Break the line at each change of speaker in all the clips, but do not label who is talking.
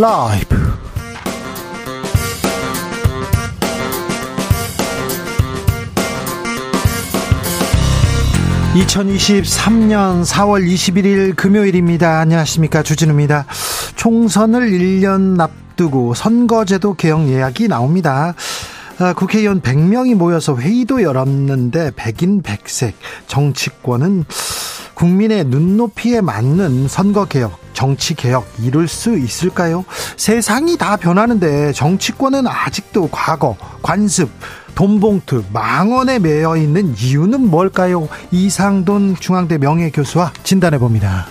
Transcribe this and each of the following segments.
라이브 2023년 4월 21일 금요일입니다. 안녕하십니까. 주진우입니다. 총선을 1년 앞두고 선거제도 개혁 예약이 나옵니다. 아, 국회의원 100명이 모여서 회의도 열었는데 백인 백색 정치권은 국민의 눈높이에 맞는 선거 개혁, 정치 개혁 이룰 수 있을까요? 세상이 다 변하는데 정치권은 아직도 과거, 관습, 돈봉투, 망언에 매여 있는 이유는 뭘까요? 이상돈 중앙대 명예교수와 진단해 봅니다.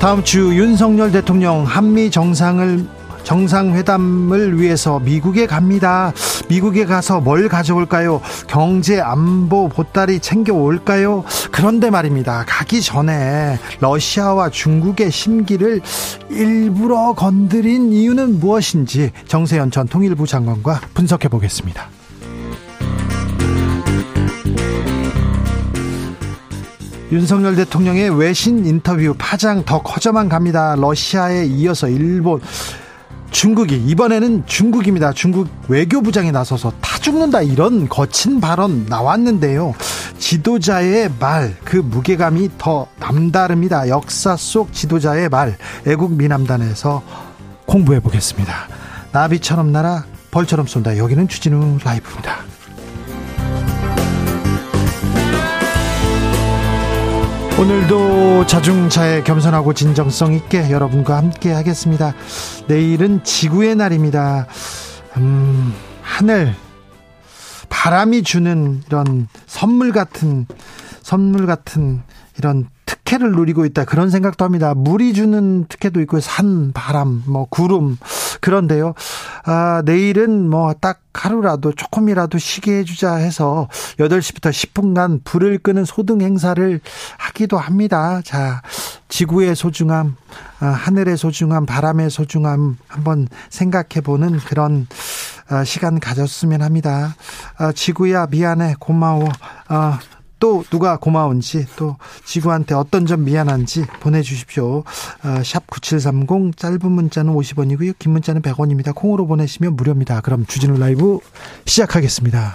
다음 주 윤석열 대통령 한미 정상을 정상회담을 위해서 미국에 갑니다. 미국에 가서 뭘 가져올까요? 경제 안보 보따리 챙겨올까요? 그런데 말입니다. 가기 전에 러시아와 중국의 심기를 일부러 건드린 이유는 무엇인지 정세현 전 통일부 장관과 분석해 보겠습니다. 윤석열 대통령의 외신 인터뷰 파장 더 커져만 갑니다. 러시아에 이어서 일본, 중국이 이번에는 중국입니다. 중국 외교부장이 나서서 다 죽는다 이런 거친 발언 나왔는데요. 지도자의 말 그 무게감이 더 남다릅니다. 역사 속 지도자의 말 애국 미남단에서 공부해 보겠습니다. 나비처럼 날아 벌처럼 쏜다. 여기는 주진우 라이브입니다. 오늘도 자중차에 겸손하고 진정성 있게 여러분과 함께 하겠습니다. 내일은 지구의 날입니다. 음, 하늘, 바람이 주는 이런 선물 같은, 선물 같은 이런 특혜를 누리고 있다. 그런 생각도 합니다. 물이 주는 특혜도 있고, 산, 바람, 뭐, 구름. 그런데요. 아, 내일은 뭐 딱 하루라도 조금이라도 쉬게 해주자 해서 8시부터 10분간 불을 끄는 소등 행사를 하기도 합니다. 자, 지구의 소중함, 아, 하늘의 소중함, 바람의 소중함 한번 생각해 보는 그런 아, 시간 가졌으면 합니다. 아, 지구야, 미안해, 고마워. 아, 또 누가 고마운지 또 지구한테 어떤 점 미안한지 보내주십시오. 어, 샵9730 짧은 문자는 50원이고요. 긴 문자는 100원입니다. 콩으로 보내시면 무료입니다. 그럼 주진우 라이브 시작하겠습니다.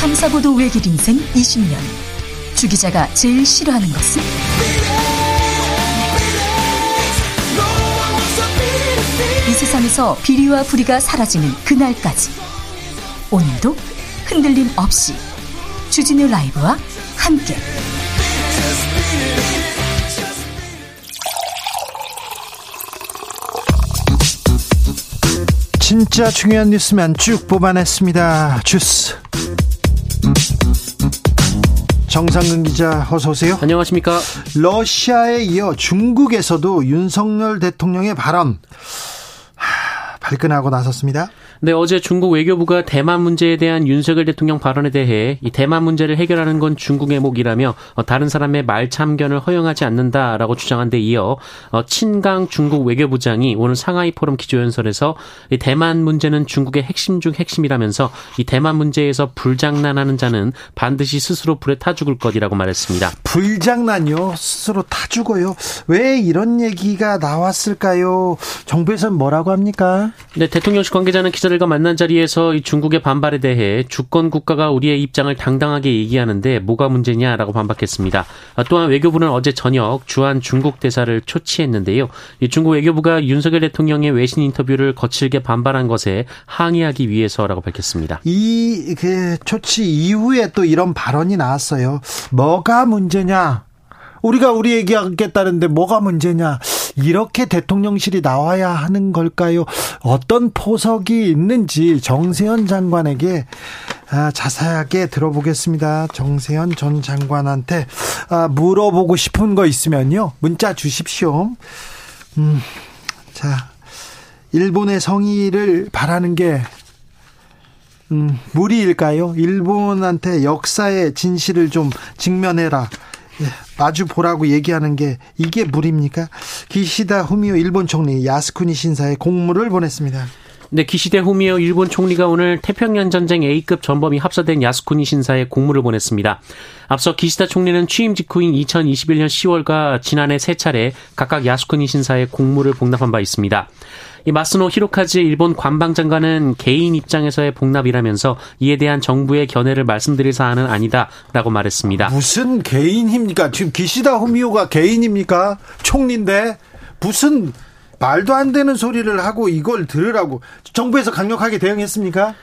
탐사보도 외길 인생 20년 주 기자가 제일 싫어하는 것은? 세상에서 비리와 부리가 사라지는 그날까지 오늘도 흔들림 없이 주진우 라이브와 함께
진짜 중요한 뉴스만 쭉 뽑아냈습니다. 주스 정상근 기자 어서 오세요.
안녕하십니까.
러시아에 이어 중국에서도 윤석열 대통령의 발언 발끈하고 나섰습니다.
네, 어제 중국 외교부가 대만 문제에 대한 윤석열 대통령 발언에 대해 이 대만 문제를 해결하는 건 중국의 목이라며 어, 다른 사람의 말 참견을 허용하지 않는다라고 주장한 데 이어 어, 친강 중국 외교부장이 오늘 상하이 포럼 기조연설에서 이 대만 문제는 중국의 핵심 중 핵심이라면서 이 대만 문제에서 불장난하는 자는 반드시 스스로 불에 타 죽을 것이라고 말했습니다.
불장난요? 스스로 타 죽어요? 왜 이런 얘기가 나왔을까요? 정부에서는 뭐라고 합니까?
네, 대통령실 관계자는 기자 들 기자들과 만난 자리에서 이 중국의 반발에 대해 주권 국가가 우리의 입장을 당당하게 얘기하는데 뭐가 문제냐라고 반박했습니다. 아, 또한 외교부는 어제 저녁 주한 중국 대사를 초치했는데요. 이 중국 외교부가 윤석열 대통령의 외신 인터뷰를 거칠게 반발한 것에 항의하기 위해서라고 밝혔습니다.
이 그 초치 이후에 또 이런 발언이 나왔어요. 뭐가 문제냐? 우리가 우리 얘기하겠다는데 뭐가 문제냐? 이렇게 대통령실이 나와야 하는 걸까요? 어떤 포석이 있는지 정세현 장관에게 아, 자세하게 들어보겠습니다. 정세현 전 장관한테 아, 물어보고 싶은 거 있으면요. 문자 주십시오. 음, 자, 일본의 성의를 바라는 게 음, 무리일까요? 일본한테 역사의 진실을 좀 직면해라. 예, 마주 보라고 얘기하는 게 이게 무리입니까? 기시다 후미오 일본 총리 야스쿠니 신사에 공문을 보냈습니다.
네, 기시대 후미오 일본 총리가 오늘 태평양 전쟁 A급 전범이 합사된 야스쿠니 신사에 공물을 보냈습니다. 앞서 기시다 총리는 취임 직후인 2021년 10월과 지난해 세 차례 각각 야스쿠니 신사에 공물을 복납한 바 있습니다. 이 마스노 히로카즈 일본 관방장관은 개인 입장에서의 복납이라면서 이에 대한 정부의 견해를 말씀드릴 사안은 아니다라고 말했습니다.
무슨 개인입니까? 지금 기시다 후미오가 개인입니까? 총리인데 무슨 말도 안 되는 소리를 하고 이걸 들으라고 정부에서 강력하게 대응했습니까?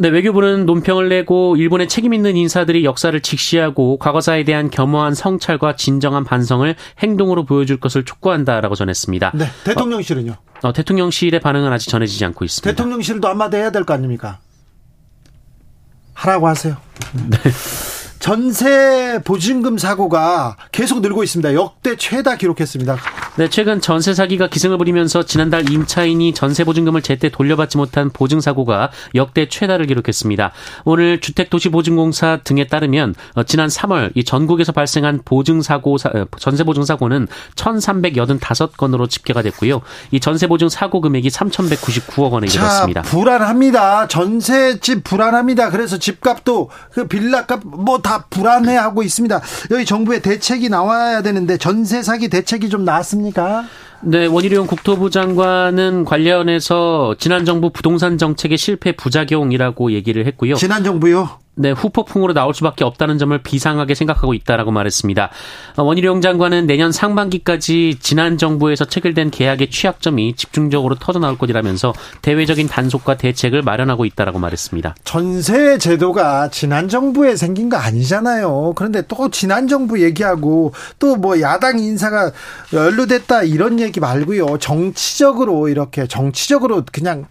네, 외교부는 논평을 내고 일본의 책임 있는 인사들이 역사를 직시하고 과거사에 대한 겸허한 성찰과 진정한 반성을 행동으로 보여줄 것을 촉구한다라고 전했습니다.
네, 대통령실은요?
어, 어, 대통령실의 반응은 아직 전해지지 않고 있습니다.
대통령실도 한마디 해야 될 거 아닙니까? 하라고 하세요. 네. 전세 보증금 사고가 계속 늘고 있습니다. 역대 최다 기록했습니다.
네, 최근 전세 사기가 기승을 부리면서 지난달 임차인이 전세 보증금을 제때 돌려받지 못한 보증 사고가 역대 최다를 기록했습니다. 오늘 주택도시보증공사 등에 따르면 어, 지난 3월 이 전국에서 발생한 보증 사고 어, 전세 보증 사고는 1,385건으로 집계가 됐고요. 이 전세 보증 사고 금액이 3,199억 원에 이르렀습니다.
불안합니다. 전세집 불안합니다. 그래서 집값도 그 빌라값 뭐다 불안해하고 있습니다. 여기 정부의 대책이 나와야 되는데 전세 사기 대책이 좀 나왔습니까?
네, 원희룡 국토부 장관은 관련해서 지난 정부 부동산 정책의 실패 부작용이라고 얘기를 했고요.
지난 정부요?
네, 후폭풍으로 나올 수밖에 없다는 점을 비상하게 생각하고 있다라고 말했습니다. 어, 원희룡 장관은 내년 상반기까지 지난 정부에서 체결된 계약의 취약점이 집중적으로 터져 나올 것이라면서 대외적인 단속과 대책을 마련하고 있다라고 말했습니다.
전세 제도가 지난 정부에 생긴 거 아니잖아요. 그런데 또 지난 정부 얘기하고 또 뭐 야당 인사가 연루됐다 이런 얘기 말고요. 정치적으로 이렇게 정치적으로 그냥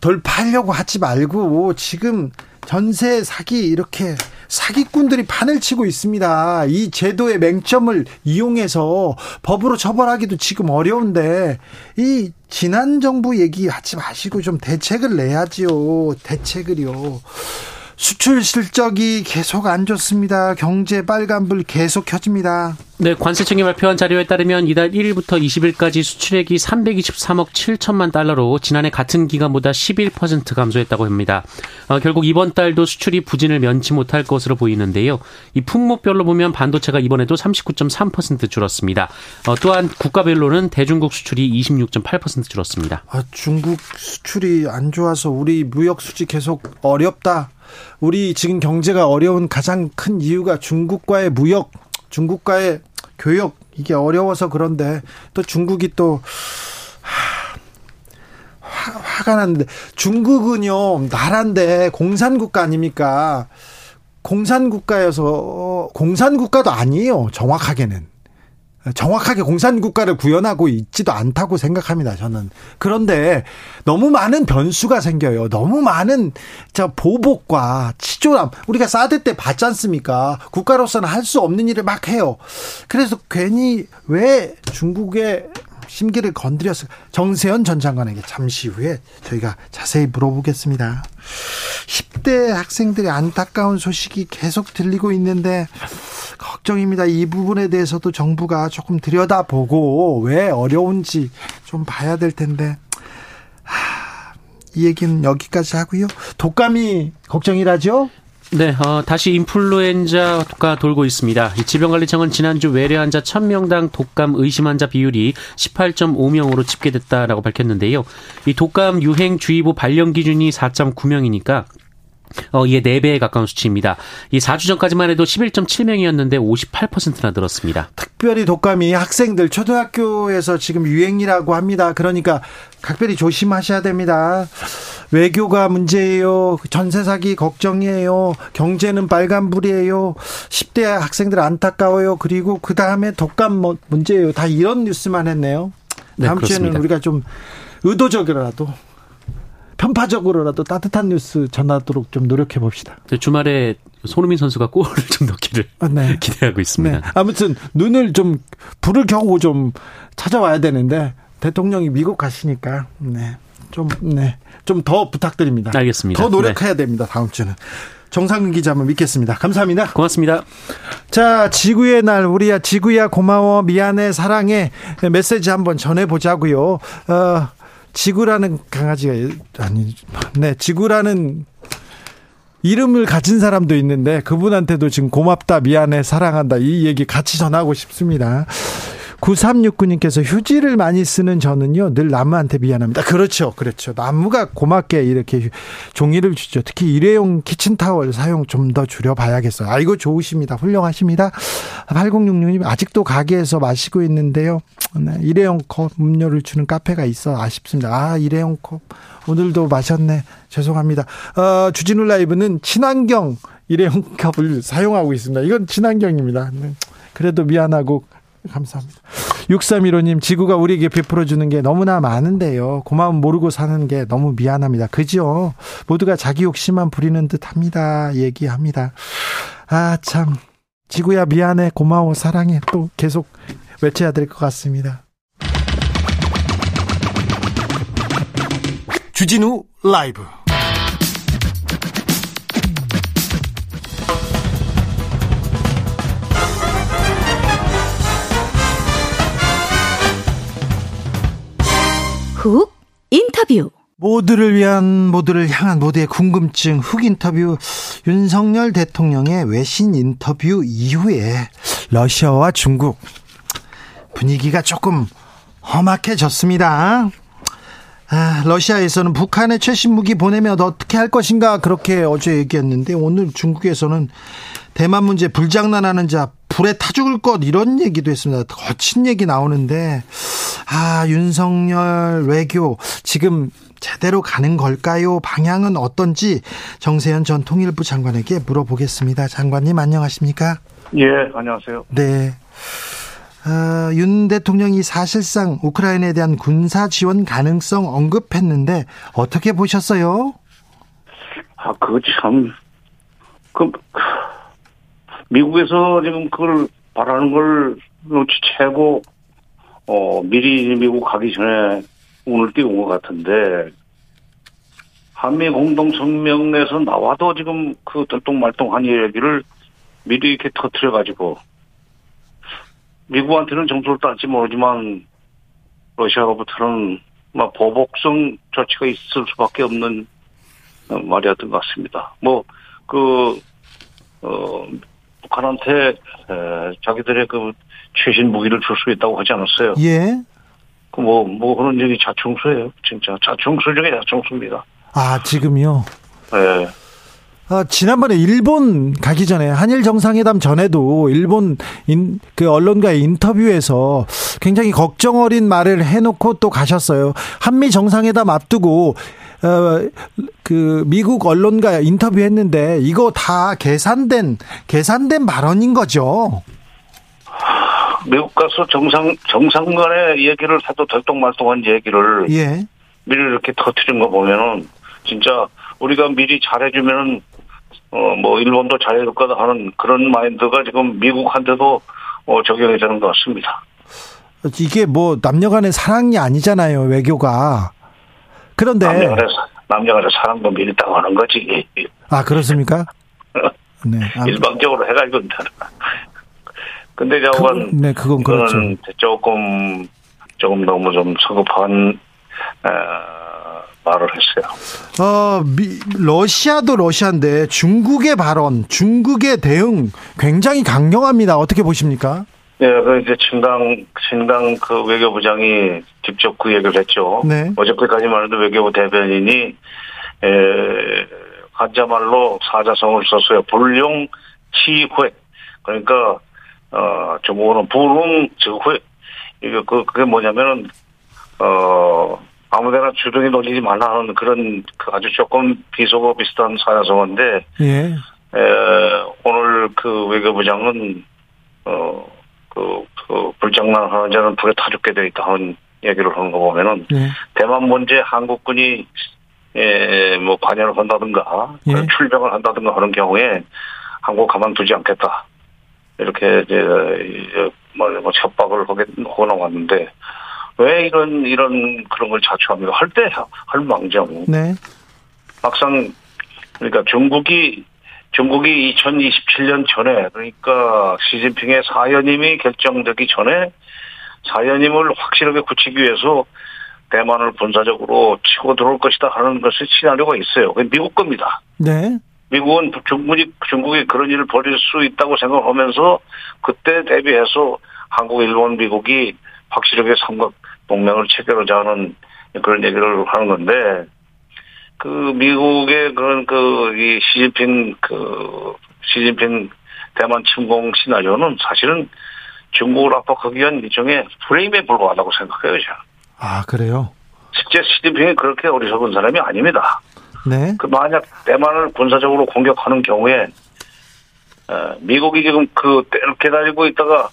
돌파하려고 하지 말고 지금 전세 사기 이렇게 사기꾼들이 판을 치고 있습니다. 이 제도의 맹점을 이용해서 법으로 처벌하기도 지금 어려운데 이 지난 정부 얘기하지 마시고 좀 대책을 내야지요. 대책을요. 수출 실적이 계속 안 좋습니다. 경제 빨간불 계속 켜집니다.
네, 관세청이 발표한 자료에 따르면 이달 1일부터 20일까지 수출액이 323억 7천만 달러로 지난해 같은 기간보다 11% 감소했다고 합니다. 어, 결국 이번 달도 수출이 부진을 면치 못할 것으로 보이는데요. 이 품목별로 보면 반도체가 이번에도 39.3% 줄었습니다. 어, 또한 국가별로는 대중국 수출이 26.8% 줄었습니다.
아, 중국 수출이 안 좋아서 우리 무역 수지 계속 어렵다. 우리 지금 경제가 어려운 가장 큰 이유가 중국과의 무역, 중국과의 교역 이게 어려워서 그런데 또 중국이 또 화, 화가 났는데 중국은요 나라인데 공산국가 아닙니까? 공산국가여서 공산국가도 아니에요 정확하게는 정확하게 공산 국가를 구현하고 있지도 않다고 생각합니다, 저는. 그런데 너무 많은 변수가 생겨요. 너무 많은 저 보복과 치졸함. 우리가 사드 때 봤지 않습니까? 국가로서는 할 수 없는 일을 막 해요. 그래서 괜히 왜 중국의 심기를 건드렸을 정세현 전 장관에게 잠시 후에 저희가 자세히 물어보겠습니다. 10대 학생들의 안타까운 소식이 계속 들리고 있는데 걱정입니다. 이 부분에 대해서도 정부가 조금 들여다보고 왜 어려운지 좀 봐야 될 텐데. 하, 이 얘기는 여기까지 하고요. 독감이 걱정이라죠?
네, 어, 다시 인플루엔자가 돌고 있습니다. 질병관리청은 지난주 외래 환자 1000명당 독감 의심 환자 비율이 18.5명으로 집계됐다라고 밝혔는데요. 이 독감 유행 주의보 발령 기준이 4.9명이니까 어, 이에 4배에 가까운 수치입니다. 이 4주 전까지만 해도 11.7명이었는데 58%나 늘었습니다.
특별히 독감이 학생들 초등학교에서 지금 유행이라고 합니다. 그러니까 각별히 조심하셔야 됩니다. 외교가 문제예요. 전세 사기 걱정이에요. 경제는 빨간불이에요. 10대 학생들 안타까워요. 그리고 그 다음에 독감 뭐 문제예요. 다 이런 뉴스만 했네요. 네, 다음 그렇습니다. 주에는 우리가 좀 의도적이라도 편파적으로라도 따뜻한 뉴스 전하도록 좀 노력해 봅시다.
네, 주말에 손흥민 선수가 골을 좀 넣기를 아, 네. 기대하고 있습니다. 네.
아무튼 눈을 좀 불을 켜고 좀 찾아와야 되는데 대통령이 미국 가시니까 네. 좀 네. 좀 더 부탁드립니다.
알겠습니다.
더 노력해야 네. 됩니다. 다음 주는. 정상근 기자 한번 믿겠습니다. 감사합니다.
고맙습니다.
자, 지구의 날, 우리야, 지구야, 고마워, 미안해, 사랑해, 메시지 한번 전해 보자고요. 어, 지구라는 강아지가 아니 네 지구라는 이름을 가진 사람도 있는데 그분한테도 지금 고맙다 미안해 사랑한다 이 얘기 같이 전하고 싶습니다. 9369님께서 휴지를 많이 쓰는 저는요, 늘 나무한테 미안합니다. 그렇죠. 그렇죠. 나무가 고맙게 이렇게 종이를 주죠. 특히 일회용 키친타월 사용 좀 더 줄여봐야겠어요. 아이고, 좋으십니다. 훌륭하십니다. 8066님, 아직도 가게에서 마시고 있는데요. 네, 일회용 컵 음료를 주는 카페가 있어 아쉽습니다. 아, 일회용 컵. 오늘도 마셨네. 죄송합니다. 어, 주진우 라이브는 친환경 일회용 컵을 사용하고 있습니다. 이건 친환경입니다. 네. 그래도 미안하고 감사합니다. 6315님, 지구가 우리에게 베풀어주는 게 너무나 많은데요. 고마움 모르고 사는 게 너무 미안합니다. 그죠? 모두가 자기 욕심만 부리는 듯 합니다. 얘기합니다. 아, 참. 지구야, 미안해. 고마워. 사랑해. 또 계속 외쳐야 될 것 같습니다. 주진우 라이브.
훅 인터뷰
모두를 위한 모두를 향한 모두의 궁금증 훅 인터뷰 윤석열 대통령의 외신 인터뷰 이후에 러시아와 중국 분위기가 조금 험악해졌습니다. 아, 러시아에서는 북한에 최신 무기 보내면 어떻게 할 것인가 그렇게 어제 얘기했는데 오늘 중국에서는 대만 문제 불장난하는 자 불에 타 죽을 것 이런 얘기도 했습니다. 거친 얘기 나오는데 아 윤석열 외교 지금 제대로 가는 걸까요? 방향은 어떤지 정세현 전 통일부 장관에게 물어보겠습니다. 장관님 안녕하십니까?
예, 안녕하세요.
네. 어, 윤 대통령이 사실상 우크라이나에 대한 군사 지원 가능성 언급했는데 어떻게 보셨어요?
아, 그거 참, 그, 미국에서 지금 그걸 바라는 걸 눈치채고, 어, 미리 미국 가기 전에 운을 띄운 것 같은데, 한미 공동 성명 내에서 나와도 지금 그 들똥말똥한 얘기를 미리 이렇게 터트려 가지고, 미국한테는 정도를 딸지 모르지만 러시아로부터는 막 보복성 조치가 있을 수밖에 없는 어, 말이었던 것 같습니다. 뭐 그 어, 북한한테 에, 자기들의 그 최신 무기를 줄 수 있다고 하지 않았어요.
예.
그 뭐 뭐 그런 얘기 자충수예요. 진짜 자충수 중에 자충수입니다.
아 지금요.
예.
아, 지난번에 일본 가기 전에 한일 정상회담 전에도 일본 인, 그 언론과의 인터뷰에서 굉장히 걱정 어린 말을 해놓고 또 가셨어요. 한미 정상회담 앞두고 어, 그 미국 언론과 인터뷰했는데 이거 다 계산된 계산된 발언인 거죠.
미국 가서 정상 정상 간의 얘기를 해도 들똥말똥한 얘기를
예.
미리 이렇게 터트린 거 보면은 진짜 우리가 미리 잘해주면은 어뭐 일본도 잘해줄 거다 하는 그런 마인드가 지금 미국한테도 어 적용이 되는 것 같습니다.
이게 뭐 남녀간의 사랑이 아니잖아요 외교가. 그런데
남녀간의 사랑도 따고 하는 거지.
아 그렇습니까? 네. 아,
일방적으로 해가지고 근데 저건
네 그건 그렇죠.
조금 조금 너무 좀 성급한 어, 말을 했어요.
어, 미, 러시아도 러시아인데 중국의 발언, 중국의 대응 굉장히 강경합니다. 어떻게 보십니까?
네, 그 이제 친강 친강 그 외교부장이 직접 그 얘기를 했죠.
네.
어저께까지만 해도 외교부 대변인이 에 한자말로 사자성어를 썼어요. 불용 치회. 그러니까 어 중국어는 불용 즉회. 이게 그 그게 뭐냐면은 어 아무데나 주둥이 돌리지 말라는 그런 그 아주 조금 비속어 비슷한 사자성어인데
예.
에, 오늘 그 외교부장은 어, 그, 그 불장난하는 자는 불에 타 죽게 돼 있다 하는 얘기를 하는 거 보면은
예.
대만 문제 한국군이 에, 뭐 관여를 한다든가
예.
출병을 한다든가 하는 경우에 한국 가만두지 않겠다 이렇게 이제 이제 뭐, 뭐 협박을 하게 하고 나왔는데 왜 이런 이런 그런 걸 자초합니까? 할 때 할 망정.
네.
막상 그러니까 중국이 중국이 2027년 전에 그러니까 시진핑의 사연임이 결정되기 전에 사연임을 확실하게 굳히기 위해서 대만을 군사적으로 치고 들어올 것이다 하는 것이 시나리오가 있어요. 미국 겁니다.
네.
미국은 중국이 중국이 그런 일을 벌일 수 있다고 생각하면서 그때 대비해서 한국, 일본, 미국이 확실하게 삼각 동맹을 체결하자는 그런 얘기를 하는 건데 그 미국의 그런 그 이 시진핑 그 시진핑 대만 침공 시나리오는 사실은 중국을 압박하기 위한 일종의 프레임에 불과하다고 생각해요, 저는.
아, 그래요?
실제 시진핑이 그렇게 어리석은 사람이 아닙니다.
네.
그 만약 대만을 군사적으로 공격하는 경우에 어, 미국이 지금 그 이렇게 달리고 있다가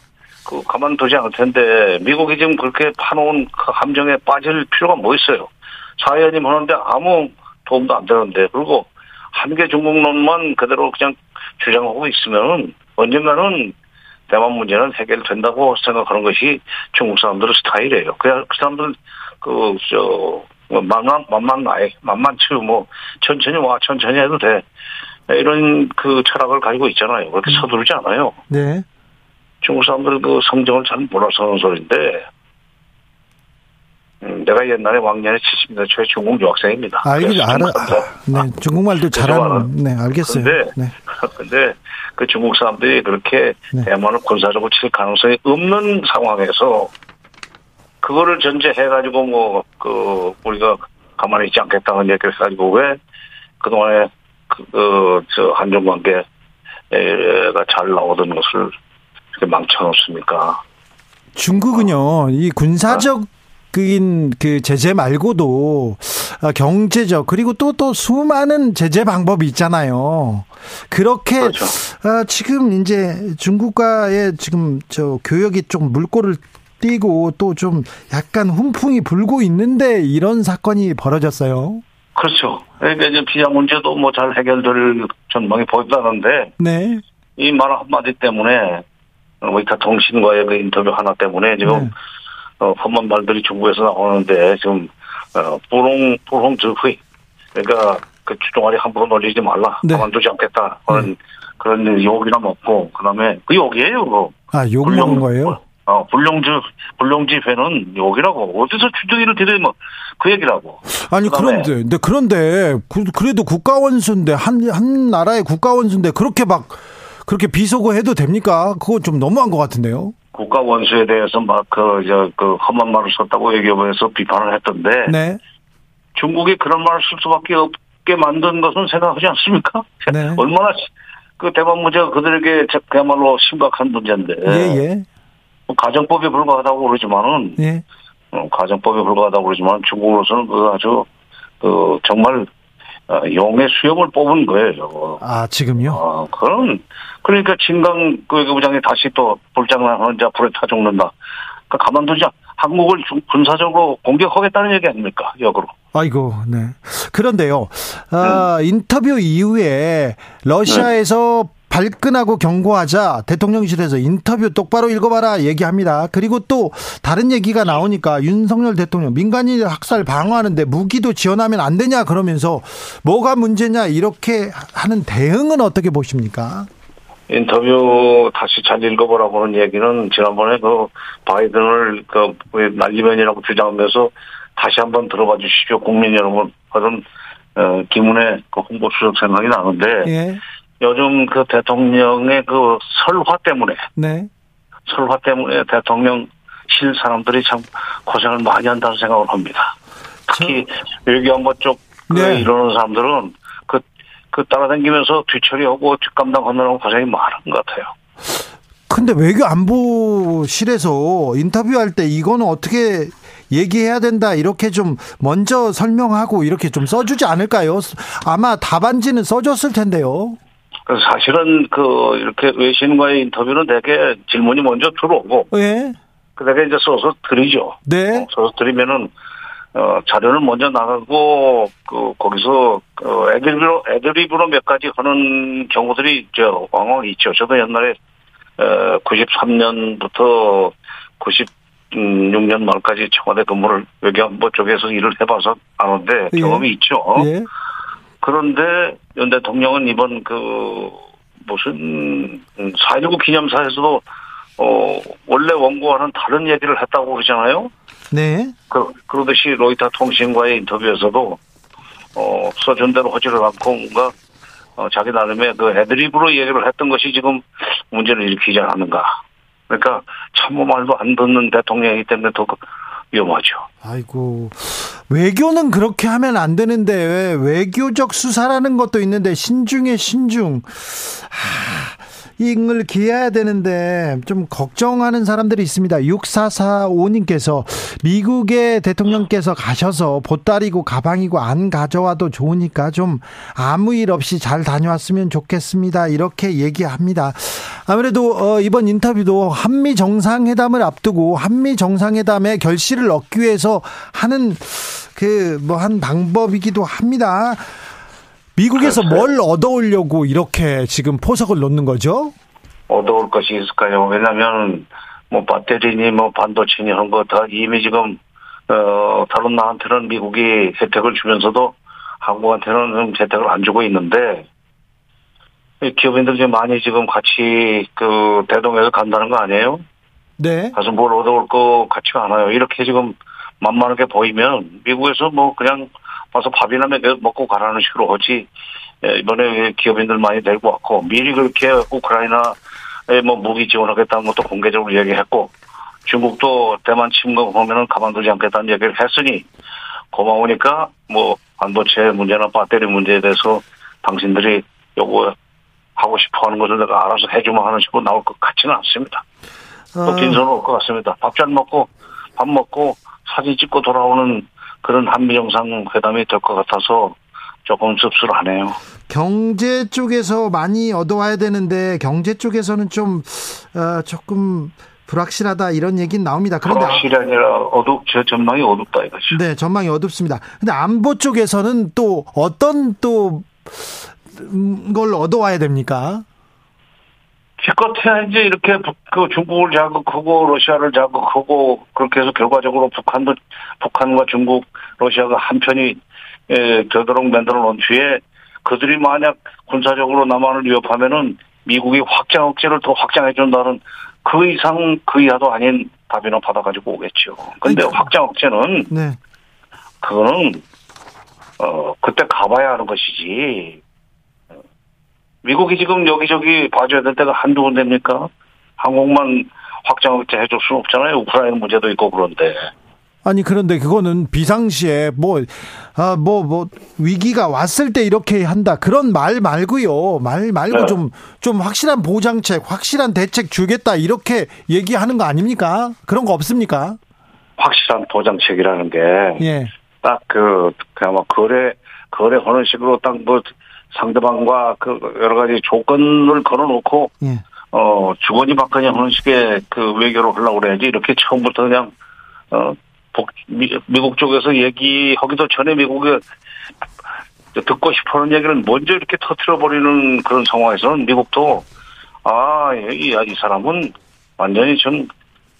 그 가만두지 않을 텐데 미국이 지금 그렇게 파놓은 그 함정에 빠질 필요가 뭐 있어요? 사회연임 하는데 아무 도움도 안 되는데 그리고 한계 중국론만 그대로 그냥 주장하고 있으면은 언젠가는 대만 문제는 해결된다고 생각하는 것이 중국 사람들의 스타일이에요. 그냥 그 사람들 그저 만만 만만 나해 만만치 뭐 천천히 와 천천히 해도 돼 이런 그 철학을 가지고 있잖아요. 그렇게 서두르지 않아요.
네.
중국 사람들 그 성정을 잘 몰라서 하는 소리인데 음, 내가 옛날에 왕년에 70년대 초에 중국 유학생입니다.
아, 이게 알아.
사람들
네, 중국말도 잘하는. 네, 알겠어요.
근데,
네.
근데 그 중국 사람들이 그렇게
네.
대만을 군사적으로 칠 가능성이 없는 상황에서 그거를 전제해가지고 뭐 그 우리가 가만히 있지 않겠다는 얘기를 해가지고 왜 그동안에 그저 한중 관계가 잘 나오던 것을 이렇게 망쳐놓습니까?
중국은요, 이 군사적 그인 그 제재 말고도 아, 경제적 그리고 또또 수많은 제재 방법이 있잖아요. 그렇게
그렇죠.
아, 지금 이제 중국과의 지금 저 교역이 좀 물꼬를 띄고 또 좀 약간 훈풍이 불고 있는데 이런 사건이 벌어졌어요.
그렇죠. 그러니까 이제 비자 문제도 뭐 잘 해결될 전망이 보인다는데
네.
이 말 한마디 때문에 위타 통신과의 그 인터뷰 하나 때문에 지금
네.
어, 험한 말들이 중국에서 나오는데 지금 어, 부롱 부롱 즉회 그러니까 그 주종아리 함부로 놀리지 말라
네.
가만두지 않겠다 하는 그런 욕이나 먹고 그다음에 그 욕이에요 그거
아, 욕 먹은 거예요?
어 불룡지 불룡지 회는 욕이라고 어디서 주둥이를 들여 뭐그 얘기라고
아니 그런데 근데 그런데 그- 그래도 국가 원수인데 한 한 나라의 국가 원수인데 그렇게 막 그렇게 비속어 해도 됩니까? 그거 좀 너무한 것 같은데요.
국가 원수에 대해서 막그저그 험한 말을 썼다고 외교부에서 비판을 했던데
네.
중국이 그런 말을 쓸 수밖에 없게 만든 것은 생각하지 않습니까?
네.
얼마나 시- 그 대만 문제가 그들에게 저- 그야말로 심각한 문제인데
예, 예.
뭐 가정법에 불과하다고 그러지만은
예.
어, 가정법에 불과하다고 그러지만 중국으로서는 그 아주 그 정말 어, 용의 수염을 뽑은 거예요. 저거.
아, 지금요?
아, 그런 그러니까 진강 그 외교부장이 다시 또 불장난하는 자 불에 타 죽는다. 그러니까 가만두자. 한국을 중- 군사적으로 공격하겠다는 얘기 아닙니까? 역으로.
아이고, 네. 그런데요, 아, 인터뷰 이후에 러시아에서 발끈하고 경고하자 대통령실에서 인터뷰 똑바로 읽어봐라 얘기합니다. 그리고 또 다른 얘기가 나오니까 윤석열 대통령 민간인 학살 방어하는데 무기도 지원하면 안 되냐 그러면서 뭐가 문제냐 이렇게 하는 대응은 어떻게 보십니까?
인터뷰 다시 잘 읽어보라고 하는 얘기는 지난번에 그 바이든을 그 날리면이라고 주장하면서 다시 한번 들어봐 주십시오. 국민 여러분. 그런 어, 김은혜 그 홍보 수석 생각이 나는데
예,
요즘 그 대통령의 그 설화 때문에
네,
설화 때문에 대통령 실 사람들이 참 고생을 많이 한다는 생각을 합니다. 특히 외교안보 쪽
네.
이러는 사람들은 그, 그 따라다니면서 뒤처리하고 뒷감당 하느라고 고생이 많은 것 같아요.
근데 외교 안보실에서 인터뷰할 때 이거는 어떻게 얘기해야 된다 이렇게 좀 먼저 설명하고 이렇게 좀 써주지 않을까요? 아마 답안지는 써줬을 텐데요.
그래서 사실은 그 이렇게 외신과의 인터뷰는 되게 질문이 먼저 들어오고
예,
그다가 이제 써서 드리죠.
네,
써서 드리면은 어 자료는 먼저 나가고 그 거기서 그 애드립으로 애드립으로 몇 가지 하는 경우들이 저 왕왕 있죠. 저도 옛날에 어 93년부터 96년 말까지 청와대 근무를 외교안보 쪽에서 일을 해봐서 아는데
예.
경험이 있죠.
예,
그런데 윤 대통령은 이번 그 무슨 4.19 기념사에서도 어 원래 원고와는 다른 얘기를 했다고 그러잖아요.
네.
그, 그러듯이 로이터 통신과의 인터뷰에서도, 어, 써준 대로 하지를 않고 뭔가, 어, 자기 나름의 그 애드립으로 얘기를 했던 것이 지금 문제를 일으키지 않았는가. 그러니까 참모 말도 안 듣는 대통령이기 때문에 더그 위험하죠.
아이고 외교는 그렇게 하면 안 되는데 왜 외교적 수사라는 것도 있는데 신중에 신중. 하, 이걸 기해야 되는데 좀 걱정하는 사람들이 있습니다. 6445님께서 미국의 대통령께서 가셔서 보따리고 가방이고 안 가져와도 좋으니까 좀 아무 일 없이 잘 다녀왔으면 좋겠습니다. 이렇게 얘기합니다. 아무래도 어, 이번 인터뷰도 한미 정상회담을 앞두고 한미 정상회담의 결실을 얻기 위해서 하는 그 뭐 한 방법이기도 합니다. 미국에서 뭘 얻어오려고 이렇게 지금 포석을 놓는 거죠?
얻어올 것이 있을까요? 왜냐면, 뭐, 배터리니, 뭐, 반도체니 이런 거 다 이미 지금, 어, 다른 나한테는 미국이 혜택을 주면서도 한국한테는 혜택을 안 주고 있는데, 기업인들 지금 많이 지금 같이 그 대동해서 간다는 거 아니에요?
네.
가서 뭘 얻어올 것 같지가 않아요. 이렇게 지금 만만하게 보이면 미국에서 뭐 그냥 와서 밥이나 먹고 가라는 식으로 하지. 예, 이번에 기업인들 많이 데리고 왔고 미리 그렇게 우크라이나에 뭐 무기 지원하겠다는 것도 공개적으로 얘기했고 중국도 대만 침공하면은 가만두지 않겠다는 얘기를 했으니 고마우니까 뭐 반도체 문제나 배터리 문제에 대해서 당신들이 요거 하고 싶어 하는 것을 내가 알아서 해주면 하는 식으로 나올 것 같지는 않습니다. 또 빈손으로 올 것 같습니다. 밥 잘 먹고 밥 먹고 사진 찍고 돌아오는 그런 한미 정상회담이 될 것 같아서 조금 씁쓸하네요.
경제 쪽에서 많이 얻어와야 되는데 경제 쪽에서는 좀 어, 조금 불확실하다 이런 얘기는 나옵니다. 그런데
불확실이 아니라 어둡 저 전망이 어둡다 이거죠.
네, 전망이 어둡습니다. 근데 안보 쪽에서는 또 어떤 또 걸 얻어와야 됩니까?
기껏해야 이제 이렇게 그 중국을 자극하고 러시아를 자극하고 그렇게 해서 결과적으로 북한도 북한과 중국 러시아가 한편이 에, 되도록 만들어 놓은 뒤에 그들이 만약 군사적으로 남한을 위협하면은 미국이 확장 억제를 더 확장해 준다는 그 이상 그 이하도 아닌 답이나 받아가지고 오겠죠. 근데
아니,
확장 억제는
네.
그거는 어 그때 가봐야 하는 것이지. 어, 미국이 지금 여기저기 봐줘야 될 때가 한두 군데입니까? 한국만 확장 억제 해줄 수는 없잖아요. 우크라이나 문제도 있고 그런데.
아니 그런데 그거는 비상시에 뭐아뭐뭐 위기가 왔을 때 이렇게 한다 그런 말 말고요 말 말고
네.
좀좀 확실한 보장책 확실한 대책 주겠다 이렇게 얘기하는 거 아닙니까 그런 거 없습니까
확실한 보장책이라는 게예딱그 그야마 거래 거래하는 식으로 딱뭐 상대방과 그 여러 가지 조건을 걸어놓고
예.
어 주거니 받거니 하는 식의 그 외교를 하려고 그래야지 이렇게 처음부터 그냥 어 복- 미, 미국 쪽에서 얘기하기도 전에 미국에 듣고 싶어하는 얘기를 먼저 이렇게 터트려 버리는 그런 상황에서는 미국도 아이 이 사람은 완전히 좀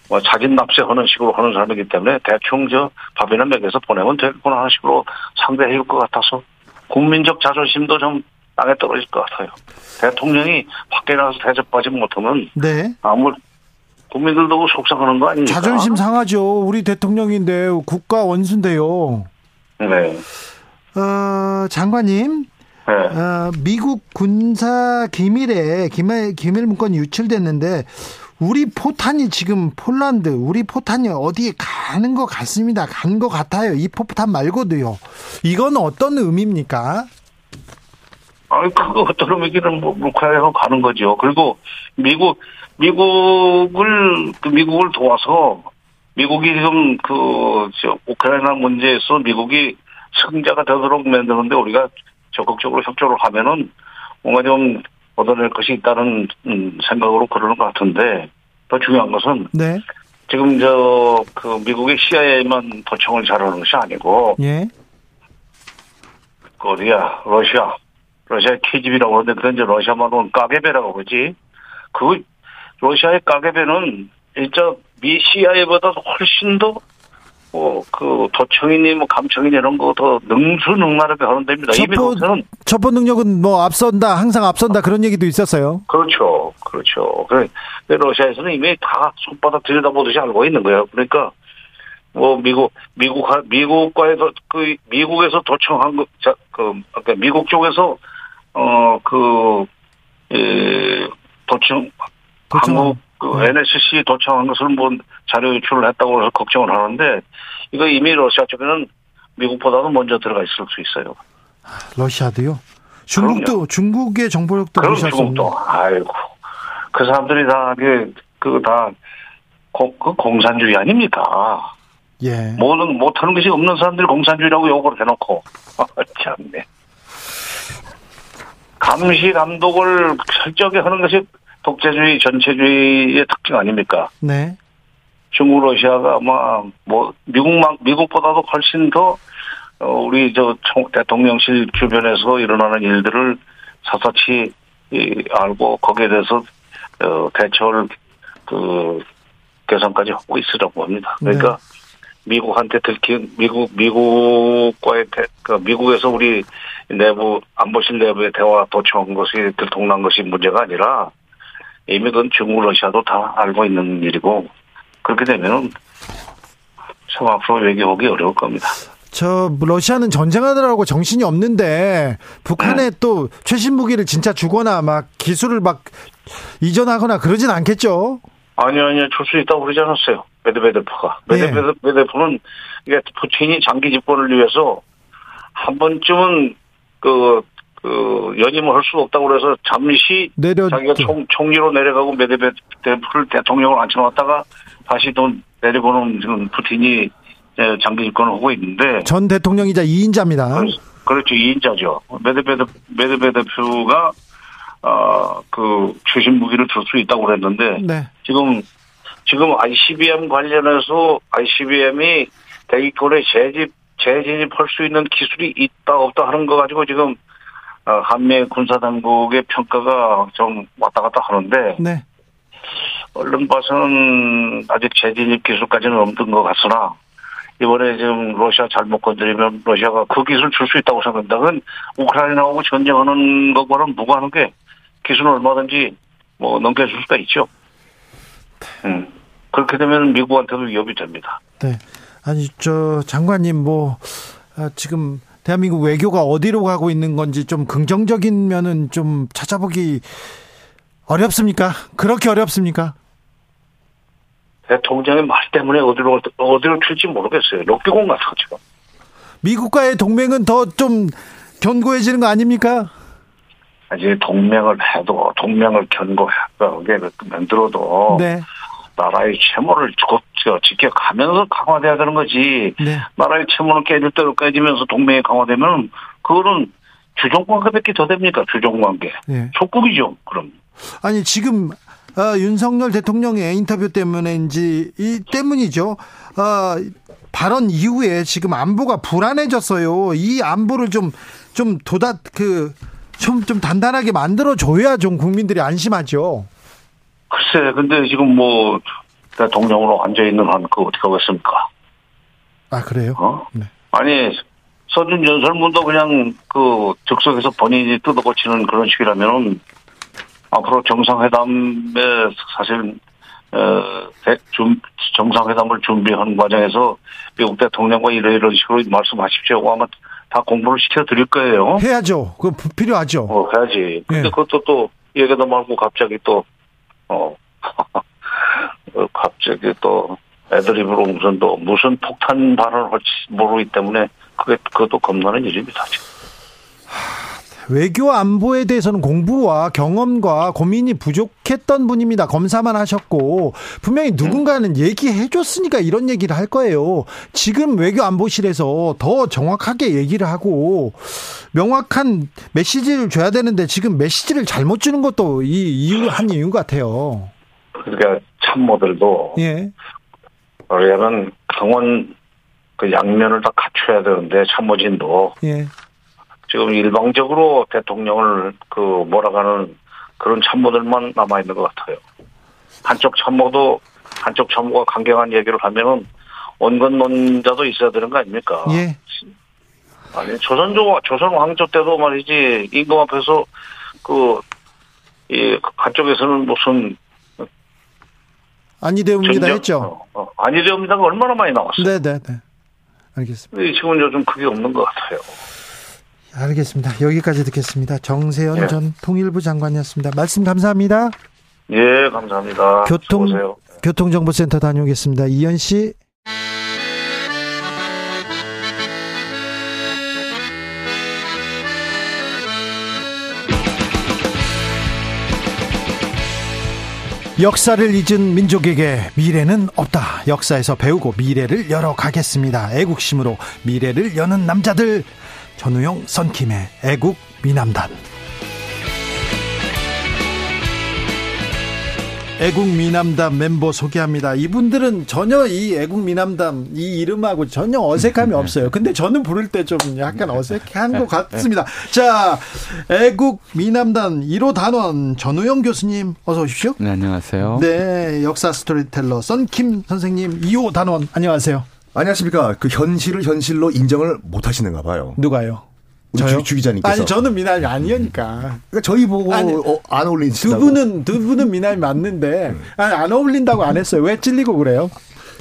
뭐 자진 납세하는 식으로 하는 사람이기 때문에 대충 저 밥이나 먹여서 보내면 되겠구나 하는 식으로 상대해 줄 것 같아서 국민적 자존심도 좀 땅에 떨어질 것 같아요. 대통령이 밖에 나가서 대접받지 못하면
네
아무 국민들도 속상하는 거 아닙니까?
자존심 상하죠 우리 대통령인데 국가 원수인데요
네.
어 장관님
네.
어, 미국 군사 기밀에 기밀 기밀 문건이 유출됐는데 우리 포탄이 지금 폴란드 우리 포탄이 어디에 가는 것 같습니다. 간 것 같아요. 이 포탄 말고도요. 이건 어떤 의미입니까?
아니, 그거 어떤 의미기는 뭐, 우크라이나로 가는 거죠. 그리고 미국, 미국을, 그 미국을 도와서, 미국이 지금 그, 저, 우크라이나 문제에서 미국이 승자가 되도록 만드는데 우리가 적극적으로 협조를 하면은 뭔가 좀 얻어낼 것이 있다는 음, 생각으로 그러는 것 같은데 더 중요한 것은
네.
지금 저, 그 미국의 CIA만 도청을 잘하는 것이 아니고
예.
그 어디야 러시아 러시아 KGB라고 그러는데 그건 이제 러시아 말로는 까게베라고 그러지 그 러시아의 까게베는 진짜 미 CIA보다 훨씬 더뭐 그 도청이니 뭐 감청이니 이런 거 더 능수능란하게 하는 데입니다.
첩보
거기서는
첩보 능력은 뭐 앞선다, 항상 앞선다 그런 얘기도 있었어요.
그렇죠, 그렇죠. 그래 근데 러시아에서는 이미 다 손바닥 들여다보듯이 알고 있는 거예요. 그러니까 뭐 미국 미국 미국과에서 그 미국에서 도청한 거, 자, 그 그러니까 미국 쪽에서 어그 예, 도청
도청.
한국 그
네.
NSC 도청한 것을 뭐 자료 유출을 했다고 걱정을 하는데 이거 이미 러시아 쪽에는 미국보다도 먼저 들어가 있을 수 있어요.
러시아도요. 중국도 중국의 정보력도
그럼. 중국도 아이고 그 사람들이 다그다 그 공산주의 아닙니까?
예.
모든 못하는 것이 없는 사람들이 공산주의라고 욕을 해놓고 아, 참네. 감시 감독을 철저하게 하는 것이 독재주의 전체주의의 특징 아닙니까?
네.
중국 러시아가 아마 뭐 미국만 미국보다도 훨씬 더 어, 우리 저 총- 대통령실 주변에서 일어나는 일들을 이, 알고 거기에 대해서 어, 대처를 그 개선까지 하고 있으라고 합니다. 그러니까 미국한테 들킨 미국 미국과의 대, 그 미국에서 우리 내부 안보실 내부의 대화 도청한 것이 들통난 것이 문제가 아니라 이미 그건 중국 러시아도 다 알고 있는 일이고 그렇게 되면은 참 앞으로 외교하기 어려울 겁니다.
저 러시아는 전쟁하느라고 정신이 없는데 북한에 또 최신 무기를 진짜 주거나 막 기술을 막 이전하거나 그러진 않겠죠.
아니요, 아니요, 줄 수 있다고 그러지 않았어요. 메드베데프가.
네.
메드베데프는 이게 푸틴이 장기 집권을 위해서 한 번쯤은 그, 그, 연임을 할수 없다고 그래서 잠시
내려
자기가 총, 총리로 내려가고 메드베데프를 대통령을 앉혀놨다가 다시 또 내려보는 지금 푸틴이 예, 장기 집권을 하고 있는데.
전 대통령이자 2인자입니다.
그렇죠. 2인자죠. 메드베드, 메드베데프가, 아, 그, 최신 무기를 줄 수 있다고 그랬는데,
네.
지금, 지금 ICBM 관련해서 ICBM이 대기권에 재집, 재진입할 수 있는 기술이 있다, 없다 하는 거 가지고 지금, 어, 한미 군사당국의 평가가 좀 왔다 갔다 하는데,
네.
얼른 봐서는 아직 재진입 기술까지는 없는 것 같으나 이번에 지금 러시아 잘못 건드리면 러시아가 그 기술 줄 수 있다고 생각합니다. 그건 우크라이나하고 전쟁하는 것과는 무관한 게 기술은 얼마든지 뭐 넘겨줄 수가 있죠. 음. 그렇게 되면 미국한테도 위협이 됩니다.
네. 아니 저 장관님 뭐 아, 지금 대한민국 외교가 어디로 가고 있는 건지 좀 긍정적인 면은 좀 찾아보기 어렵습니까? 그렇게 어렵습니까?
대통령의 말 때문에 어디로 어디로 튈지 모르겠어요. 럭비공 같은 지금.
미국과의 동맹은 더 좀 견고해지는 거 아닙니까?
아직 동맹을 해도 동맹을 견고하게 만들어도
네.
나라의 채무를 지켜가면서 강화돼야 되는 거지.
네.
나라의 채무는 깨질 대로 깨지면서 동맹이 강화되면 그거는 주종관계밖에 더 됩니까? 주종관계.
네.
속국이죠. 그럼.
아니 지금 어, 윤석열 대통령의 인터뷰 때문인지 이 때문이죠. 어, 발언 이후에 지금 안보가 불안해졌어요. 이 안보를 좀 좀 도다 그좀 좀 단단하게 만들어 줘야 좀 국민들이 안심하죠.
글쎄, 근데 지금 뭐 대통령으로 앉아 있는 한 그 어떻게 하겠습니까?
아 그래요?
어?
네.
아니 서준 연설문도 그냥 그 즉석에서 본인이 뜯어 고치는 그런 식이라면은 앞으로 정상회담에 사실 어, 대- 준- 정상회담을 준비하는 과정에서 미국 대통령과 이런 이런 식으로 말씀하십시오. 아마 다 공부를 시켜 드릴 거예요.
해야죠. 그거 부- 필요하죠.
어, 해야지. 근데
예.
그것도 또 얘기도 말고 갑자기 또, 어, 어, 갑자기 또 애드립으로 무슨 또 무슨 폭탄 발언을 할지 모르기 때문에 그게 그것도 겁나는 일입니다. 지금.
외교 안보에 대해서는 공부와 경험과 고민이 부족했던 분입니다. 검사만 하셨고 분명히 누군가는 얘기해 줬으니까 이런 얘기를 할 거예요. 지금 외교 안보실에서 더 정확하게 얘기를 하고 명확한 메시지를 줘야 되는데 지금 메시지를 잘못 주는 것도 이 이유 한 이유 같아요.
그러니까 참모들도
예.
우리는 강원 그 양면을 다 갖춰야 되는데 참모진도
예.
지금 일방적으로 대통령을 그 몰아가는 그런 참모들만 남아 있는 것 같아요. 한쪽 참모도 한쪽 참모가 강경한 얘기를 하면은 온건 논자도 있어야 되는 거 아닙니까?
예.
아니 조선 조 조선 왕조 때도 말이지 임금 앞에서 그이 한쪽에서는 무슨
아니되옵니다 했죠.
어, 어, 아니되옵니다가 얼마나 많이 나왔어요.
네네네. 네, 네. 알겠습니다.
지금은 요즘 그게 없는 것 같아요.
알겠습니다. 여기까지 듣겠습니다. 정세현 예. 전 통일부 장관이었습니다. 말씀 감사합니다.
예, 감사합니다.
교통 교통정보센터 다녀오겠습니다. 이현 씨. 역사를 잊은 민족에게 미래는 없다. 역사에서 배우고 미래를 열어 가겠습니다. 애국심으로 미래를 여는 남자들. 전우용 선킴의 애국 미남단. 애국 미남단 멤버 소개합니다. 이분들은 전혀 이 애국 미남단 이 이름하고 전혀 어색함이 없어요. 근데 저는 부를 때 좀 약간 어색한 것 같습니다. 자, 애국 미남단 1호 단원 전우용 교수님 어서 오십시오.
네, 안녕하세요.
네, 역사 스토리텔러 썬킴 선생님 2호 단원 안녕하세요.
안녕하십니까. 그 현실을 현실로 인정을 못 하시는가 봐요.
누가요?
저요? 주, 기자님께서
아니 저는 미남이 아니니까.
그러니까 저희 보고 아니, 어, 안 어울리시다고.
두 분은 두 분은 미남이 맞는데 아니, 안 어울린다고 안 했어요. 왜 찔리고 그래요?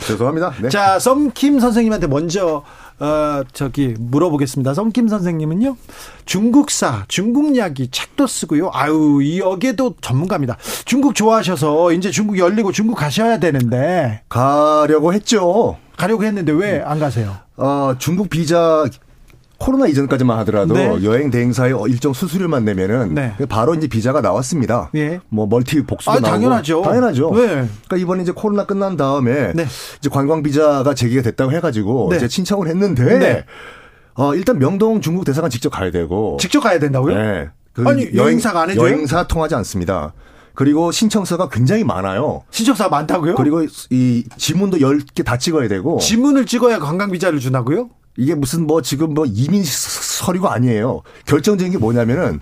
죄송합니다. 네.
자, 썬킴 선생님한테 먼저 어 저기 물어보겠습니다. 썸킴 선생님은요 중국사, 중국 이야기 책도 쓰고요. 아유 이 여기에도 전문가입니다. 중국 좋아하셔서 이제 중국 열리고 중국 가셔야 되는데
가려고 했죠.
가려고 했는데 왜 안 가세요?
어 중국 비자 코로나 이전까지만 하더라도 네. 여행 대행사의 일정 수수료만 내면은 네. 바로 이제 비자가 나왔습니다. 예. 뭐 멀티 복수도 아, 나오고
당연하죠.
당연하죠. 네. 그러니까 이번에 이제 코로나 끝난 다음에 네. 이제 관광 비자가 제기가 됐다고 해가지고 네. 이제 신청을 했는데 네. 어 일단 명동 중국 대사관 직접 가야 되고
직접 가야 된다고요?
네.
그 아니 여행사가 안 해줘요?
여행사 통하지 않습니다. 그리고 신청서가 굉장히 많아요.
신청서가 많다고요?
그리고 이 지문도 10개 다 찍어야 되고.
지문을 찍어야 관광 비자를 주나고요?
이게 무슨 뭐 지금 뭐 이민 서류가 아니에요. 결정적인 게 뭐냐면은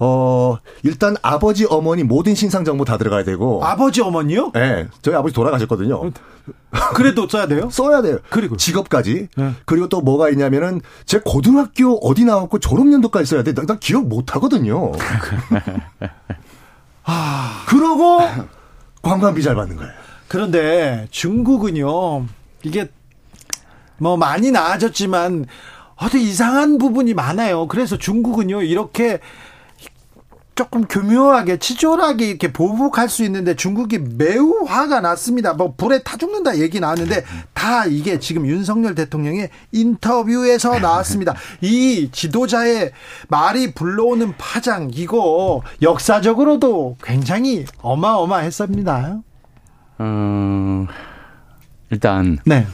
어, 일단 아버지, 어머니 모든 신상 정보 다 들어가야 되고.
아버지, 어머니요?
네. 저희 아버지 돌아가셨거든요. 어,
그래도 써야 돼요?
써야 돼요. 그리고 직업까지. 네. 그리고 또 뭐가 있냐면은 제 고등학교 어디 나왔고 졸업 연도까지 써야 돼. 나, 나 기억 못 하거든요. 아, 그러고 관광 비자를 받는 거예요.
그런데 중국은요. 이게 뭐 많이 나아졌지만 어디 이상한 부분이 많아요. 그래서 중국은요 이렇게 조금 교묘하게 치졸하게 이렇게 보복할 수 있는데 중국이 매우 화가 났습니다. 뭐 불에 타 죽는다 얘기 나왔는데 다 이게 지금 윤석열 대통령의 인터뷰에서 나왔습니다. 이 지도자의 말이 불러오는 파장 이거 역사적으로도 굉장히 어마어마했습니다.
음 일단 네.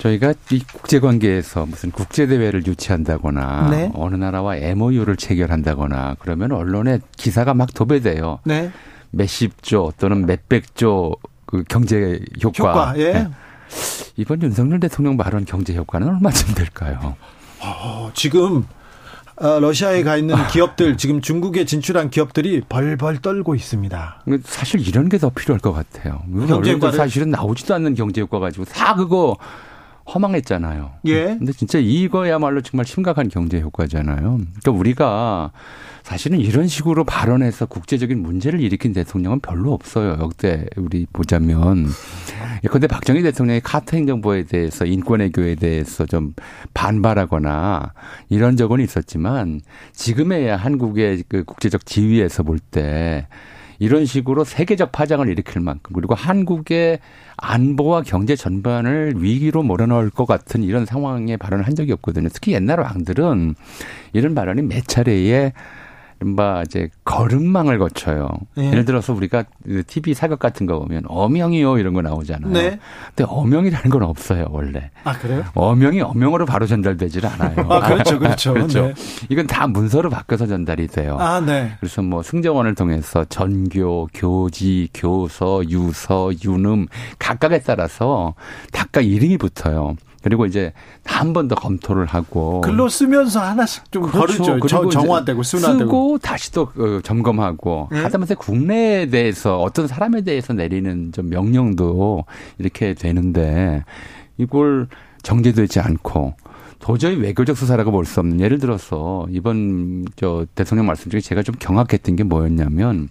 저희가 이 국제 관계에서 무슨 국제 대회를 유치한다거나 네. 어느 나라와 MOU를 체결한다거나 그러면 언론에 기사가 막 도배돼요. 네. 몇십 조 또는 몇백 조 그 경제 효과. 효과 예. 네. 이번 윤석열 대통령 발언 경제 효과는 얼마쯤 될까요?
어, 지금 어, 러시아에 가 있는 기업들 지금 중국에 진출한 기업들이 벌벌 떨고 있습니다.
사실 이런 게 더 필요할 것 같아요. 경제 효과 사실은 나오지도 않는 경제 효과 가지고 다 그거 허망했잖아요. 예. 근데 진짜 이거야말로 정말 심각한 경제 효과잖아요. 그러니까 우리가 사실은 이런 식으로 발언해서 국제적인 문제를 일으킨 대통령은 별로 없어요. 역대 우리 보자면. 그런데 박정희 대통령이 카트 행정부에 대해서 인권외교에 대해서 좀 반발하거나 이런 적은 있었지만 지금에야 한국의 그 국제적 지위에서 볼 때 이런 식으로 세계적 파장을 일으킬 만큼 그리고 한국의 안보와 경제 전반을 위기로 몰아넣을 것 같은 이런 상황에 발언을 한 적이 없거든요. 특히 옛날 왕들은 이런 발언이 몇 차례에 이른바 이제 걸음망을 거쳐요. 네. 예를 들어서 우리가 TV 그 사극 같은 거 보면 어명이요 이런 거 나오잖아요. 네. 근데 어명이라는 건 없어요 원래.
아 그래요?
어명이 어명으로 바로 전달되질 않아요.
아 그렇죠, 그렇죠.
그렇죠. 네. 이건 다 문서로 바뀌어서 전달이 돼요.
아 네.
그래서 뭐 승정원을 통해서 전교, 교지, 교서, 유서, 유음 각각에 따라서 각각 이름이 붙어요. 그리고 이제 한 번 더 검토를 하고
글로 쓰면서 하나씩 좀 그렇죠. 거르죠. 그리고 정화되고 순화되고
쓰고 다시 또 어, 점검하고 네. 하다못해 국내에 대해서 어떤 사람에 대해서 내리는 좀 명령도 이렇게 되는데 이걸 정제되지 않고 도저히 외교적 수사라고 볼 수 없는 예를 들어서 이번 저 대통령 말씀 중에 제가 좀 경악했던 게 뭐였냐면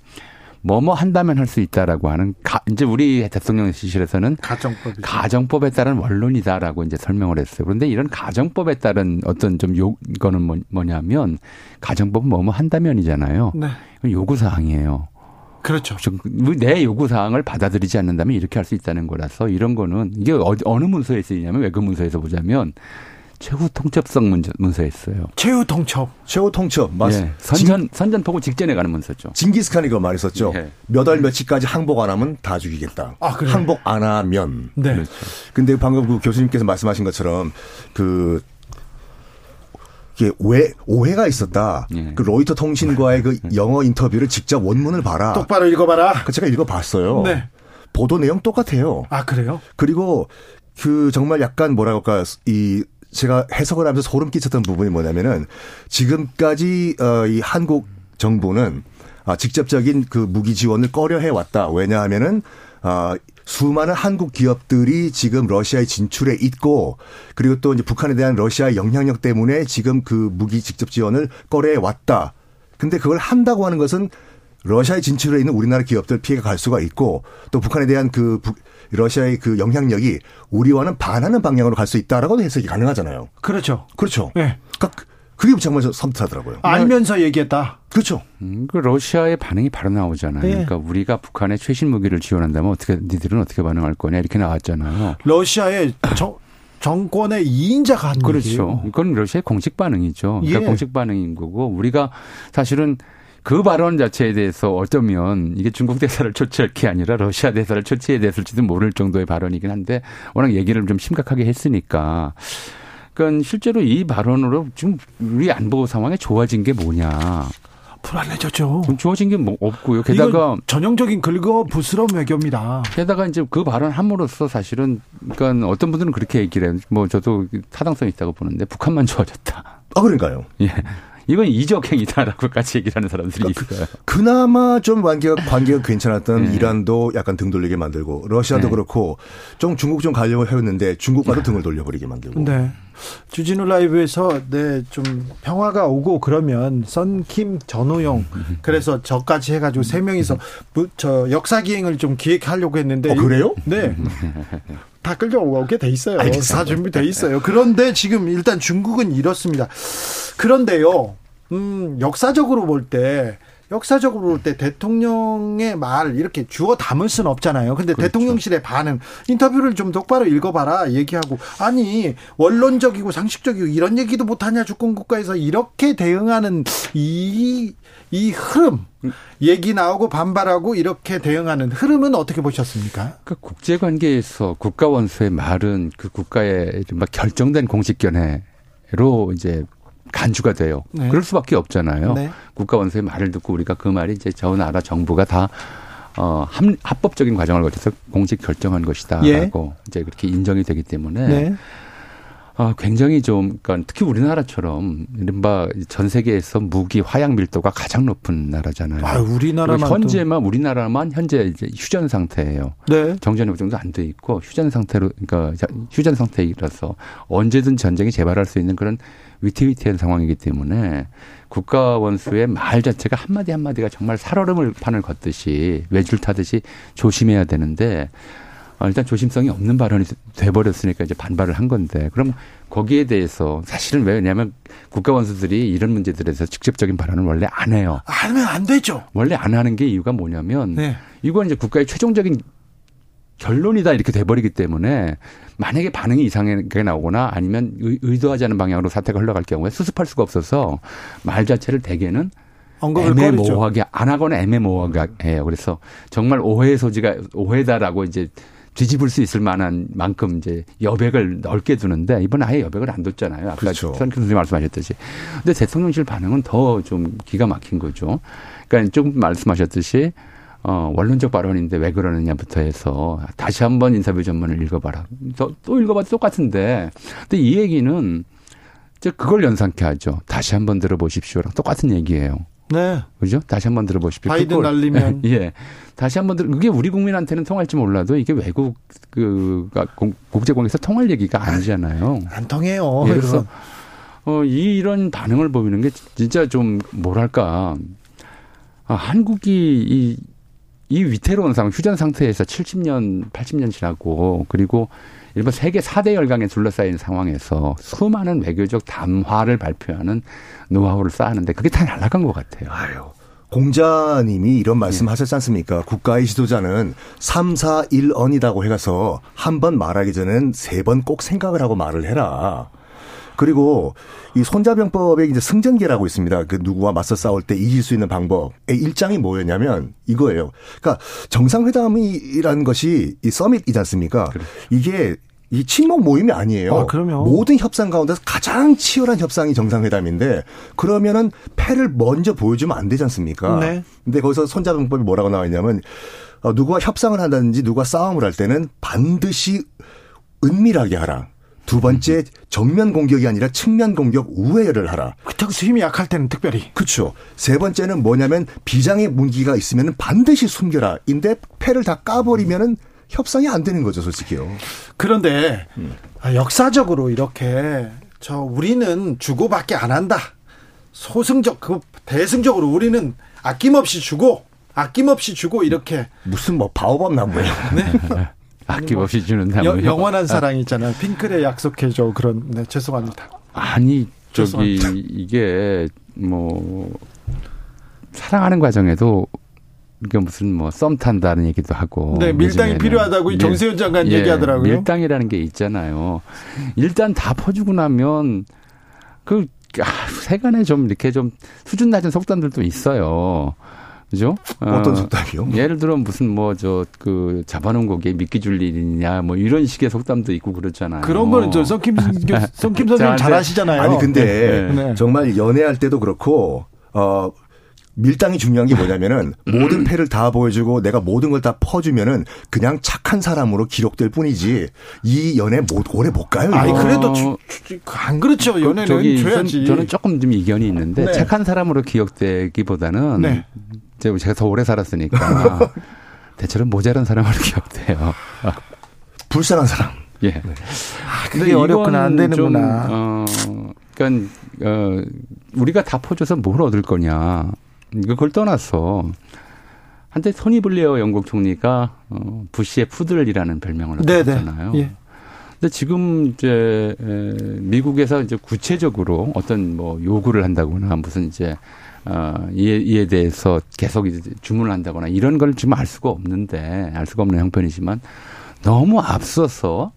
뭐뭐 한다면 할 수 있다라고 하는 가, 이제 우리 대통령실에서는 가정법 가정법에 따른 원론이다라고 이제 설명을 했어요. 그런데 이런 가정법에 따른 어떤 좀 요, 이거는 뭐, 뭐냐면 가정법은 뭐뭐 한다면이잖아요. 네. 요구 사항이에요.
그렇죠.
내 요구 사항을 받아들이지 않는다면 이렇게 할 수 있다는 거라서 이런 거는 이게 어느 문서에 쓰이냐면 외교 문서에서 보자면 최후 통첩성 문서, 문서에 있어요.
최후 통첩.
최후 통첩. 맞 예.
선전, 선전포고 직전에 가는 문서죠.
징기스칸이 그 말했었죠. 예. 몇월 며칠까지 항복 안 하면 다 죽이겠다. 아, 그래. 항복 안 하면. 네. 그렇죠. 근데 방금 그 교수님께서 말씀하신 것처럼 그 이게 왜 오해가 있었다. 예. 그 로이터 통신과의 그 영어 인터뷰를 직접 원문을 봐라.
똑바로 읽어봐라.
그 제가 읽어봤어요. 네. 보도 내용 똑같아요.
아 그래요?
그리고 그 정말 약간 뭐라 할까 이 제가 해석을 하면서 소름 끼쳤던 부분이 뭐냐면은 지금까지 어이 한국 정부는 아 직접적인 그 무기 지원을 꺼려해 왔다. 왜냐하면은 아 수많은 한국 기업들이 지금 러시아에 진출해 있고 그리고 또 이제 북한에 대한 러시아의 영향력 때문에 지금 그 무기 직접 지원을 꺼려해 왔다. 근데 그걸 한다고 하는 것은 러시아에 진출해 있는 우리나라 기업들 피해가 갈 수가 있고 또 북한에 대한 그 러시아의 그 영향력이 우리와는 반하는 방향으로 갈 수 있다라고도 해석이 가능하잖아요.
그렇죠.
그렇죠. 네. 그러니까 그게 정말 섬뜩하더라고요.
알면서 얘기했다.
그렇죠.
음, 그 러시아의 반응이 바로 나오잖아요. 네. 그러니까 우리가 북한에 최신 무기를 지원한다면 어떻게 니들은 어떻게 반응할 거냐 이렇게 나왔잖아요.
러시아의 정 정권의 2인자가 한
그렇죠. 얘기예요. 이건 러시아의 공식 반응이죠. 그러니까 예. 공식 반응인 거고 우리가 사실은 그 발언 자체에 대해서 어쩌면 이게 중국 대사를 초치할 게 아니라 러시아 대사를 초치해야 됐을지도 모를 정도의 발언이긴 한데 워낙 얘기를 좀 심각하게 했으니까 그러니까 실제로 이 발언으로 지금 우리 안보 상황이 좋아진 게 뭐냐.
불안해졌죠.
좋아진 게 뭐 없고요. 게다가
전형적인 긁어 부스러운 외교입니다.
게다가 이제 그 발언 함으로써 사실은 그러니까 어떤 분들은 그렇게 얘기를 해요. 뭐 저도 타당성이 있다고 보는데 북한만 좋아졌다.
아 그러니까요.
예. 이건 이적행위다라고까지 얘기를 하는 사람들이 그러니까 있어요.
그, 나마 좀 관계가, 관계가 괜찮았던 네. 이란도 약간 등 돌리게 만들고 러시아도 네. 그렇고 좀 중국 좀 가려고 해왔는데 중국과도 등을 돌려버리게 만들고.
네. 주진우 라이브에서 네 좀 평화가 오고 그러면 썬킴 전우용 그래서 저까지 해가지고 세 명이서 저 역사 기행을 좀 기획하려고 했는데
어, 그래요?
네. 다 끌려오게 돼 있어요. 알겠습니다. 다 준비돼 있어요. 그런데 지금 일단 중국은 이렇습니다. 그런데요, 음, 역사적으로 볼 때, 역사적으로 볼 때 대통령의 말 이렇게 주어 담을 수는 없잖아요. 근데 그렇죠. 대통령실의 반응, 인터뷰를 좀 똑바로 읽어봐라 얘기하고, 아니, 원론적이고 상식적이고 이런 얘기도 못하냐, 주권 국가에서 이렇게 대응하는 이, 이 흐름, 얘기 나오고 반발하고 이렇게 대응하는 흐름은 어떻게 보셨습니까?
그 국제 관계에서 국가 원수의 말은 그 국가의 막 결정된 공식 견해 로 이제 간주가 돼요. 네. 그럴 수밖에 없잖아요. 네. 국가 원수의 말을 듣고 우리가 그 말이 이제 저 나라 정부가 다 어, 합법적인 과정을 거쳐서 공식 결정한 것이다라고 예. 이제 그렇게 인정이 되기 때문에 네. 아, 굉장히 좀, 그러니까 특히 우리나라처럼 이른바 전 세계에서 무기 화약 밀도가 가장 높은 나라잖아요.
아, 우리나라만
현재만 우리나라만 현재 이제 휴전 상태예요. 네. 정전이 정도 안 돼 있고 휴전 상태로 그러니까 휴전 상태이라서 언제든 전쟁이 재발할 수 있는 그런 위태위태한 상황이기 때문에 국가 원수의 말 자체가 한마디 한마디가 정말 살얼음을 판을 걷듯이 외줄 타듯이 조심해야 되는데 어, 일단 조심성이 없는 발언이 돼버렸으니까 이제 반발을 한 건데 그럼 거기에 대해서 사실은 왜냐하면 국가 원수들이 이런 문제들에서 직접적인 발언을 원래 안 해요.
안 하면 안 되죠.
원래 안 하는 게 이유가 뭐냐면 네. 이건 이제 국가의 최종적인 결론이다 이렇게 돼버리기 때문에 만약에 반응이 이상하게 나오거나 아니면 의도하지 않은 방향으로 사태가 흘러갈 경우에 수습할 수가 없어서 말 자체를 대개는 애매모호하게 안 하거나 애매모호하게 해요. 그래서 정말 오해의 소지가 오해다라고 이제 뒤집을 수 있을 만한 만큼 이제 여백을 넓게 두는데 이번 아예 여백을 안 뒀잖아요. 아까 그렇죠. 선 교수님 말씀하셨듯이. 근데 대통령실 반응은 더 좀 기가 막힌 거죠. 그러니까 조금 말씀하셨듯이 어, 원론적 발언인데 왜 그러느냐부터 해서 다시 한번 인터뷰 전문을 읽어봐라. 또, 또 읽어봐도 똑같은데. 근데 이 얘기는 이제 그걸 연상케 하죠. 다시 한번 들어보십시오랑 똑같은 얘기예요.
네.
그죠? 다시 한번 들어보십시오.
바이든 날리면.
예. 다시 한번 들어, 그게 우리 국민한테는 통할지 몰라도 이게 외국, 그, 국제공에서 통할 얘기가 아니잖아요.
안 통해요.
예, 그래서, 어, 이, 이런 반응을 보이는 게 진짜 좀, 뭐랄까. 아, 한국이 이, 이 위태로운 상황, 휴전 상태에서 70년, 80년 지나고 그리고 일본 세계 4대 열강에 둘러싸인 상황에서 수많은 외교적 담화를 발표하는 노하우를 쌓았는데 그게 다 날아간 것 같아요.
아유. 공자님이 이런 말씀 예. 하셨지 않습니까? 국가의 지도자는 3, 4, 1언이라고 해가서 한 번 말하기 전엔 세 번 꼭 생각을 하고 말을 해라. 그리고 이 손자병법에 이제 승전계라고 있습니다. 그 누구와 맞서 싸울 때 이길 수 있는 방법의 일장이 뭐였냐면 이거예요. 그러니까 정상회담이라는 것이 이 서밋이지 않습니까? 그래. 이게 이 친목 모임이 아니에요. 아, 그러면 모든 협상 가운데서 가장 치열한 협상이 정상회담인데 그러면은 패를 먼저 보여주면 안 되지 않습니까? 네. 근데 거기서 손자병법이 뭐라고 나와 있냐면 어, 누구와 협상을 한다든지 누가 싸움을 할 때는 반드시 은밀하게 하라. 두 번째 정면 공격이 아니라 측면 공격 우회를 하라.
그렇다고 힘이 약할 때는 특별히.
그렇죠. 세 번째는 뭐냐면 비장의 문기가 있으면 반드시 숨겨라. 인데 패를 다 까버리면은 협상이 안 되는 거죠, 솔직히요.
그런데 음. 역사적으로 이렇게 저 우리는 주고받기 안 한다. 소승적 그 대승적으로 우리는 아낌없이 주고 아낌없이 주고 이렇게
무슨 뭐 바오밥 나무예요. 네.
아낌없이 주는 나무.
영원한 사랑 있잖아요. 핑클에 약속해줘 그런. 네, 죄송합니다.
아니 저기 죄송합니다. 이게 뭐 사랑하는 과정에도 이게 무슨 뭐 썸 탄다는 얘기도 하고.
네, 밀당이 필요하다고 정세현 장관 예, 얘기하더라고요.
밀당이라는 게 있잖아요. 일단 다 퍼주고 나면 그 아, 세간에 좀 이렇게 좀 수준 낮은 속담들도 있어요. 그죠?
어떤 속담이요?
예를 들어 무슨 뭐 저 그 잡아놓은 고기에 미끼 줄 일이냐 뭐 이런 식의 속담도 있고 그렇잖아요.
그런 거는 저 성김 성김 선생님 잘 아시잖아요.
아니 근데 네. 네. 정말 연애할 때도 그렇고 어 밀당이 중요한 게 뭐냐면은 모든 패를 다 보여주고 내가 모든 걸 다 퍼주면은 그냥 착한 사람으로 기록될 뿐이지 이 연애 못 오래 못 가요.
아니 그래도 주, 주, 안 그렇죠. 그 연애는 저기 줘야지.
저는 조금 좀 이견이 있는데 네. 착한 사람으로 기억되기보다는 네. 제가 더 오래 살았으니까 대체로 모자란 사람으로 기억돼요.
불쌍한 사람.
예. 네.
아, 그게 어렵구나 안 되는구나. 좀, 어,
그러니까 어, 우리가 다 퍼줘서 뭘 얻을 거냐. 그걸 떠나서 한때 토니 블레어 영국 총리가 어, 부시의 푸들이라는 별명을 얻었잖아요. 예. 근데 지금 이제 미국에서 이제 구체적으로 어떤 뭐 요구를 한다거나 무슨 이제 어, 이에, 이에 대해서 계속 이제 주문을 한다거나 이런 걸 지금 알 수가 없는데 알 수가 없는 형편이지만 너무 앞서서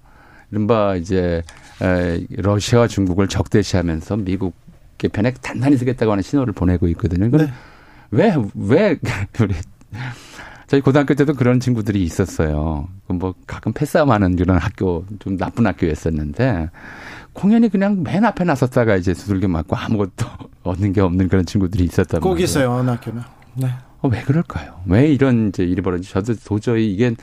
이른바 이제 에, 러시아와 중국을 적대시하면서 미국 편에 단단히 쓰겠다고 하는 신호를 보내고 있거든요. 네. 왜, 왜, 우리, 저희 고등학교 때도 그런 친구들이 있었어요. 그뭐 가끔 패싸움하는 그런 학교, 좀 나쁜 학교였었는데, 공연이 그냥 맨 앞에 나섰다가 이제 두들겨 맞고 아무것도 얻는 게 없는 그런 친구들이 있었단
말이에요. 꼭 있어요, 어느 학교는. 네.
어, 왜 그럴까요? 왜 이런 이제 일이 벌어지? 저도 도저히 이게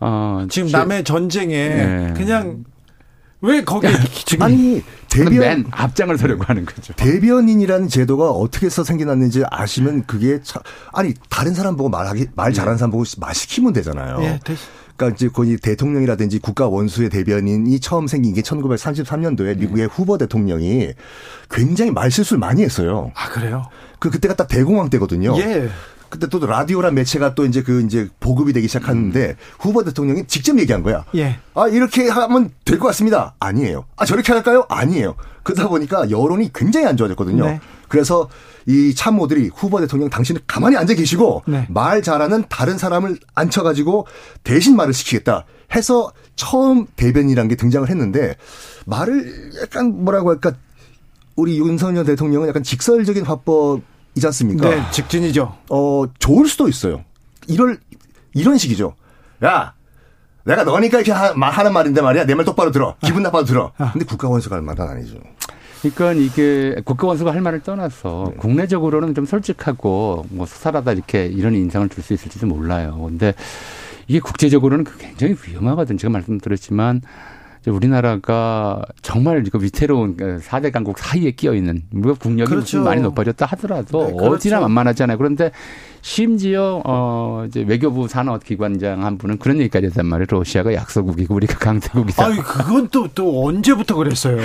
어 지금 남의 전쟁에 네. 그냥 왜 거기 지금
아니
대변 앞장을 서려고 하는 거죠.
대변인이라는 제도가 어떻게 해서 생겨났는지 아시면 그게 차, 아니 다른 사람 보고 말하기 말 네. 잘하는 사람 보고 말 시키면 되잖아요. 네, 그러니까 이제 거의 대통령이라든지 국가 원수의 대변인이 처음 생긴 게 1933년도에 미국의 후보 대통령이 굉장히 말 실수를 많이 했어요.
아 그래요?
그 그때가 딱 대공황 때거든요.
예.
그때 또 라디오란 매체가 또 이제 그 이제 보급이 되기 시작하는데 음. 후보 대통령이 직접 얘기한 거야.
예.
아 이렇게 하면 될 것 같습니다. 아니에요. 아 저렇게 할까요? 아니에요. 그러다 보니까 여론이 굉장히 안 좋아졌거든요. 네. 그래서 이 참모들이 후보 대통령 당신은 가만히 앉아 계시고 네. 말 잘하는 다른 사람을 앉혀가지고 대신 말을 시키겠다 해서 처음 대변이라는 게 등장을 했는데 말을 약간 뭐라고 할까 우리 윤석열 대통령은 약간 직설적인 화법 이지 않습니까?
네, 직진이죠.
어, 좋을 수도 있어요. 이럴, 이런 식이죠. 야, 내가 너니까 이렇게 하, 하는 말인데 말이야. 내 말 똑바로 들어. 기분 나빠도 들어. 아. 근데 국가원수가 할 말은 아니죠.
그러니까 이게 국가원수가 할 말을 떠나서 네. 국내적으로는 좀 솔직하고 뭐 수사라다 이렇게 이런 인상을 줄 수 있을지도 몰라요. 근데 이게 국제적으로는 굉장히 위험하거든. 제가 말씀드렸지만 우리나라가 정말 이거 위태로운 4대 그 강국 사이에 끼어 있는 우리가 국력이 그렇죠. 많이 높아졌다 하더라도 네, 그렇죠. 어디나 만만하잖아요. 그런데 심지어 어 이제 외교부 산업기관장 한 분은 그런 얘기까지 했단 말이에요. 러시아가 약소국이고 우리가 강대국이다.
아니 그건 또또 또 언제부터 그랬어요?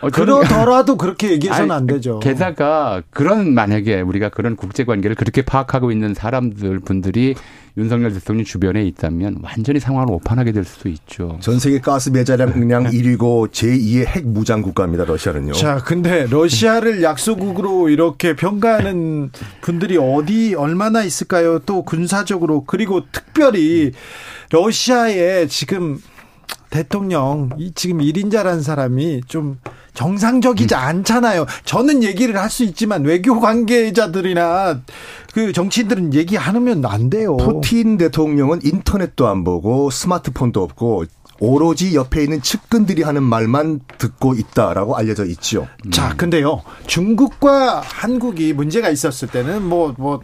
어, 그러더라도 그렇게 얘기해서는 아니, 안 되죠.
게다가 그런 만약에 우리가 그런 국제 관계를 그렇게 파악하고 있는 사람들 분들이 윤석열 대통령 주변에 있다면 완전히 상황을 오판하게 될 수도 있죠.
전 세계 가스 매자량 1위고 제2의 핵 무장 국가입니다. 러시아는요.
자, 근데 러시아를 약소국으로 이렇게 평가하는 분들이 어디 얼마나 있을까요? 또 군사적으로 그리고 특별히 러시아에 지금 대통령 이 지금 1인자라는 사람이 좀 정상적이지 음. 않잖아요. 저는 얘기를 할 수 있지만 외교 관계자들이나 그 정치인들은 얘기 안 하면 안 돼요.
푸틴 대통령은 인터넷도 안 보고 스마트폰도 없고 오로지 옆에 있는 측근들이 하는 말만 듣고 있다라고 알려져 있죠.
자, 근데요. 중국과 한국이 문제가 있었을 때는 뭐뭐 뭐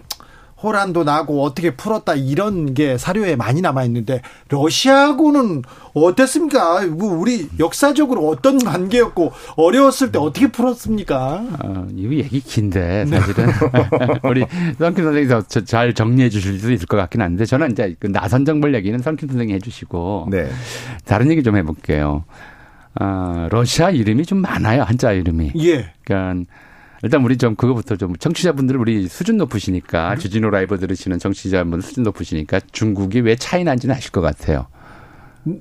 호란도 나고 어떻게 풀었다 이런 게 사료에 많이 남아 있는데 러시아하고는 어땠습니까? 뭐 우리 역사적으로 어떤 관계였고 어려웠을 때 어떻게 풀었습니까?
어, 이거 얘기 긴데 네. 사실은 네. 우리 선킴 선생님이 잘 정리해 주실 수 있을 것 같긴 한데 저는 이제 그 나선 정벌 얘기는 선킴 선생님이 해주시고 네. 다른 얘기 좀 해볼게요. 어, 러시아 이름이 좀 많아요 한자 이름이. 예. 그러니까 일단 우리 좀 그거부터 좀 청취자분들 우리 수준 높으시니까 음. 주진우 라이브 들으시는 청취자분 수준 높으시니까 중국이 왜 차이나인지는 아실 것 같아요.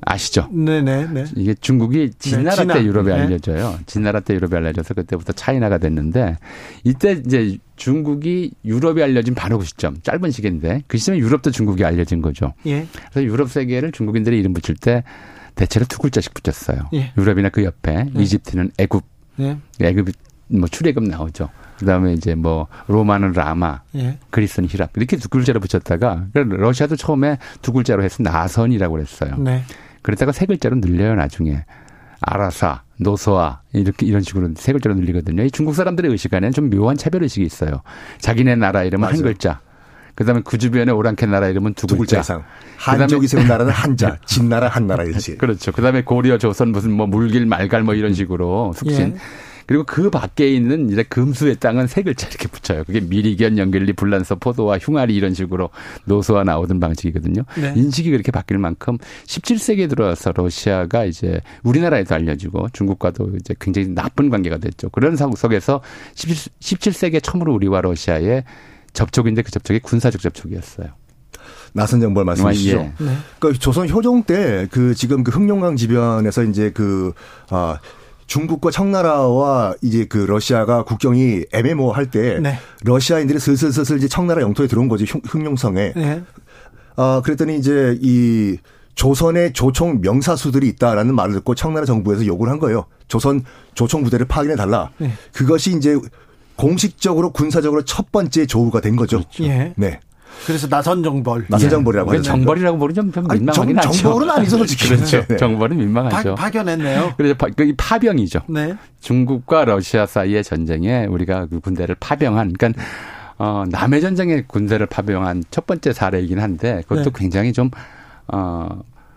아시죠?
네네. 네.
이게 중국이 진나라 네, 때 유럽에 네. 알려져요. 진나라 때 유럽에 알려져서 그때부터 차이나가 됐는데 이때 이제 중국이 유럽에 알려진 바로 그 시점 짧은 시기인데 그 시점에 유럽도 중국이 알려진 거죠. 예. 그래서 유럽 세계를 중국인들이 이름 붙일 때 대체로 두 글자씩 붙였어요. 예. 유럽이나 그 옆에 예. 이집트는 애굽, 예. 애굽 뭐 출애굽 나오죠. 그다음에 이제 뭐 로마는 라마, 예. 그리스는 히랍 이렇게 두 글자로 붙였다가 러시아도 처음에 두 글자로 해서 나선이라고 그랬어요. 네. 그랬다가 세 글자로 늘려요 나중에 아라사, 노소아 이렇게 이런 식으로 세 글자로 늘리거든요. 이 중국 사람들의 의식 안에는 좀 묘한 차별 의식이 있어요. 자기네 나라 이름은 맞아요. 한 글자. 그다음에 그 주변에 오랑캐 나라 이름은 두, 두 글자. 이상.
한족이 세운 나라는 한자, 진나라 한나라일지.
그렇죠. 그다음에 고려 조선 무슨 뭐 물길 말갈 뭐 이런 식으로 숙신. 예. 그리고 그 밖에 있는 이제 금수의 땅은 세 글자 이렇게 붙여요. 그게 미리견, 연결리, 불란서, 포도와 흉아리 이런 식으로 노소와 나오던 방식이거든요. 네. 인식이 그렇게 바뀔 만큼 17세기에 들어와서 러시아가 이제 우리나라에도 알려지고 중국과도 이제 굉장히 나쁜 관계가 됐죠. 그런 상황 속에서 17, 세기에 처음으로 우리와 러시아의 접촉인데 그 접촉이 군사적 접촉이었어요.
나선 정벌 말씀이시죠. 예. 네. 그 조선 효종 때 그 지금 그 흑룡강 지변에서 이제 그 아, 중국과 청나라와 이제 그 러시아가 국경이 애매모호할 때 네. 러시아인들이 슬슬슬슬 이제 청나라 영토에 들어온 거지 흑룡성에. 네. 아 그랬더니 이제 이 조선의 조총 명사수들이 있다라는 말을 듣고 청나라 정부에서 요구를 한 거예요. 조선 조총 부대를 파견해 달라. 네. 그것이 이제 공식적으로 군사적으로 첫 번째 조우가 된 거죠. 그렇죠. 예.
네. 그래서 나선 정벌.
나선 정벌이라고 하죠.
정벌이라고 부르면 좀, 좀 민망하긴
아니, 정, 정벌은 아니죠, 솔직히.
그렇죠. 네. 정벌은 민망하죠.
파, 견했네요
그래서 파, 그 파병이죠. 네. 중국과 러시아 사이의 전쟁에 우리가 그 군대를 파병한, 그러니까 어, 남해 전쟁에 군대를 파병한 첫 번째 사례이긴 한데 그것도 네. 굉장히 좀 어,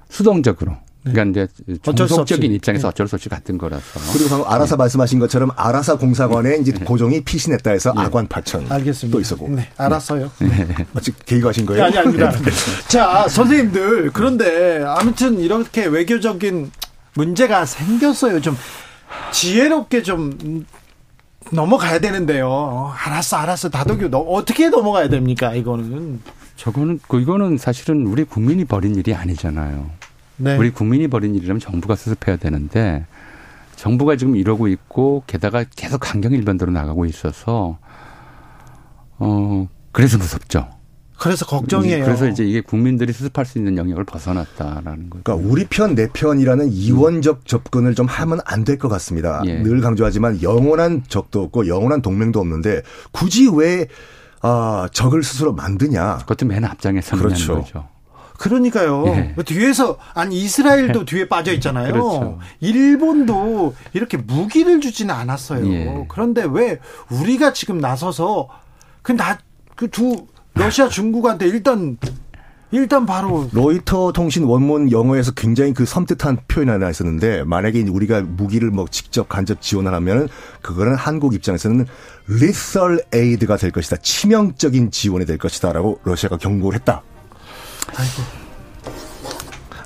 수동적으로 네. 그러니까 이제 정석적인 입장에서 네. 어쩔 수 없이 같은 거라서.
그리고 방금 아라사 네. 말씀하신 것처럼 아라사 공사관에 이제 고종이 피신했다 해서 네. 아관 파천 알겠습니다. 또 있었고.
네, 알았어요.
마치 계획하신 거예요?
아니 아닙니다. 자, 선생님들 그런데 아무튼 이렇게 외교적인 문제가 생겼어요. 좀 지혜롭게 좀 넘어가야 되는데요. 알았어, 알았어. 다독이 너 어떻게 넘어가야 됩니까? 이거는.
저거는 그 이거는 사실은 우리 국민이 벌인 일이 아니잖아요. 네. 우리 국민이 벌인 일이라면 정부가 수습해야 되는데 정부가 지금 이러고 있고 게다가 계속 강경 일변도로 나가고 있어서 어 그래서 무섭죠.
그래서 걱정이에요.
그래서 이제 이게 국민들이 수습할 수 있는 영역을 벗어났다라는 거죠.
그러니까 우리 편, 내 편이라는 이원적 접근을 좀 하면 안 될 것 같습니다. 예. 늘 강조하지만 영원한 적도 없고 영원한 동맹도 없는데 굳이 왜 아, 적을 스스로 만드냐.
그것도 맨 앞장에 서는 그렇죠. 거죠.
그러니까요. 네. 뒤에서 아니 이스라엘도 네. 뒤에 빠져 있잖아요. 그렇죠. 일본도 이렇게 무기를 주지는 않았어요. 예. 그런데 왜 우리가 지금 나서서 그나그 두 러시아 중국한테 일단 일단 바로
로이터 통신 원문 영어에서 굉장히 그 섬뜩한 표현 하나 있었는데 만약에 우리가 무기를 뭐 직접 간접 지원을 하면 그거는 한국 입장에서는 lethal aid가 될 것이다. 치명적인 지원이 될 것이다라고 러시아가 경고를 했다.
아이고.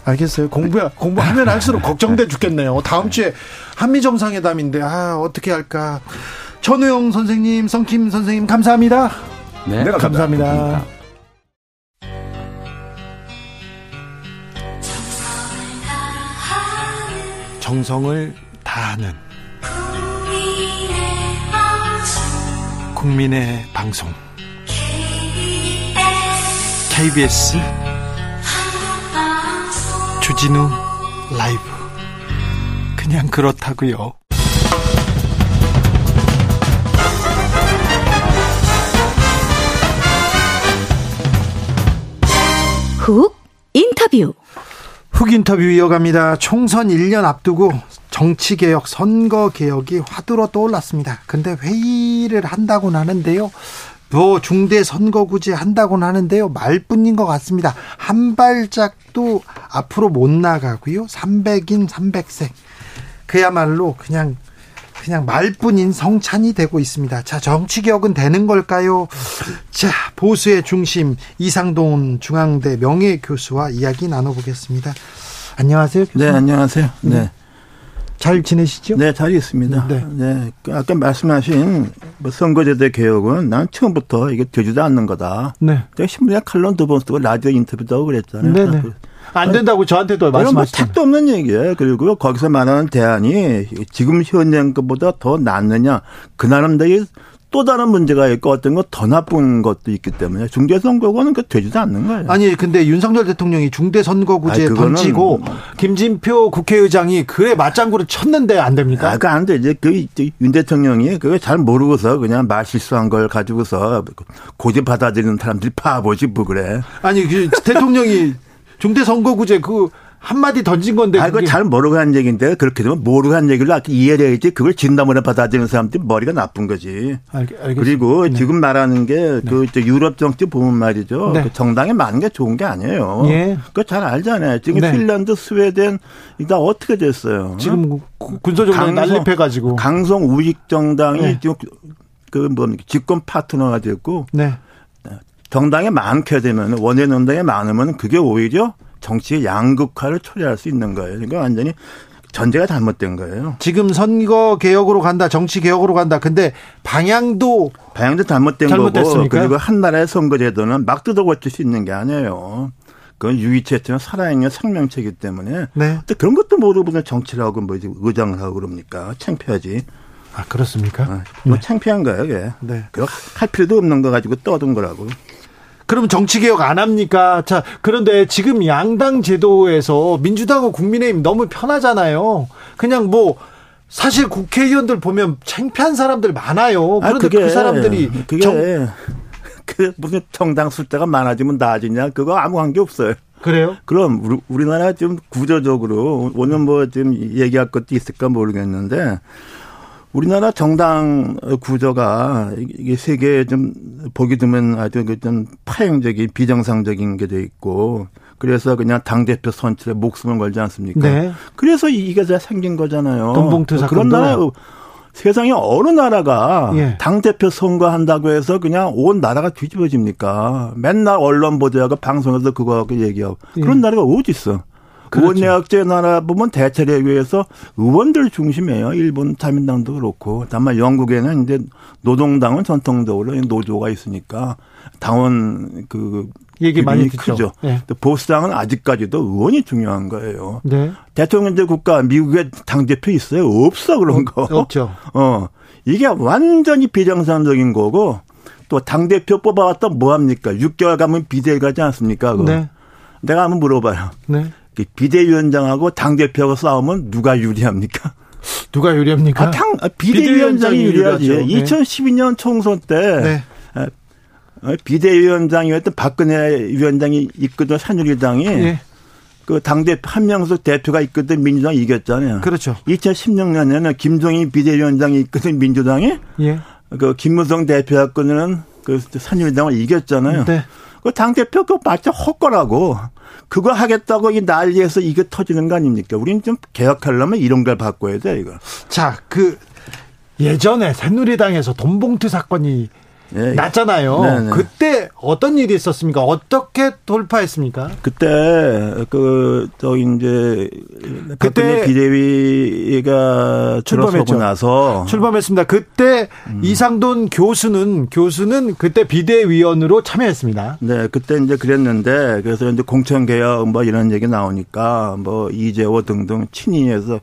알겠어요. 공부 공부하면 할수록 걱정돼 죽겠네요. 다음 주에 한미 정상회담인데 아 어떻게 할까? 전우영 선생님, 성킴 선생님 감사합니다.
네,
네 감사합니다. 감사합니다. 정성을 다하는 국민의 방송 KBS 주진우 라이브 그냥 그렇다고요.
훅 인터뷰
훅 인터뷰 이어갑니다. 총선 1년 앞두고 정치 개혁, 선거 개혁이 화두로 떠올랐습니다. 근데 회의를 한다고 하는데요. 뭐 중대 선거구제 한다고 하는데요. 말뿐인 것 같습니다. 한 발짝도 앞으로 못 나가고요. 300인 300색. 그야말로 그냥 그냥 말뿐인 성찬이 되고 있습니다. 자, 정치 개혁은 되는 걸까요? 자, 보수의 중심 이상돈 중앙대 명예 교수와 이야기 나눠보겠습니다. 안녕하세요.
교수님. 네, 안녕하세요. 네. 네.
잘 지내시죠?
네, 잘 있습니다. 네. 네. 그 아까 말씀하신 뭐 선거제도 개혁은 난 처음부터 이게 되지도 않는 거다. 네. 제가 신문에 칼럼 두번 쓰고 라디오 인터뷰도 하고 그랬잖아요. 네네. 네.
안 된다고 저한테도 뭐 말씀하시죠.
뭐 택도 없는 얘기예요. 그리고 거기서 말하는 대안이 지금 현행 것보다 더 낫느냐. 그 나름대로 또 다른 문제가 있고 어떤 거더 나쁜 것도 있기 때문에 중대 선거구는 그 되지도 않는 거예요.
아니 근데 윤석열 대통령이 중대 선거구제 던지고 김진표 국회의장이 그래 맞장구를 쳤는데 안 됩니까?
아, 그안 되지. 그윤 대통령이 그걸 잘 모르고서 그냥 말 실수한 걸 가지고서 고집 받아들이는 사람들이 바보지 뭐 그래.
아니 그 대통령이 중대 선거구제 그 한마디 던진 건데.
아, 그거 잘 모르고 한 얘기인데 그렇게 되면 모르고 한 얘기를 이해를 해야지 그걸 진담으로 받아들이는 사람들이 머리가 나쁜 거지. 알, 그리고 네. 지금 말하는 게그 네. 유럽 정치 보면 말이죠. 네. 그 정당에 많은 게 좋은 게 아니에요. 예. 그거 잘 알잖아요. 지금 네. 핀란드, 스웨덴 이다 어떻게 됐어요?
지금 군소정당 난립해가지고.
강성 우익 정당이 네. 지금 그 뭡니까 집권 파트너가 됐고. 네. 정당에 많게 되면 원외 정당에 많으면 그게 오히려 정치의 양극화를 초래할 수 있는 거예요. 그러니까 완전히 전제가 잘못된 거예요.
지금 선거 개혁으로 간다, 정치 개혁으로 간다. 근데 방향도
방향도 잘못된 잘못됐습니까? 거고 그리고 한 나라의 선거제도는 막 뜯어 고칠 수 있는 게 아니에요. 그건 유의체처럼 살아있는 생명체이기 때문에 네. 또 그런 것도 모르고 무슨 정치를 하고 뭐 의장을 하고 그럽니까? 창피하지.
아 그렇습니까? 어,
뭐 네. 창피한 거예요, 이게. 네. 그거 할 필요도 없는 거 가지고 떠든 거라고.
그러면 정치 개혁 안 합니까? 자, 그런데 지금 양당 제도에서 민주당과 국민의힘 너무 편하잖아요. 그냥 뭐 사실 국회의원들 보면 창피한 사람들 많아요. 그런데 아, 그게, 그 사람들이
그게 정... 그 무슨 정당 숫자가 많아지면 나아지냐? 그거 아무 관계 없어요.
그래요?
그럼 우리, 나라 좀 구조적으로 오늘 뭐좀 얘기할 것도 있을까 모르겠는데 우리나라 정당 구조가 이게 세계에 좀 보기 드문 아주 그좀 파행적인 비정상적인 게 돼 있고 그래서 그냥 당 대표 선출에 목숨을 걸지 않습니까? 네. 그래서 이게 생긴 거잖아요.
돈봉투 사건
그런 나라 세상에 어느 나라가 예. 당 대표 선거한다고 해서 그냥 온 나라가 뒤집어집니까? 맨날 언론 보도하고 방송에서 그거 하고 얘기하고 예. 그런 나라가 어디 있어? 그렇죠. 의원내각제 나라 보면 대체력에 의해서 의원들 중심이에요. 일본 자민당도 그렇고. 다만 영국에는 이제 노동당은 전통적으로 노조가 있으니까 당원 그
얘기 많이 듣죠. 크죠.
네. 보수당은 아직까지도 의원이 중요한 거예요. 네. 대통령제 국가 미국에 당 대표 있어요? 없어 그런 거.
없죠.
어 이게 완전히 비정상적인 거고 또 당 대표 뽑아왔다 뭐 합니까? 6개월 가면 비대위 가지 않습니까? 그거. 네. 내가 한번 물어봐요. 네. 그 비대위원장하고 당대표하고 싸우면 누가 유리합니까?
누가 유리합니까?
아, 당, 아, 비대위원장이, 유리하지. 네. 2012년 총선 때 네. 아, 어, 비대위원장이었던 박근혜 위원장이 이끄던 산유리당이 네. 그 당대표 한 명석 대표가 이끄던 민주당이 이겼잖아요.
그렇죠.
2016년에는 김종인 비대위원장이 이끄던 민주당이 예. 그 김무성 대표가 이끄는 그 산유리당을 이겼잖아요. 네. 그 당대표 그거 맞죠? 헛거라고. 그거 하겠다고 이 난리에서 이게 터지는 거 아닙니까? 우리는 좀 개혁하려면 이런 걸 바꿔야 돼, 이거.
자, 그 예전에 새누리당에서 돈봉투 사건이 예. 났잖아요. 네네. 그때 어떤 일이 있었습니까? 어떻게 돌파했습니까?
그때 그저 이제 그때 비대위가 출범했고 나서
출범했습니다. 그때 음. 이상돈 교수는 교수는 그때 비대위원으로 참여했습니다.
네, 그때 이제 그랬는데 그래서 이제 공천 개혁 뭐 이런 얘기 나오니까 뭐 이재호 등등 친이에서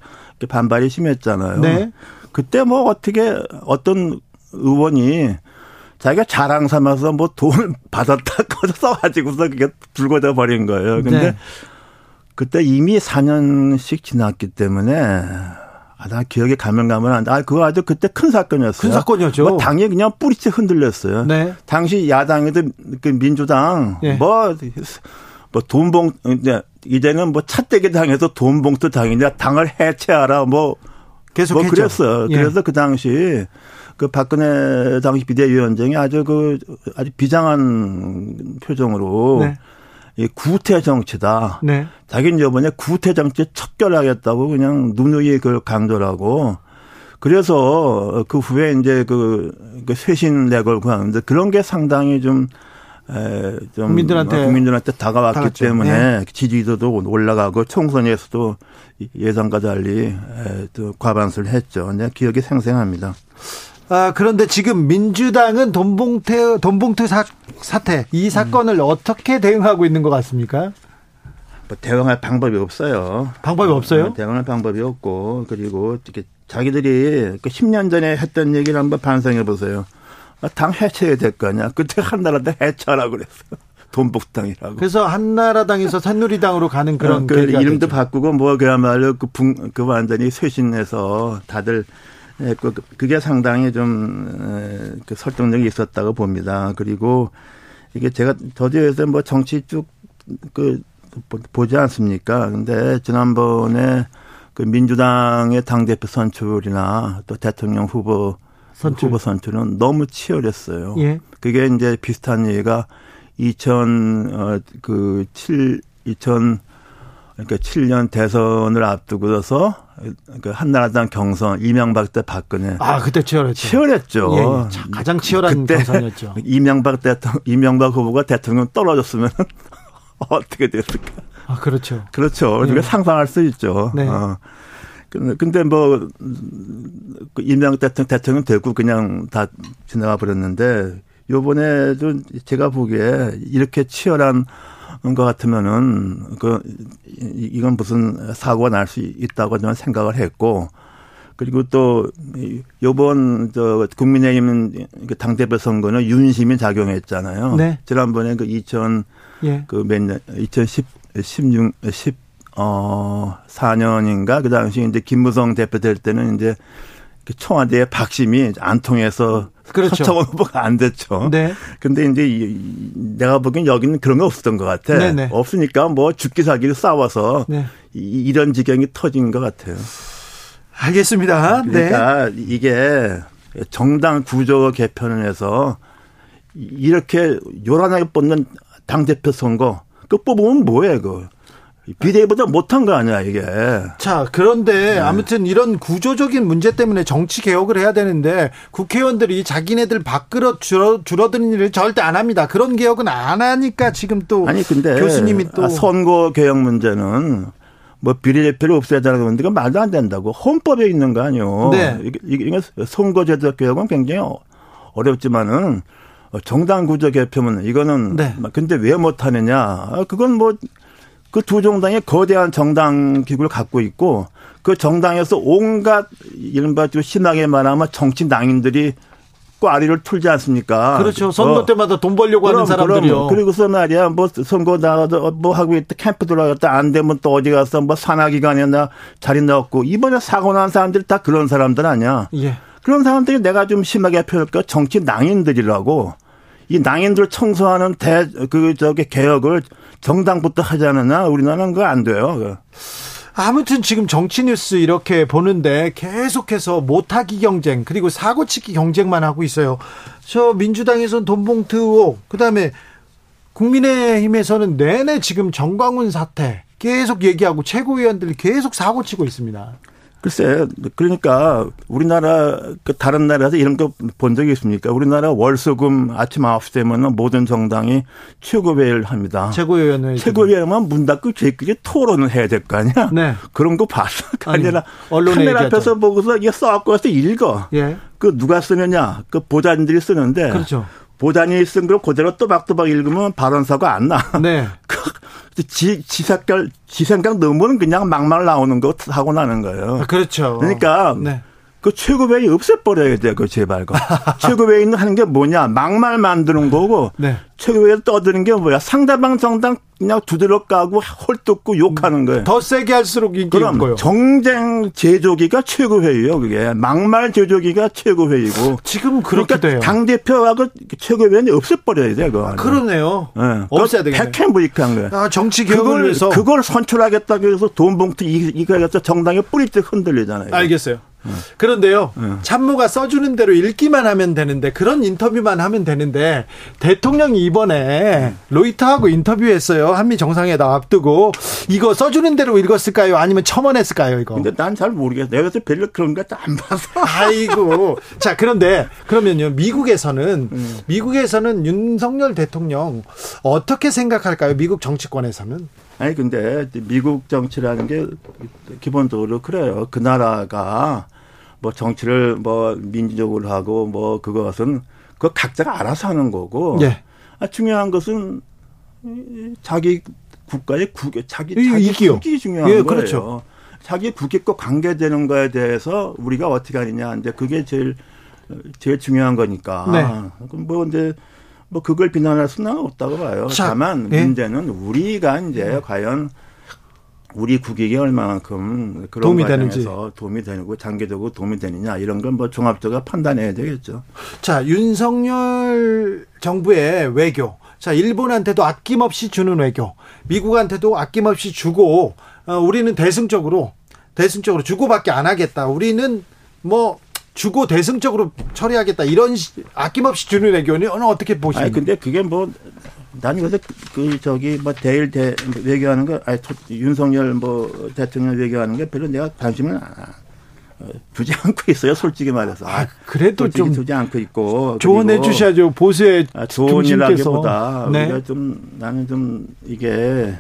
반발이 심했잖아요. 네. 그때 뭐 어떻게 어떤 의원이 자기가 자랑 삼아서 뭐 돈을 받았다고 써가지고서 그게 불거져 버린 거예요. 근데 네. 그때 이미 4년씩 지났기 때문에 아, 나 기억에 가면가면한데, 아, 그거 아주 그때 큰 사건이었어요.
큰 사건이었죠. 뭐
당이 그냥 뿌리채 흔들렸어요. 네. 당시 야당에도 그 민주당, 네. 뭐, 뭐 돈봉, 이제 이제는 뭐 차떼기 당해서 돈봉투 당이냐, 당을 해체하라, 뭐. 계속 뭐 그랬어요. 예. 그래서 그 당시 그 박근혜 당시 비대위원장이 아주 그 아주 비장한 표정으로 네. 이 구태 정치다. 네. 자기는 이번에 구태 정치 척결하겠다고 그냥 누누이 그걸 강조를 하고 그래서 그 후에 이제 그, 그 쇄신 내걸고 하는데 그런 게 상당히 좀 에, 좀 국민들한테 국민들한테 다가왔기 다갔죠. 때문에 네. 지지도도 올라가고 총선에서도 예상과 달리 에, 또 과반수를 했죠. 네, 기억이 생생합니다.
아, 그런데 지금 민주당은 돈봉태, 돈봉투 사, 사태, 이 사건을 음. 어떻게 대응하고 있는 것 같습니까?
뭐 대응할 방법이 없어요.
방법이 없어요?
어, 대응할 방법이 없고, 그리고 이렇게 자기들이 그 10년 전에 했던 얘기를 한번 반성해 보세요. 아, 당 해체해야 될 거 아니야. 그때 한나라당 해체하라고 그랬어. 돈복당이라고.
그래서 한나라당에서 새누리당으로 가는 그런 어,
그 이름도 됐죠. 바꾸고 뭐 그야말로 그, 붕, 그 완전히 쇄신해서 다들 예, 그, 그게 상당히 좀그 설득력이 있었다고 봅니다. 그리고 이게 제가 저지에서 뭐 정치 쭉 그 보지 않습니까? 근데 지난번에 그 민주당의 당 대표 선출이나 또 대통령 후보 선출. 후보 선출은 너무 치열했어요. 예. 그게 이제 비슷한 얘기가 2000어그 7, 2000 그러니까 7년 대선을 앞두고서 그 한나라당 경선 이명박 때 박근혜
아 그때 치열했죠.
치열했죠. 예,
예. 가장 치열한 경선이었죠.
이명박 대통령 이명박 후보가 대통령 떨어졌으면 어떻게 됐을까?
아 그렇죠.
그렇죠. 우리가 예. 상상할 수 있죠. 네. 어. 근데 뭐그 이명박 대통령 대통령 되고 그냥 다 지나가 버렸는데 요번에도 제가 보기에 이렇게 치열한 것 같으면은 그 이건 무슨 사고가 날 수 있다고 저는 생각을 했고 그리고 또 요번 저 국민의힘 그 당대표 선거는 윤심이 작용했잖아요. 네. 지난번에 그 2000 예. 그몇 년, 2010, 16, 10, 어, 4년인가 그 당시 이제 김무성 대표 될 때는 이제 그 청와대의 박심이 안 통해서 그렇죠. 서청원 후보가 안 됐죠. 네. 근데 이제 내가 보기엔 여기는 그런 거 없었던 것 같아. 네네. 없으니까 뭐 죽기 살기를 싸워서 네. 이런 지경이 터진 것 같아요.
알겠습니다.
그러니까 네. 이게 정당 구조 개편을 해서 이렇게 요란하게 뽑는 당대표 선거 그 뽑으면 뭐해 그 비대위보다 못한 거 아니야 이게.
자 그런데 네. 아무튼 이런 구조적인 문제 때문에 정치 개혁을 해야 되는데 국회의원들이 자기네들 밖으로 줄어 줄어드는 일을 절대 안 합니다. 그런 개혁은 안 하니까 지금 또 아니 근데 교수님이 또
아, 선거 개혁 문제는 뭐 비례대표를 없애야 되는 건데 그 말도 안 된다고 헌법에 있는 거 아니요. 네. 이게, 이게 선거제도 개혁은 굉장히 어렵지만은 정당 구조 개편은 이거는 네. 근데 왜 못하느냐? 아, 그건 뭐 그 두 정당이 거대한 정당 기구를 갖고 있고 그 정당에서 온갖 이른바 심하게 말하면 정치 낭인들이 꽈리를 풀지 않습니까?
그렇죠. 선거 어. 때마다 돈 벌려고 그럼, 하는 사람들이요. 그럼.
그리고서 말이야, 뭐 선거 나가서 뭐 하고 있다 캠프 들어갔다 안 되면 또 어디 가서 뭐 산하기관이나 자리 넣었고 이번에 사고 난 사람들이 다 그런 사람들 아니야. 예. 그런 사람들이 내가 좀 심하게 표현할까 정치 낭인들이라고 이 낭인들 청소하는 대 그 저기 개혁을 정당부터 하지 않느냐 우리나라는 그거 안 돼요.
아무튼 지금 정치 뉴스 이렇게 보는데 계속해서 못하기 경쟁 그리고 사고치기 경쟁만 하고 있어요. 저 민주당에서는 돈봉투 의혹 그다음에 국민의힘에서는 내내 지금 정광훈 사태 계속 얘기하고 최고위원들이 계속 사고치고 있습니다.
글쎄, 그러니까 우리나라 그 다른 나라에서 이런 거 본 적이 있습니까? 우리나라 월수금 아침 9시 되면은 모든 정당이 최고회의를 합니다.
최고위원회.
최고위원회만 문 닫고 저희끼리 토론을 해야 될 거 아니야? 네. 그런 거 봤어. 그 아니라 언론에 카메라 얘기하죠. 앞에서 보고서 이게 써갖고 와서 읽어. 예. 그 누가 쓰느냐? 그 보좌진들이 쓰는데. 그렇죠. 보좌관이 쓴 걸 그대로 또박또박 읽으면 발언서가 안 나. 네. 그 지, 지색깔, 지생각 너무는 그냥 막말 나오는 거 하고 나는 거예요.
아, 그렇죠.
그러니까. 네. 그 최고회의 없애버려야 돼, 그 제발. 그. 최고회의는 하는 게 뭐냐? 막말 만드는 거고. 네. 최고회의 떠드는 게 뭐야? 상대방 정당 그냥 두드러 까고 헐뜯고 욕하는 거예요.
더 세게 할수록 인기인 거예요.
정쟁 제조기가 최고회의요, 그게. 막말 제조기가 최고회의고.
지금 그렇게 그러니까 돼요.
당대표하고 최고회의는 없애버려야 돼, 그거. 아,
그러네요. 네. 없애야 되겠네.
백행부익한 거예요.
아, 정치 개혁을 위해서.
그걸 선출하겠다고 해서 돈 봉투 이거 해서 정당의 뿌리째 흔들리잖아요.
알겠어요. 그런데요, 참모가 써주는 대로 읽기만 하면 되는데 그런 인터뷰만 하면 되는데 대통령이 이번에 로이터하고 인터뷰했어요. 한미 정상회담 앞두고 이거 써주는 대로 읽었을까요? 아니면 첨언했을까요? 이거?
근데 난 잘 모르겠어. 내가 그래서 별로 그런 거 안 봐서.
아이고. 자 그런데 그러면요 미국에서는 음. 미국에서는 윤석열 대통령 어떻게 생각할까요? 미국 정치권에서는?
아니 근데 미국 정치라는 게 기본적으로 그래요. 그 나라가 뭐 정치를 뭐 민주적으로 하고 뭐 그것은 그 각자가 알아서 하는 거고. 예. 아, 중요한 것은 자기 국가의 국 자기 자기 국익이 중요한 예, 그렇죠. 거예요. 자기 국익과 관계되는 거에 대해서 우리가 어떻게 하느냐. 이제 그게 제일 제일 중요한 거니까. 네. 그럼 뭐 이제 뭐 그걸 비난할 수는 없다고 봐요. 자, 다만 예. 문제는 우리가 이제 네. 과연 우리 국익에 얼마만큼 그런 도움이 되는지 도움이 되고 장기적으로 도움이 되느냐 이런 건 뭐 종합적으로 판단해야 되겠죠.
자 윤석열 정부의 외교, 자 일본한테도 아낌없이 주는 외교, 미국한테도 아낌없이 주고 어, 우리는 대승적으로 대승적으로 주고밖에 안 하겠다. 우리는 뭐 주고 대승적으로 처리하겠다 이런 아낌없이 주는 외교는 어떻게? 아니
근데 그게 뭐 나는 그래서 그 저기 뭐 대일 대 외교하는 거 아니 윤석열 뭐 대통령 외교하는 게 별로 내가 관심은 어, 두지 않고 있어요, 솔직히 말해서.
아, 그래도 좀
두지 않고 있고
조언해 주셔야죠. 보수의 아,
조언이라기보다 네. 우리가 좀 나는 좀 이게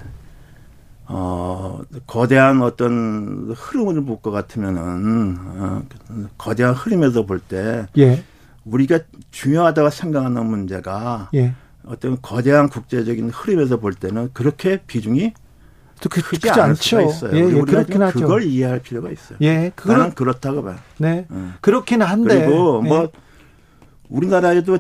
어 거대한 어떤 흐름을 볼 것 같으면은 어, 거대한 흐름에서 볼때 예. 우리가 중요하다고 생각하는 문제가 예. 어떤 거대한 국제적인 흐름에서 볼 때는 그렇게 비중이
그, 크지, 크지 않죠.
있어요. 예, 예, 그렇긴 하죠. 그걸 이해할 필요가 있어요. 예, 그건 그렇다고 봐요.
네, 음. 그렇긴 한데
그리고 뭐 네. 우리나라에도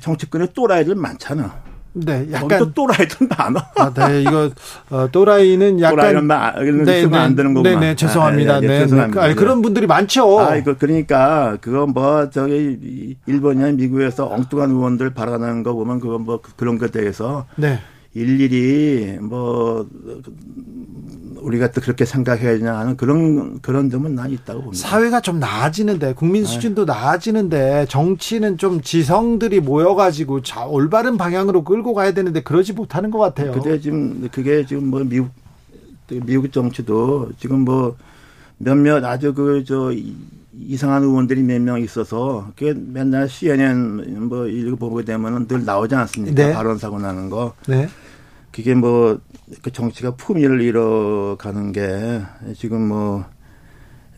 정치권에 또라이들 많잖아.
네, 약간
또라이들 많아.
아, 네, 이거 어, 또라이는 약간
또라이는 네, 네, 안 되는 거구만.
네, 네, 죄송합니다. 아, 네, 네, 죄송합니다. 아니, 그런 분들이 많죠.
아, 이거 그러니까 그거 뭐 저기 일본이나 미국에서 엉뚱한 의원들 발언하는 거 보면 그건 뭐 그런 것에 대해서 네. 일일이 뭐 우리가 또 그렇게 생각해야 되냐 하는 그런 그런 점은 난 있다고 봅니다.
사회가 좀 나아지는데 국민 네. 수준도 네. 나아지는데 정치는 좀 지성들이 모여가지고 자 올바른 방향으로 끌고 가야 되는데 그러지 못하는 것 같아요.
근데 지금 그게 지금 뭐 미국 미국 정치도 지금 뭐 몇몇 아주 그 저 이상한 의원들이 몇 명 있어서 그게 맨날 CNN 뭐 이거 보게 되면은 늘 나오지 않습니까? 네. 발언 사고 나는 거. 네. 그게 뭐 그 정치가 품위를 잃어가는 게 지금 뭐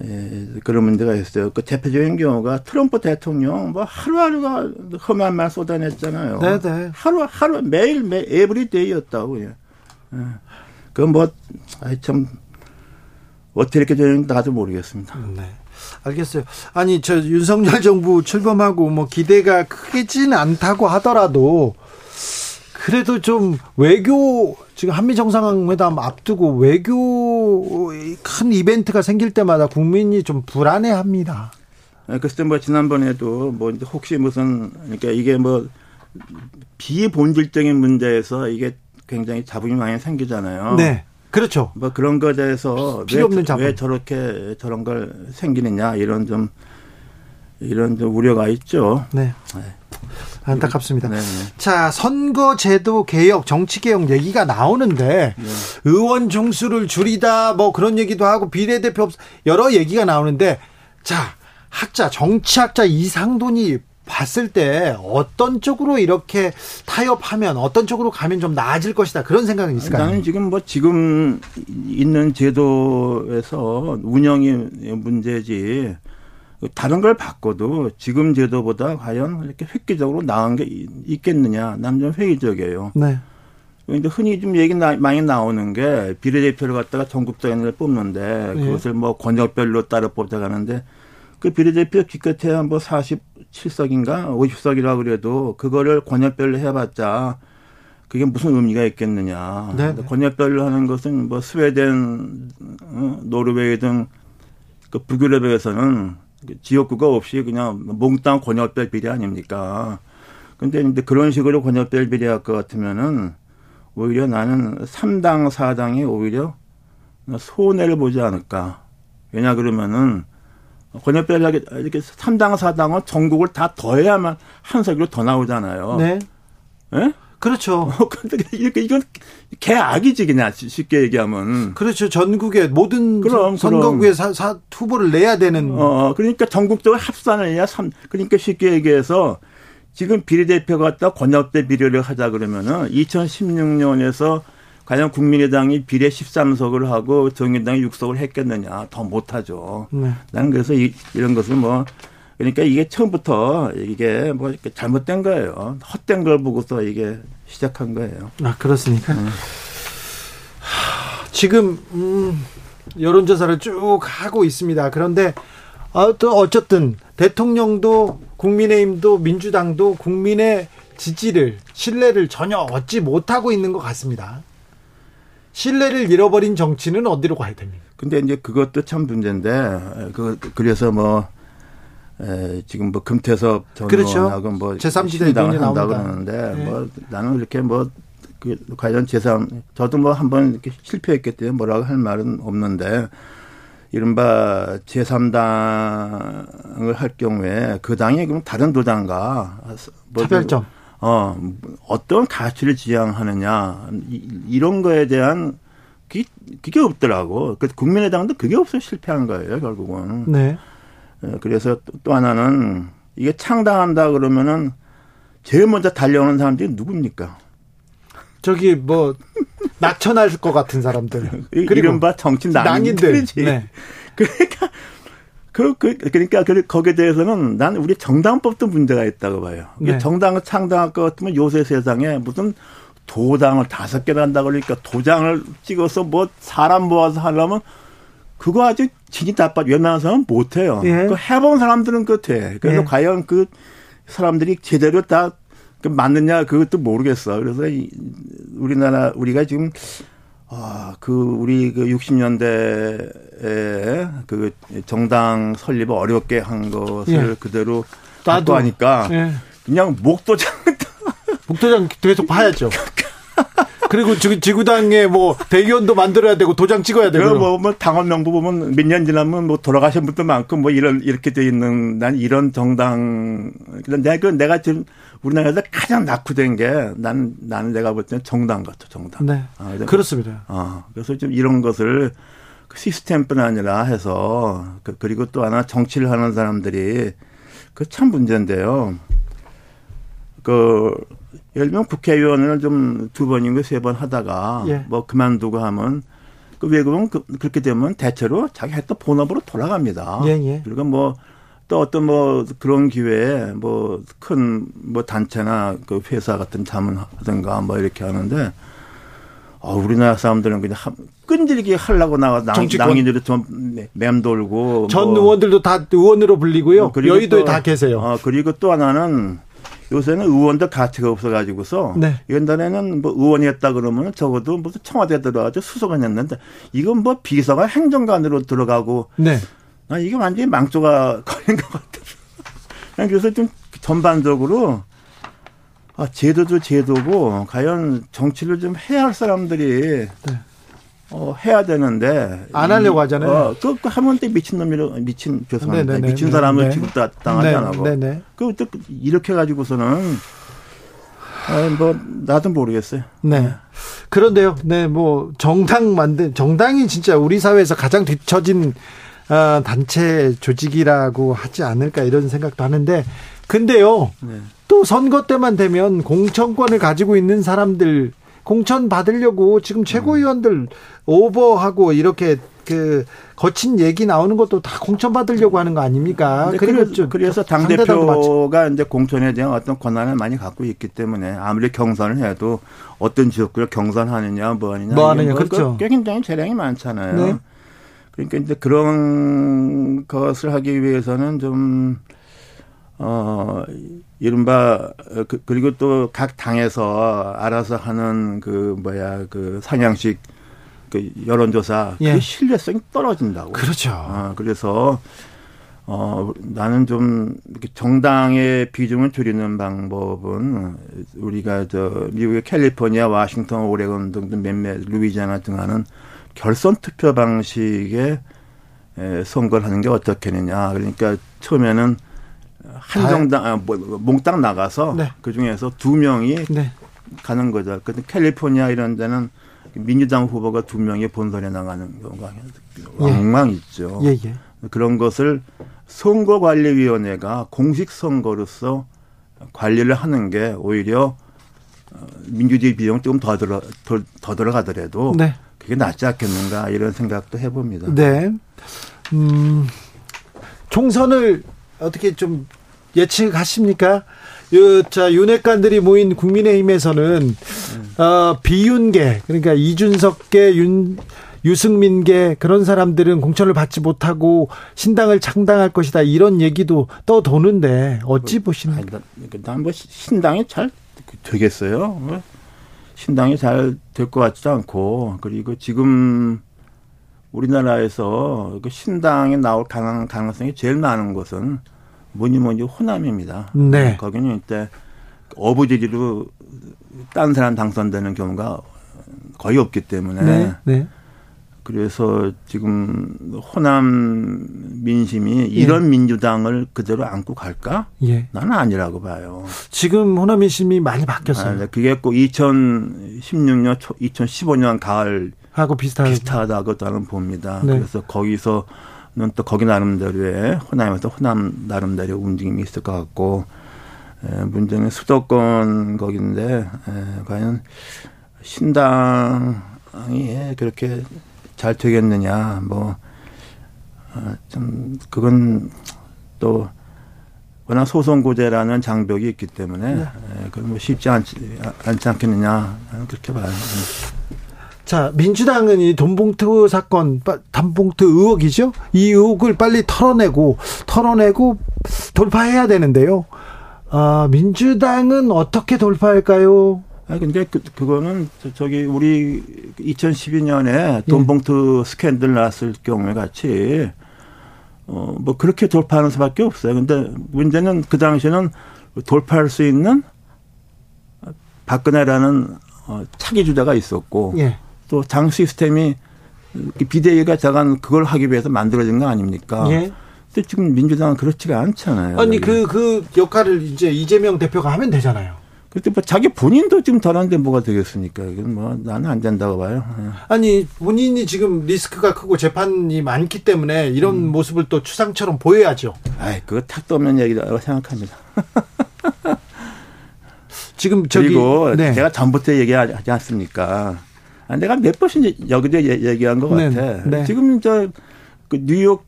에, 그런 문제가 있어요. 그 대표적인 경우가 트럼프 대통령 뭐 하루하루가 험한 말 쏟아냈잖아요. 네네. 네. 하루 하루 매일 매 에브리데이였다고. 예. 그뭐 아이 참 어떻게 이렇게 되는지 나도 모르겠습니다. 네.
알겠어요. 아니 저 윤석열 정부 출범하고 뭐 기대가 크지는 않다고 하더라도 그래도 좀 외교 지금 한미 정상회담 앞두고 외교 큰 이벤트가 생길 때마다 국민이 좀 불안해합니다.
네, 글쎄 뭐 지난번에도 뭐 혹시 무슨 그러니까 이게 뭐 비본질적인 문제에서 이게 굉장히 자본이 많이 생기잖아요.
네. 그렇죠.
뭐 그런 것에 대해서 필요 없는 자본. 왜 저렇게 저런 걸 생기느냐 이런 좀 이런 좀 우려가 있죠. 네. 네.
안타깝습니다. 네네. 자, 선거제도 개혁, 정치개혁 얘기가 나오는데 네. 의원 중수를 줄이다 뭐 그런 얘기도 하고 비례대표 여러 얘기가 나오는데 자, 학자, 정치학자 이상돈이 봤을 때 어떤 쪽으로 이렇게 타협하면 어떤 쪽으로 가면 좀 나아질 것이다 그런 생각은 있을까요?
나는 지금 뭐 지금 있는 제도에서 운영이 문제지 다른 걸 바꿔도 지금 제도보다 과연 이렇게 획기적으로 나은 게 있겠느냐 난좀 회의적이에요. 네. 근데 흔히 좀 얘기 나, 많이 나오는 게 비례대표를 갖다가 전국장을 뽑는데 네. 그것을 뭐 권역별로 따로 뽑자가는데 그 비례대표 기껏해야 뭐 47석인가 50석이라 그래도 그거를 권역별로 해봤자 그게 무슨 의미가 있겠느냐. 네. 권역별로 하는 것은 뭐 스웨덴, 어, 노르웨이 등 그 북유럽에서는 지역구가 없이 그냥 몽땅 권역별 비례 아닙니까? 근데 이제 그런 식으로 권역별 비례할 것 같으면은 오히려 나는 3당, 4당이 오히려 손해를 보지 않을까. 왜냐 그러면은 권역별 이렇게 3당, 4당은 전국을 다 더해야만 한 석으로 더 나오잖아요. 네.
예? 그렇죠.
근데 이렇게 이건 개악이지 그냥 쉽게 얘기하면.
그렇죠. 전국의 모든 그럼, 선거구에 사, 사, 후보를 내야 되는.
어 그러니까 전국적으로 합산을 해야 삼. 그러니까 쉽게 얘기해서 지금 비례대표 갖다 권역대 비례를 하자 그러면은 2016년에서 과연 국민의당이 비례 13석을 하고 정의당이 6석을 했겠느냐 더 못하죠. 네. 나는 그래서 이, 이런 것을 뭐 그러니까 이게 처음부터 이게 뭐 잘못된 거예요. 헛된 걸 보고서 이게 시작한 거예요.
아 그렇습니까? 음. 지금 음, 여론조사를 쭉 하고 있습니다. 그런데 어, 또 어쨌든 대통령도 국민의힘도 민주당도 국민의 지지를 신뢰를 전혀 얻지 못하고 있는 것 같습니다. 신뢰를 잃어버린 정치는 어디로 가야 됩니까?
근데 이제 그것도 참 문제인데 그 그래서 뭐 에, 지금 뭐 금태섭 전 그렇죠. 의원하고 뭐
제3지대 당을
한다 그러는데 네. 뭐 나는 이렇게 뭐 그 과연 제3 저도 뭐 한번 이렇게 실패했기 때문에 뭐라고 할 말은 없는데 이른바 제3당을 할 경우에 그 당이 그럼 다른 도 당과
뭐 차별점
어 어떤 가치를 지향하느냐 이 런 거에 대한 그게, 그게 없더라고. 그 국민의당도 그게 없어 실패한 거예요 결국은. 네. 예, 그래서 또 하나는 이게 창당한다 그러면은 제일 먼저 달려오는 사람들이 누굽니까?
저기 뭐 낙천할 것 같은 사람들.
이른바 정치 낭인들. 네. 그러니까 그, 그, 그러니까 그, 거기에 대해서는 난 우리 정당법도 문제가 있다고 봐요. 네. 정당을 창당할 것 같으면 요새 세상에 무슨 도당을 다섯 개를 한다 그러니까 도장을 찍어서 뭐 사람 모아서 하려면 그거 아주 진이 나빠 웬만한 사람은 못해요. 예. 그 해본 사람들은 끝에. 그래서 예. 과연 그 사람들이 제대로 다그 맞느냐 그것도 모르겠어. 그래서 우리나라 우리가 지금 아, 그 우리 그 60년대에 그 정당 설립을 어렵게 한 것을 예. 그대로 나도 하니까 예. 그냥 목도장
목도장 계속 봐야죠. 그리고 지구 당에 뭐 대의원도 만들어야 되고 도장 찍어야 되고.
뭐, 뭐 당원 명부 보면 몇 년 지나면 뭐 돌아가신 분도 많고 뭐 이런 이렇게 돼 있는 난 이런 정당 내가 그 내가 지금 우리나라에서 가장 낙후된 게 난 나는 내가 볼 때는 정당 같아 정당.
네. 아, 그렇습니다.
아 그래서 좀 이런 것을 그 시스템뿐 아니라 해서 그, 그리고 또 하나 정치를 하는 사람들이 그 참 문제인데요. 그 예를 들면 국회의원을 좀 두 번인가 세 번 하다가 예. 뭐 그만두고 하면 그 외국은 그, 렇게 되면 대체로 자기 했던 본업으로 돌아갑니다. 예, 예. 그리고 뭐 또 어떤 뭐 그런 기회에 뭐 큰뭐 뭐 단체나 그 회사 같은 자문하든가 뭐 이렇게 하는데 어, 우리나라 사람들은 그냥 끈질기 하려고 나가 낭, 낭인들이 좀 맴돌고
전 뭐. 의원들도 다 의원으로 불리고요. 어, 여의도에 또, 다 계세요.
어, 그리고 또 하나는 요새는 의원도 가치가 없어가지고서 네. 옛날에는 뭐 의원이었다 그러면 적어도 무슨 청와대 들어가서 수석은 했는데 이건 뭐 비서가 행정관으로 들어가고 네. 나 이게 완전히 망조가 걸린 것 같아서 그래서 좀 전반적으로 아, 제도도 제도고 과연 정치를 좀 해야 할 사람들이 네. 어, 해야 되는데.
안 하려고 하잖아요. 어,
또, 그 하면 또 미친 놈이로, 미친, 죄송합니다. 네네네. 미친 사람을 네. 취급당하지 않고. 네네. 그, 또, 이렇게 가지고서는, 아, 뭐, 나도 모르겠어요.
네. 그런데요, 네, 뭐, 정당 만든, 정당이 진짜 우리 사회에서 가장 뒤처진, 어, 단체 조직이라고 하지 않을까 이런 생각도 하는데, 근데요, 네. 또 선거 때만 되면 공천권을 가지고 있는 사람들, 공천 받으려고 지금 최고위원들 오버하고 이렇게 그 거친 얘기 나오는 것도 다 공천 받으려고 하는 거 아닙니까?
그래서, 그래서 당 대표가 이제 공천에 대한 어떤 권한을 많이 갖고 있기 때문에 아무리 경선을 해도 어떤 지역구를 경선하느냐 뭐 하느냐
뭐 하느냐 그렇죠.
꽤 굉장히 재량이 많잖아요. 네. 그러니까 이제 그런 것을 하기 위해서는 좀 어, 이른바, 그, 그리고 또 각 당에서 알아서 하는 그, 뭐야, 그 상향식 그 여론조사, 예. 그 신뢰성이 떨어진다고.
그렇죠.
어, 그래서, 어, 나는 좀 정당의 비중을 줄이는 방법은 우리가 저 미국의 캘리포니아, 와싱턴, 오레곤 등등 몇몇 루이지아나 등 하는 결선 투표 방식의 선거를 하는 게 어떻겠느냐. 그러니까 처음에는 한 정당 아, 뭐, 몽땅 나가서 네. 그 중에서 두 명이 네. 가는 거죠. 근데 캘리포니아 이런 데는 민주당 후보가 두 명이 본선에 나가는 경우가 왕왕 예. 있죠. 예, 예. 그런 것을 선거관리위원회가 공식 선거로서 관리를 하는 게 오히려 어, 민주주의 비용 조금 더 들어 더, 더 들어가더라도 네. 그게 낫지 않겠는가 이런 생각도 해봅니다.
네. 음, 총선을 어떻게 좀 예측하십니까? 요, 자, 윤핵관들이 모인 국민의힘에서는, 어, 비윤계, 그러니까 이준석계, 윤, 유승민계 그런 사람들은 공천을 받지 못하고 신당을 창당할 것이다 이런 얘기도 떠도는데 어찌 보십니까?
난뭐 신당이 잘 되겠어요. 뭐 신당이 잘 될 것 같지도 않고 그리고 지금 우리나라에서 그 신당에 나올 가능성이 제일 많은 것은 뭐니 뭐니 호남입니다. 네. 거기는 이때 어부지리로 딴 사람 당선되는 경우가 거의 없기 때문에 네. 네. 그래서 지금 호남 민심이 예. 이런 예. 민주당을 그대로 안고 갈까? 예. 나는 아니라고 봐요.
지금 호남 민심이 많이 바뀌었어요. 아, 네.
그게 꼭 2016년 초, 2015년 가을 하고 비슷하다고 나는 봅니다. 네. 그래서 거기서 또 거기 나름대로의 호남에서 호남 나름대로 움직임이 있을 것 같고 에, 문제는 수도권 거기인데 에, 과연 신당이 그렇게 잘 되겠느냐 뭐좀 어, 그건 또 워낙 소송고제라는 장벽이 있기 때문에 네. 에, 그건 뭐 쉽지 않지, 않지 않겠느냐 그렇게 봐요.
자, 민주당은 이 돈봉투 사건, 단봉투 의혹이죠? 이 의혹을 빨리 털어내고, 털어내고 돌파해야 되는데요. 아, 민주당은 어떻게 돌파할까요?
아 근데 그, 그거는 저기 우리 2012년에 돈봉투 예. 스캔들 났을 경우에 같이 어, 뭐 그렇게 돌파하는 수밖에 없어요. 근데 문제는 그 당시에는 돌파할 수 있는 박근혜라는 어, 차기 주자가 있었고 예. 또 장 시스템이 비대위가 자간 그걸 하기 위해서 만들어진 거 아닙니까? 예. 근데 지금 민주당은 그렇지가 않잖아요.
아니 그그 그 역할을 이제 이재명 대표가 하면 되잖아요.
그때 뭐 자기 본인도 지금 덜한데 뭐가 되겠습니까? 이건 뭐 나는 안 된다고 봐요. 예.
아니 본인이 지금 리스크가 크고 재판이 많기 때문에 이런 음. 모습을 또 추상처럼 보여야죠.
아이 그거 탁도 없는 얘기라고 생각합니다.
지금 저기
그리고 네. 제가 전부터 얘기하지 않습니까? 아, 내가 몇 번씩 여기서 얘기한 것 네, 같아. 네. 지금 저 그 뉴욕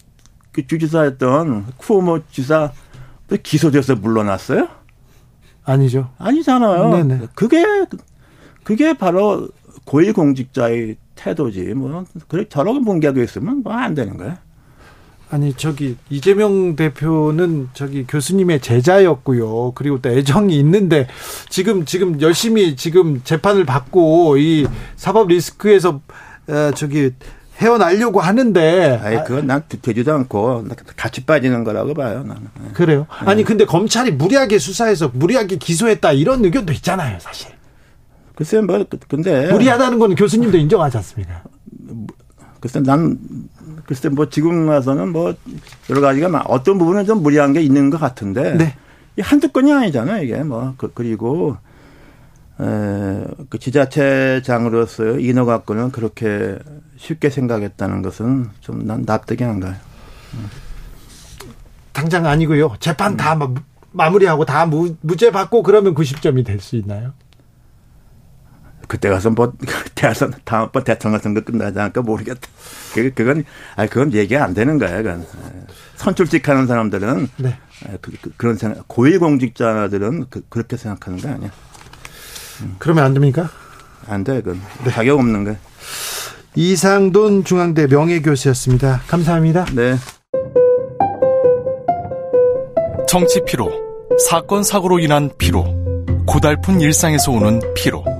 그 주지사였던 쿠오모 지사 기소돼서 물러났어요?
아니죠.
아니잖아요. 네네. 네. 그게 그게 바로 고위공직자의 태도지. 뭐 그래 저렇게 뭉개고 있으면 뭐 안 되는 거야.
아니 저기 이재명 대표는 저기 교수님의 제자였고요. 그리고 또 애정이 있는데 지금 지금 열심히 지금 재판을 받고 이 사법 리스크에서 어, 저기 헤어나려고 하는데.
아니 그건 난 되지도 않고 같이 빠지는 거라고 봐요 나는.
그래요? 아니 근데 검찰이 무리하게 수사해서 무리하게 기소했다 이런 의견도 있잖아요 사실.
글쎄요, 뭐, 근데.
무리하다는 건 교수님도 인정하지 않습니까?
글쎄 난 글쎄 뭐 지금 와서는 뭐 여러 가지가 어떤 부분은 좀 무리한 게 있는 것 같은데 네. 이 한두 건이 아니잖아요 이게 뭐 그, 그리고 에, 그 지자체장으로서 인허 갖고는 그렇게 쉽게 생각했다는 것은 좀 난 납득이 안 가요.
당장 아니고요. 재판 다 음. 마무리하고 다 무, 무죄 받고 그러면 90점이 될 수 있나요?
그때 가서 뭐 대선 다음번 대통령 선거 끝나지 않을까 모르겠다. 그 그건 아 그건 얘기가 안 되는 거야. 그건 선출직하는 사람들은 네. 그, 그, 런 생각 고위공직자들은 그, 렇게 생각하는 거 아니야.
음. 그러면 안 됩니까?
안 돼. 그건 네. 자격 없는 거야.
이상돈 중앙대 명예교수였습니다. 감사합니다.
네.
정치 피로, 사건 사고로 인한 피로, 고달픈 일상에서 오는 피로.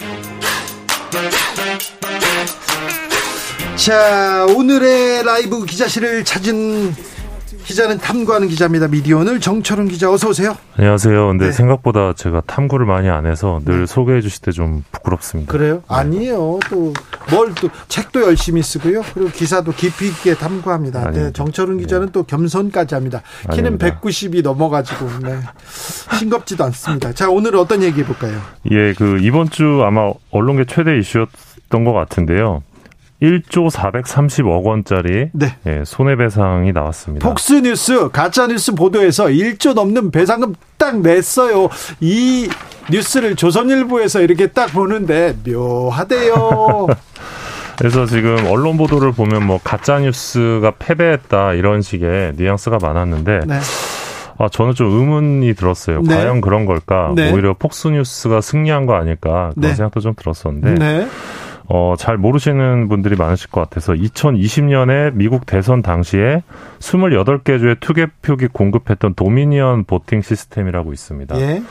자, 오늘의 라이브 기자실을 찾은 기자는 탐구하는 기자입니다. 미디어오늘 정철은 기자 어서 오세요.
안녕하세요. 근데 네. 생각보다 제가 탐구를 많이 안 해서 늘 네. 소개해 주실 때 좀 부끄럽습니다.
그래요? 네. 아니에요. 또 뭘 또 책도 열심히 쓰고요. 그리고 기사도 깊이 있게 탐구합니다. 네, 정철은 기자는 네. 또 겸손까지 합니다. 키는 아닙니다. 190이 넘어가지고 네. 싱겁지도 않습니다. 자, 오늘 어떤 얘기 해 볼까요?
예, 그 이번 주 아마 언론계 최대 이슈였던 것 같은데요. 1조 430억 원짜리 네. 예, 손해배상이 나왔습니다.
폭스뉴스 가짜뉴스 보도에서 1조 넘는 배상금 딱 냈어요. 이 뉴스를 조선일보에서 이렇게 딱 보는데 묘하대요.
그래서 지금 언론 보도를 보면 뭐 가짜 뉴스가 패배했다 이런 식의 뉘앙스가 많았는데 네. 아 저는 좀 의문이 들었어요. 네. 과연 그런 걸까? 네. 오히려 폭스뉴스가 승리한 거 아닐까 그런 네. 생각도 좀 들었었는데. 네. 어, 잘 모르시는 분들이 많으실 것 같아서 2020년에 미국 대선 당시에 28개 주에 투개표기 공급했던 도미니언 보팅 시스템이라고 있습니다. 예.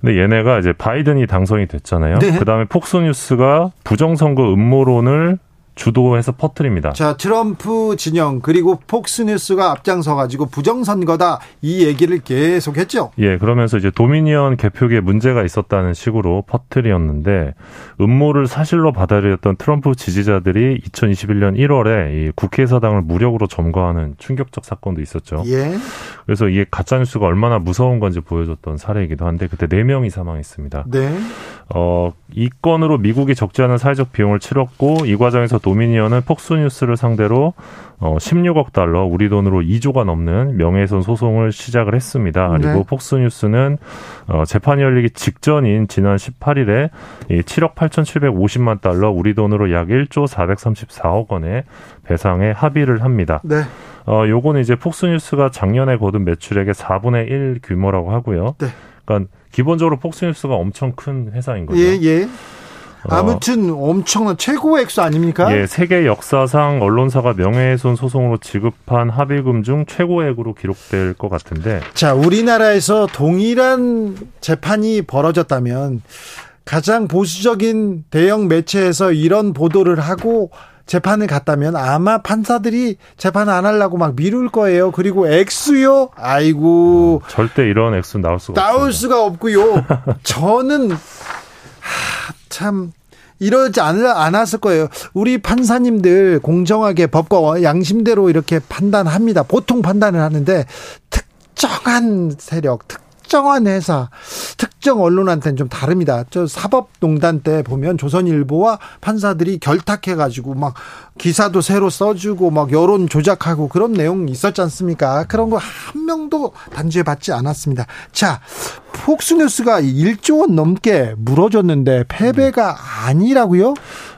근데 얘네가 이제 바이든이 당선이 됐잖아요. 네. 그다음에 폭스뉴스가 부정선거 음모론을 주도해서 퍼뜨립니다.
자, 트럼프 진영 그리고 폭스뉴스가 앞장서 가지고 부정선거다 이 얘기를 계속 했죠.
예, 그러면서 이제 도미니언 개표기에 문제가 있었다는 식으로 퍼뜨렸는데 음모를 사실로 받아들였던 트럼프 지지자들이 2021년 1월에 이 국회 사당을 무력으로 점거하는 충격적 사건도 있었죠. 예. 그래서 이게 가짜 뉴스가 얼마나 무서운 건지 보여줬던 사례이기도 한데 그때 4 명이 사망했습니다. 네. 어, 이 건으로 미국이 적지 않은 사회적 비용을 치렀고 이 과정에서 도미니언은 폭스뉴스를 상대로 어 16억 달러, 우리 돈으로 2조가 넘는 명예훼손 소송을 시작을 했습니다. 그리고 네. 폭스뉴스는 어 재판이 열리기 직전인 지난 18일에 이 7억 8,750만 달러, 우리 돈으로 약 1조 434억 원의 배상에 합의를 합니다. 네. 어 요거는 이제 폭스뉴스가 작년에 거둔 매출액의 4분의 1 규모라고 하고요. 네. 그러니까 기본적으로 폭스뉴스가 엄청 큰 회사인 거죠.
예, 예. 어. 아무튼 엄청난 최고 액수 아닙니까?
예, 세계 역사상 언론사가 명예훼손 소송으로 지급한 합의금 중 최고액으로 기록될 것 같은데.
자, 우리나라에서 동일한 재판이 벌어졌다면 가장 보수적인 대형 매체에서 이런 보도를 하고 재판을 갔다면 아마 판사들이 재판 안 하려고 막 미룰 거예요. 그리고 액수요? 아이고.
음, 절대 이런 액수 나올 수가
나올 없습니다. 수가 없고요. 저는 참 이러지 않을, 않았을 거예요. 우리 판사님들 공정하게 법과 양심대로 이렇게 판단합니다. 보통 판단을 하는데 특정한 세력, 특 특정한 회사, 특정 언론한테는 좀 다릅니다. 저 사법농단 때 보면 조선일보와 판사들이 결탁해가지고 막 기사도 새로 써주고 막 여론 조작하고 그런 내용 있었지 않습니까? 그런 거 한 명도 단죄 받지 않았습니다. 자, 폭스뉴스가 1조 원 넘게 물어줬는데 패배가 아니라고요?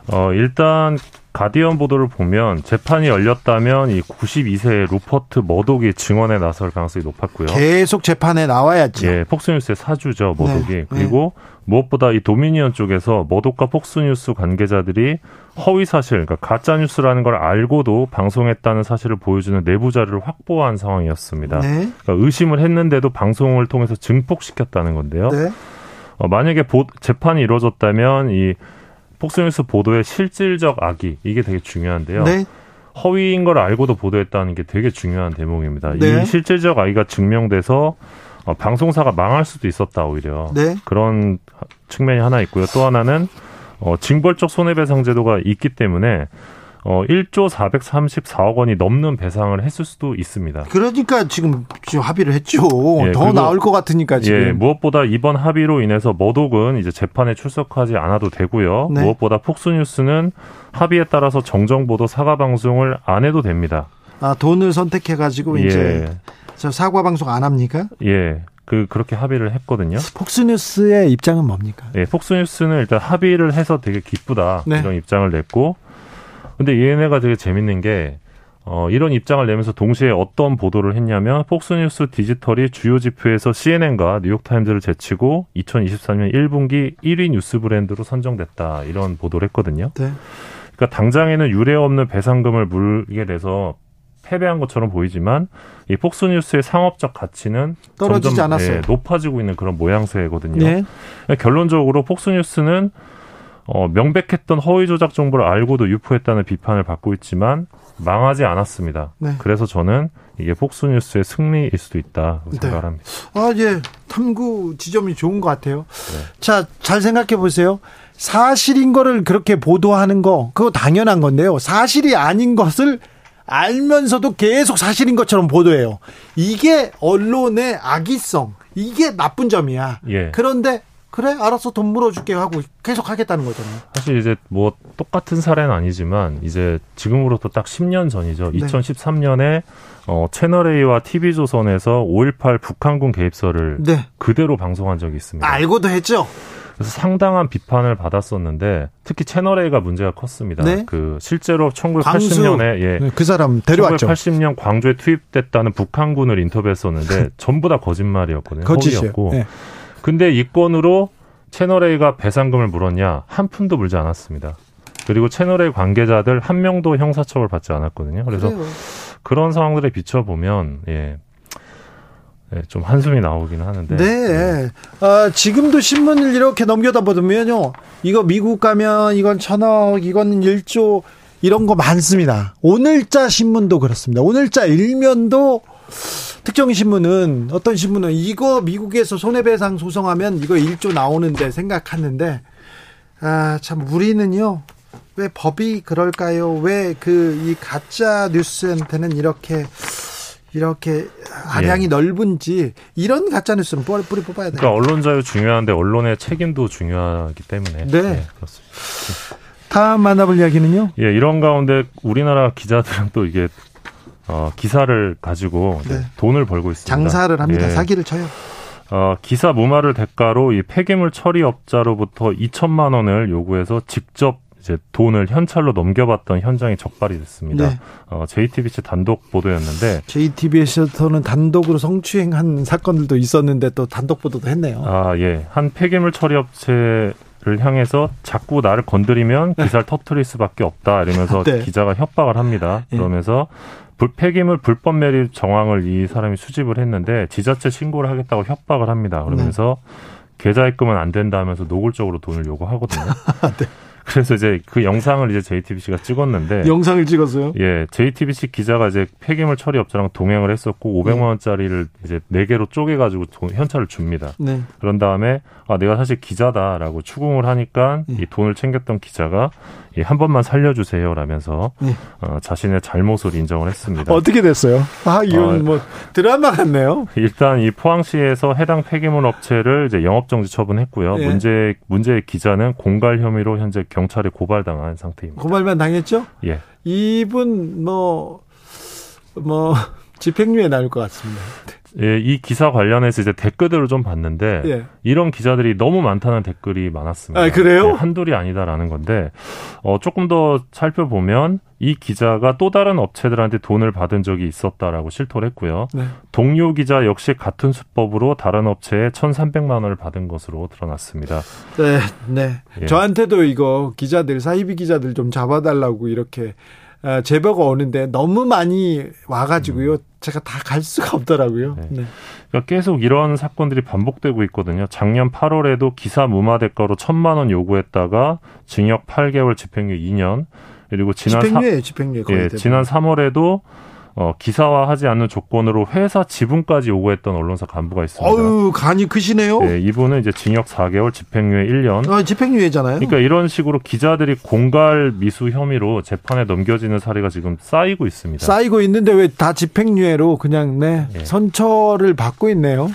어, 일단 가디언 보도를 보면 재판이 열렸다면 이 92세의 루퍼트 머독이 증언에 나설 가능성이 높았고요.
계속 재판에 나와야지.
예, 폭스뉴스의 사주죠, 머독이. 네, 그리고 네. 무엇보다 이 도미니언 쪽에서 머독과 폭스뉴스 관계자들이 허위 사실, 그러니까 가짜 뉴스라는 걸 알고도 방송했다는 사실을 보여주는 내부 자료를 확보한 상황이었습니다. 네. 그러니까 의심을 했는데도 방송을 통해서 증폭시켰다는 건데요. 네. 어, 만약에 보, 재판이 이루어졌다면 이 폭스뉴스 보도의 실질적 악의 이게 되게 중요한데요. 네. 허위인 걸 알고도 보도했다는 게 되게 중요한 대목입니다. 네. 이 실질적 악의가 증명돼서 어, 방송사가 망할 수도 있었다 오히려 네. 그런 측면이 하나 있고요. 또 하나는 어, 징벌적 손해배상 제도가 있기 때문에 어, 1조 434억 원이 넘는 배상을 했을 수도 있습니다.
그러니까 지금, 지금 합의를 했죠. 예, 더 나올 것 같으니까 지금. 예,
무엇보다 이번 합의로 인해서 머독은 이제 재판에 출석하지 않아도 되고요. 네. 무엇보다 폭스뉴스는 합의에 따라서 정정 보도 사과 방송을 안 해도 됩니다.
아, 돈을 선택해 가지고 예. 이제 저 사과 방송 안 합니까?
예. 그 그렇게 합의를 했거든요.
폭스뉴스의 입장은 뭡니까?
예, 폭스뉴스는 일단 합의를 해서 되게 기쁘다 네. 이런 입장을 냈고 근데 얘네가 되게 재밌는 게 어, 이런 입장을 내면서 동시에 어떤 보도를 했냐면 폭스뉴스 디지털이 주요 지표에서 CNN과 뉴욕타임즈를 제치고 2023년 1분기 1위 뉴스 브랜드로 선정됐다 이런 보도를 했거든요. 네. 그러니까 당장에는 유례 없는 배상금을 물게 돼서 패배한 것처럼 보이지만 이 폭스뉴스의 상업적 가치는
떨어지지 않았어요. 예,
높아지고 있는 그런 모양새거든요. 네. 결론적으로 폭스뉴스는 어, 명백했던 허위 조작 정보를 알고도 유포했다는 비판을 받고 있지만 망하지 않았습니다. 네. 그래서 저는 이게 폭스뉴스의 승리일 수도 있다 네. 생각합니다.
아, 예. 탐구 지점이 좋은 것 같아요. 네. 자, 잘 생각해 보세요. 사실인 거를 그렇게 보도하는 거, 그거 당연한 건데요. 사실이 아닌 것을 알면서도 계속 사실인 것처럼 보도해요. 이게 언론의 악의성, 이게 나쁜 점이야. 예. 그런데 그래 알아서 돈 물어줄게 하고 계속 하겠다는 거잖아요.
사실 이제 뭐 똑같은 사례는 아니지만 이제 지금으로부터 딱 10년 전이죠. 네. 2013년에 어, 채널A와 TV조선에서 5.18 북한군 개입설을 네. 그대로 방송한 적이 있습니다.
알고도 했죠.
그래서 상당한 비판을 받았었는데 특히 채널A가 문제가 컸습니다. 네? 그 실제로 1980년에 예,
네, 그 사람 데려왔죠.
1980년 광주에 투입됐다는 북한군을 인터뷰했었는데 전부 다 거짓말이었거든요. 거짓이었고. 네. 근데 이 건으로 채널A가 배상금을 물었냐? 한 푼도 물지 않았습니다. 그리고 채널A 관계자들 한 명도 형사처벌 받지 않았거든요. 그래서 그래요. 그런 상황들에 비춰보면, 예. 네, 좀 한숨이 나오긴 하는데.
네. 네. 아, 지금도 신문을 이렇게 넘겨다 보면요. 이거 미국 가면 이건 천억, 이건 일조 이런 거 많습니다. 오늘자 신문도 그렇습니다. 오늘자 일면도 특정 신문은 어떤 신문은 이거 미국에서 손해배상 소송하면 이거 1조 나오는데 생각하는데 아 참 우리는요 왜 법이 그럴까요? 왜 그 이 가짜 뉴스한테는 이렇게 이렇게 한량이 예. 넓은지 이런 가짜 뉴스는 뿌리, 뿌리 뽑아야 돼요.
그러니까 언론 자유 중요한데 언론의 책임도 중요하기 때문에
네, 네 그렇습니다. 다음 만나볼 이야기는요?
예, 이런 가운데 우리나라 기자들은 또 이게 어, 기사를 가지고 네. 돈을 벌고 있습니다.
장사를 합니다. 예. 사기를 쳐요.
어, 기사 무마를 대가로 이 폐기물 처리 업자로부터 2천만 원을 요구해서 직접 이제 돈을 현찰로 넘겨받던 현장이 적발이 됐습니다. 네. 어, JTBC 단독 보도였는데
JTBC에서는 단독으로 성추행한 사건들도 있었는데 또 단독 보도도 했네요.
아 예, 한 폐기물 처리 업체 를 향해서 자꾸 나를 건드리면 네. 기사를 터트릴 수밖에 없다 이러면서 네. 기자가 협박을 합니다. 예. 그러면서 폐기물 불법 매립 정황을 이 사람이 수집을 했는데 지자체 신고를 하겠다고 협박을 합니다. 그러면서 네. 계좌 입금은 안 된다 하면서 노골적으로 돈을 요구하거든요. 네. 그래서 이제 그 영상을 이제 JTBC가 찍었는데
영상을 찍었어요?
예, JTBC 기자가 이제 폐기물 처리 업자랑 동행을 했었고 500만 원짜리를 이제 네 개로 쪼개 가지고 현찰을 줍니다. 네. 그런 다음에 아 내가 사실 기자다라고 추궁을 하니까 네. 이 돈을 챙겼던 기자가 예, 한 번만 살려주세요 라면서 네. 어, 자신의 잘못을 인정을 했습니다.
어떻게 됐어요? 아 이건 어, 뭐 드라마 같네요.
일단 이 포항시에서 해당 폐기물 업체를 이제 영업정지 처분했고요. 네. 문제 문제의 기자는 공갈 혐의로 현재 경찰에 고발당한 상태입니다.
고발만 당했죠?
예.
이분 뭐뭐 뭐 집행유예 나올 것 같습니다.
예, 이 기사 관련해서 이제 댓글들을 좀 봤는데 예. 이런 기자들이 너무 많다는 댓글이 많았습니다.
아, 그래요? 예,
한둘이 아니다라는 건데 어, 조금 더 살펴보면 이 기자가 또 다른 업체들한테 돈을 받은 적이 있었다라고 실토를 했고요. 네. 동료 기자 역시 같은 수법으로 다른 업체에 1,300만 원을 받은 것으로 드러났습니다.
네, 네. 예. 저한테도 이거 기자들 사이비 기자들 좀 잡아달라고 이렇게 어, 제보가 오는데 너무 많이 와가지고요. 음. 제가 다 갈 수가 없더라고요. 네. 네.
그러니까 계속 이런 사건들이 반복되고 있거든요. 작년 8월에도 기사 무마 대가로 천만 원 요구했다가 징역 8개월, 집행유예 2년. 그리고 지난
집행유예, 집행유예
예, 지난 3월에도 어, 기사화하지 않는 조건으로 회사 지분까지 요구했던 언론사 간부가 있습니다.
어유 간이 크시네요.
네, 이분은 이제 징역 4개월, 집행유예 1년.
아, 집행유예잖아요.
그러니까 이런 식으로 기자들이 공갈 미수 혐의로 재판에 넘겨지는 사례가 지금 쌓이고 있습니다.
쌓이고 있는데 왜 다 집행유예로 그냥 네, 예. 선처를 받고 있네요.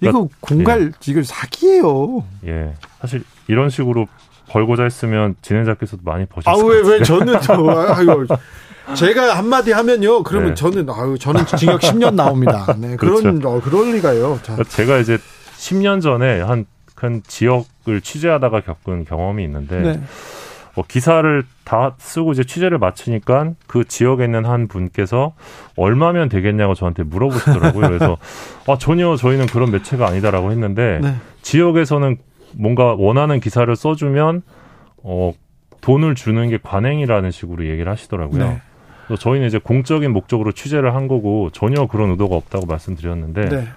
이거 그러니까, 공갈 예. 이거 사기예요.
예. 사실 이런 식으로 벌고자 했으면 진행자께서도 많이 버셨을
아, 왜, 왜 저는 저, 아유, 제가 한마디 하면요. 그러면 네. 저는 아유 저는 징역 10년 나옵니다. 네. 그런 그렇죠. 어, 그럴 리가요.
자. 제가 이제 10년 전에 한 큰 지역을 취재하다가 겪은 경험이 있는데 네. 어, 기사를 다 쓰고 이제 취재를 마치니까 그 지역에 있는 한 분께서 얼마면 되겠냐고 저한테 물어보시더라고요. 그래서 아, 전혀 저희는 그런 매체가 아니다라고 했는데 네. 지역에서는 뭔가 원하는 기사를 써주면 어 돈을 주는 게 관행이라는 식으로 얘기를 하시더라고요. 네. 저희는 이제 공적인 목적으로 취재를 한 거고 전혀 그런 의도가 없다고 말씀드렸는데 네.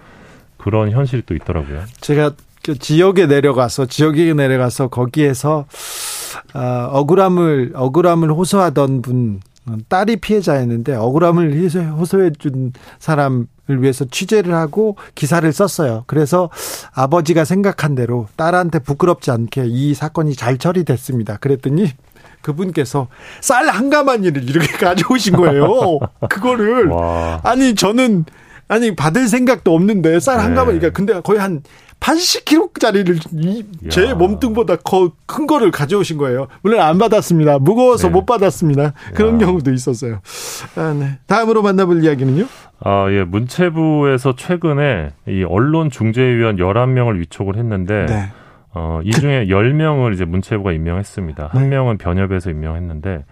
그런 현실이 또 있더라고요.
제가 그 지역에 내려가서 지역에 내려가서 거기에서 어, 억울함을 억울함을 호소하던 분 딸이 피해자였는데 억울함을 호소해 준 사람을 위해서 취재를 하고 기사를 썼어요. 그래서 아버지가 생각한 대로 딸한테 부끄럽지 않게 이 사건이 잘 처리됐습니다. 그랬더니 그분께서 쌀 한 가마니를 이렇게 가져오신 거예요. 그거를 와. 아니 저는 아니 받을 생각도 없는데 쌀 한 가마니까 그러니까 근데 거의 한 80kg짜리를 제 몸뚱보다 큰 거를 가져오신 거예요. 물론 안 받았습니다. 무거워서 네. 못 받았습니다. 그런 야. 경우도 있었어요. 아, 네. 다음으로 만나볼 이야기는요?
아, 예. 문체부에서 최근에 이 언론 중재위원 11명을 위촉을 했는데 네. 어, 이 중에 10명을 이제 문체부가 임명했습니다. 한 네. 명은 변협에서 임명했는데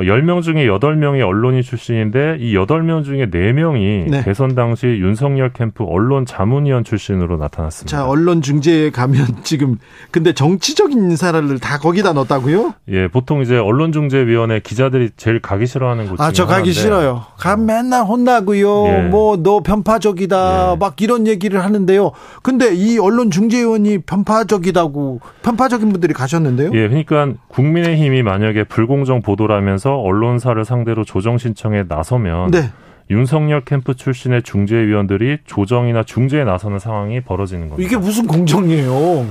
어, 10명 중에 8명이 언론인 출신인데 이 8명 중에 4명이 네. 대선 당시 윤석열 캠프 언론 자문위원 출신으로 나타났습니다.
자, 언론 중재에 가면 지금 근데 정치적인 인사를 다 거기다 넣었다고요?
예, 보통 이제 언론 중재위원회 기자들이 제일 가기 싫어하는 곳
아, 저 가기 싫어요. 가 맨날 혼나고요. 예. 뭐너 편파적이다. 예. 막 이런 얘기를 하는데요. 근데 이 언론 중재위원이 편파적이다고 편파적인 분들이 가셨는데요?
예, 그러니까 국민의힘이 만약에 불공정 보도라면 하면서 언론사를 상대로 조정 신청에 나서면 네. 윤석열 캠프 출신의 중재위원들이 조정이나 중재에 나서는 상황이 벌어지는 겁니다.
이게 무슨 공정이에요?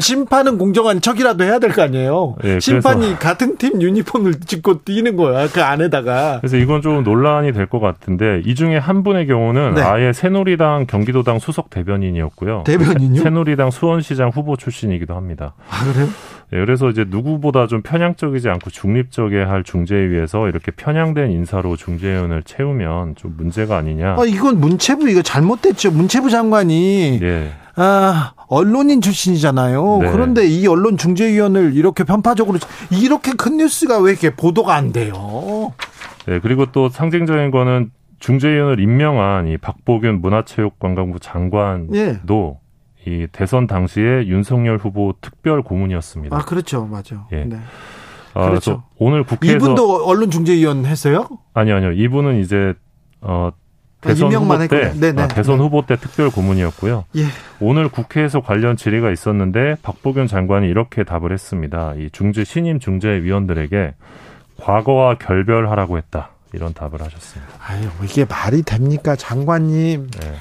심판은 공정한 척이라도 해야 될 거 아니에요. 네, 심판이 같은 팀 유니폼을 찍고 뛰는 거야 그 안에다가.
그래서 이건 좀 논란이 될 것 같은데 이 중에 한 분의 경우는 네. 아예 새누리당 경기도당 수석 대변인이었고요.
대변인요?
새누리당 수원시장 후보 출신이기도 합니다.
아 그래요?
네, 그래서 이제 누구보다 좀 편향적이지 않고 중립적이어야 할 중재위에서 이렇게 편향된 인사로 중재위원을 채우면 좀 문제가 아니냐.
아, 이건 문체부 이거 잘못됐죠. 문체부 장관이 네. 아, 언론인 출신이잖아요. 네. 그런데 이 언론 중재위원을 이렇게 편파적으로 이렇게 큰 뉴스가 왜 이렇게 보도가 안 돼요?
네, 그리고 또 상징적인 거는 중재위원을 임명한 이 박보균 문화체육관광부 장관도 예. 이 대선 당시에 윤석열 후보 특별 고문이었습니다.
아 그렇죠, 맞아. 예. 네.
아, 그렇죠. 오늘 국회에서
이분도 언론중재위원 했어요?
아니요, 아니요. 이분은 이제 어 아, 대선 아, 후보 때 네네. 아, 대선 네. 후보 때 특별 고문이었고요. 예. 오늘 국회에서 관련 질의가 있었는데 박보균 장관이 이렇게 답을 했습니다. 이 중재 신임 중재위원들에게 과거와 결별하라고 했다. 이런 답을 하셨습니다.
아유, 이게 말이 됩니까, 장관님? 네.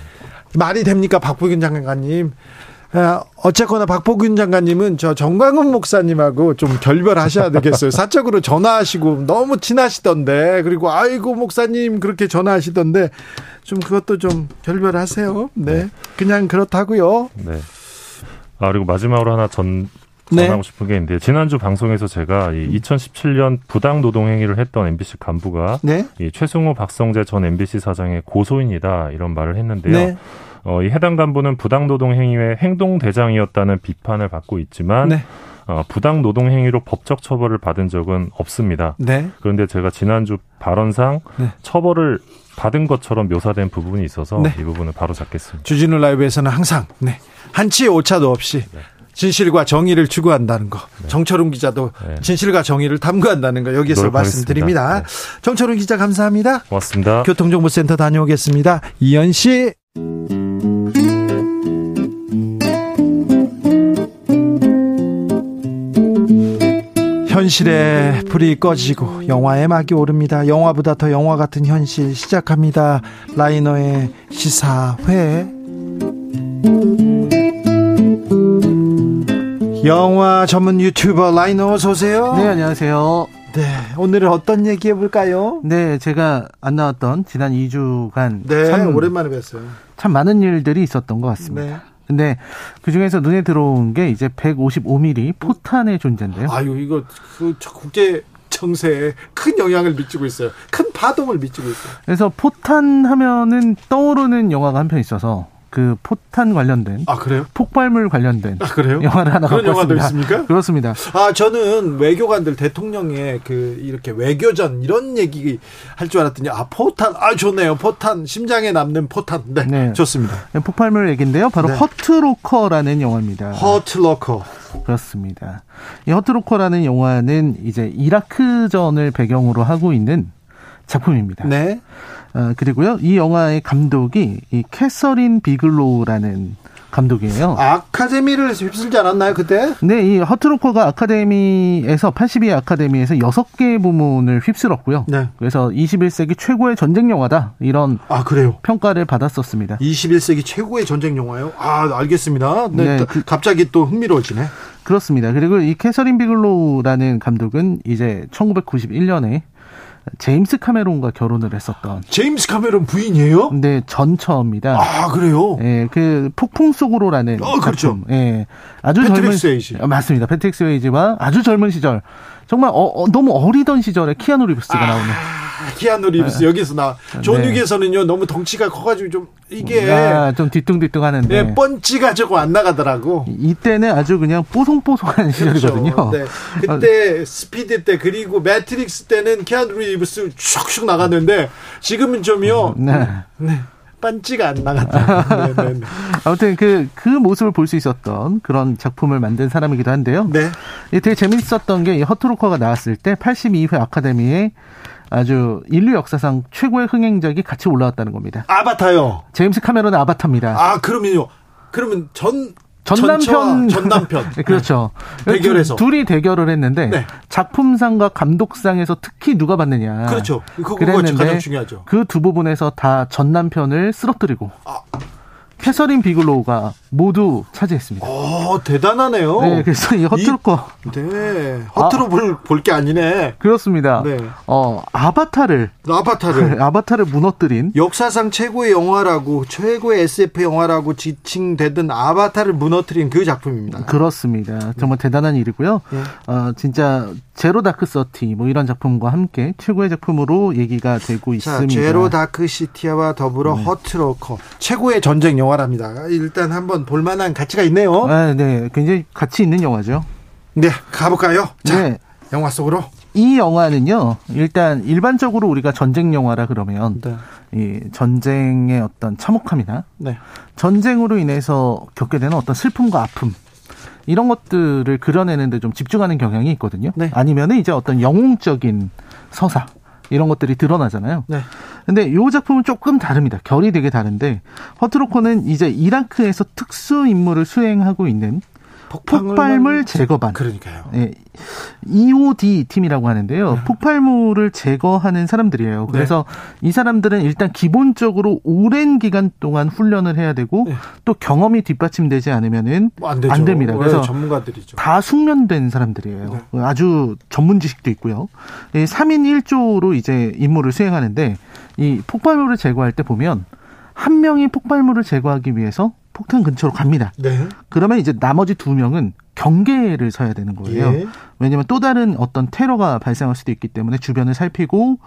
말이 됩니까, 박보균 장관님? 아, 어쨌거나 박보균 장관님은 저 정광훈 목사님하고 좀 결별하셔야 되겠어요. 사적으로 전화하시고 너무 친하시던데 그리고 아이고 목사님 그렇게 전화하시던데 좀 그것도 좀 결별하세요. 네, 그냥 그렇다고요. 네.
아 그리고 마지막으로 하나 전 전하고 네. 싶은 게 있는데 지난주 방송에서 제가 이 2017년 부당 노동 행위를 했던 MBC 간부가 네. 이 최승호 박성재 전 MBC 사장의 고소인이다 이런 말을 했는데요. 네. 어, 이 해당 간부는 부당 노동 행위의 행동 대장이었다는 비판을 받고 있지만 네. 어, 부당 노동 행위로 법적 처벌을 받은 적은 없습니다. 네. 그런데 제가 지난주 발언상 네. 처벌을 받은 것처럼 묘사된 부분이 있어서 네. 이 부분을 바로 잡겠습니다.
주진우 라이브에서는 항상 네. 한치 오차도 없이 네. 진실과 정의를 추구한다는 거. 네. 정철웅 기자도 네. 진실과 정의를 탐구한다는 거 여기서 말씀드립니다. 네. 정철웅 기자 감사합니다.
고맙습니다.
교통정보센터 다녀오겠습니다. 이현 씨. 현실의 불이 꺼지고 영화의 막이 오릅니다. 영화보다 더 영화 같은 현실 시작합니다. 라이너의 시사회. 영화 전문 유튜버 라이너 어서 오세요.
네, 안녕하세요.
네, 오늘은 어떤 얘기 해볼까요?
네, 제가 안 나왔던 지난 2주간
네, 참 오랜만에 뵀어요.
참 많은 일들이 있었던 것 같습니다. 네. 근데 그 중에서 눈에 들어온 게 이제 155mm 포탄의 존재인데요.
아유 이거 그 국제 정세에 큰 영향을 미치고 있어요. 큰 파동을 미치고 있어요.
그래서 포탄 하면은 떠오르는 영화가 한 편 있어서 그 포탄 관련된
아 그래요?
폭발물 관련된
아 그래요?
영화를 하나
그런 영화도 있습니까?
그렇습니다.
아 저는 외교관들 대통령의 그 이렇게 외교전 이런 얘기 할 줄 알았더니 아 포탄 아 좋네요 포탄 심장에 남는 포탄 네, 네. 좋습니다.
네, 폭발물 얘기인데요. 바로 네. 허트로커라는 영화입니다.
허트로커
그렇습니다. 이 허트로커라는 영화는 이제 이라크전을 배경으로 하고 있는 작품입니다. 네. 어, 그리고요, 이 영화의 감독이 이 캐서린 비글로우라는 감독이에요.
아카데미를 휩쓸지 않았나요, 그때?
네, 이 허트로커가 아카데미에서 82회 아카데미에서 6개 부문을 휩쓸었고요. 네. 그래서 21세기 최고의 전쟁 영화다. 이런 아, 그래요. 평가를 받았었습니다.
21세기 최고의 전쟁 영화요? 아, 알겠습니다. 네, 네 그, 갑자기 또 흥미로워지네.
그렇습니다. 그리고 이 캐서린 비글로우라는 감독은 이제 1991년에 제임스 카메론과 결혼을 했었던.
제임스 카메론 부인이에요?
네, 전처입니다.
아, 그래요?
예, 그 폭풍 속으로라는 어, 그렇죠. 작품. 예. 아주 젊은
스웨이지.
어, 맞습니다. 패트릭 스웨이지와 아주 젊은 시절 정말 어, 어, 너무 어리던 시절에 키아누 리브스가 아, 나오는.
키아누 리브스 네. 여기서 나. 존윅에서는요 네. 너무 덩치가 커가지고 좀 이게
아, 좀 뒤뚱뒤뚱하는데.
네, 펀치가 조금 안 나가더라고.
이때는 아주 그냥 뽀송뽀송한 시절이거든요. 그렇죠. 네.
그때 스피드 때 그리고 매트릭스 때는 키아누 리브스 슉슉 나갔는데 지금은 좀요. 네. 네. 펀치가 안 나갔다. 네.
아무튼 그, 그 모습을 볼 수 있었던 그런 작품을 만든 사람이기도 한데요. 네. 되게 재밌었던 게 허트로커가 나왔을 때 82회 아카데미에 아주 인류 역사상 최고의 흥행작이 같이 올라왔다는 겁니다.
아바타요.
제임스 카메론의 아바타입니다.
아, 그러면요. 그러면 전
전남편
전남편
네, 그렇죠
대결에서
두, 둘이 대결을 했는데 네. 작품상과 감독상에서 특히 누가 받느냐
그렇죠 그거 가장 중요하죠
그 두 부분에서 다 전남편을 쓰러뜨리고 아. 캐서린 비글로우가 모두 차지했습니다.
어, 대단하네요.
네, 그래서 이 허트로커.
네, 허트로 아, 볼볼 게 아니네.
그렇습니다. 네. 어, 아바타를
아바타를
아바타를 무너뜨린
역사상 최고의 영화라고 최고의 SF 영화라고 지칭되던 아바타를 무너뜨린 그 작품입니다.
그렇습니다. 정말 대단한 일이고요. 네. 어, 진짜 제로 다크 서티 뭐 이런 작품과 함께 최고의 작품으로 얘기가 되고 자, 있습니다.
제로 다크 시티와 더불어 네. 허트로커 최고의 전쟁 영화랍니다. 일단 한번 볼만한 가치가 있네요.
아, 네, 굉장히 가치 있는 영화죠.
네, 가볼까요? 자, 네. 영화 속으로.
이 영화는요, 일단 일반적으로 우리가 전쟁 영화라 그러면 네. 이 전쟁의 어떤 참혹함이나 네. 전쟁으로 인해서 겪게 되는 어떤 슬픔과 아픔 이런 것들을 그려내는데 좀 집중하는 경향이 있거든요. 네. 아니면은 이제 어떤 영웅적인 서사 이런 것들이 드러나잖아요. 네. 근데 요 작품은 조금 다릅니다. 결이 되게 다른데 허트로커는 이제 이라크에서 특수 임무를 수행하고 있는 폭발물 제거반.
그러니까요.
예. EOD 팀이라고 하는데요. 네. 폭발물을 제거하는 사람들이에요. 그래서 네. 이 사람들은 일단 기본적으로 오랜 기간 동안 훈련을 해야 되고 네. 또 경험이 뒷받침되지 않으면은 안, 안, 됩니다.
네,
그래서
전문가들이죠.
다 숙련된 사람들이에요. 네. 아주 전문 지식도 있고요. 3인 1조로 이제 임무를 수행하는데 이 폭발물을 제거할 때 보면 한 명이 폭발물을 제거하기 위해서 폭탄 근처로 갑니다. 네. 그러면 이제 나머지 두 명은 경계를 서야 되는 거예요. 예. 왜냐하면 또 다른 어떤 테러가 발생할 수도 있기 때문에 주변을 살피고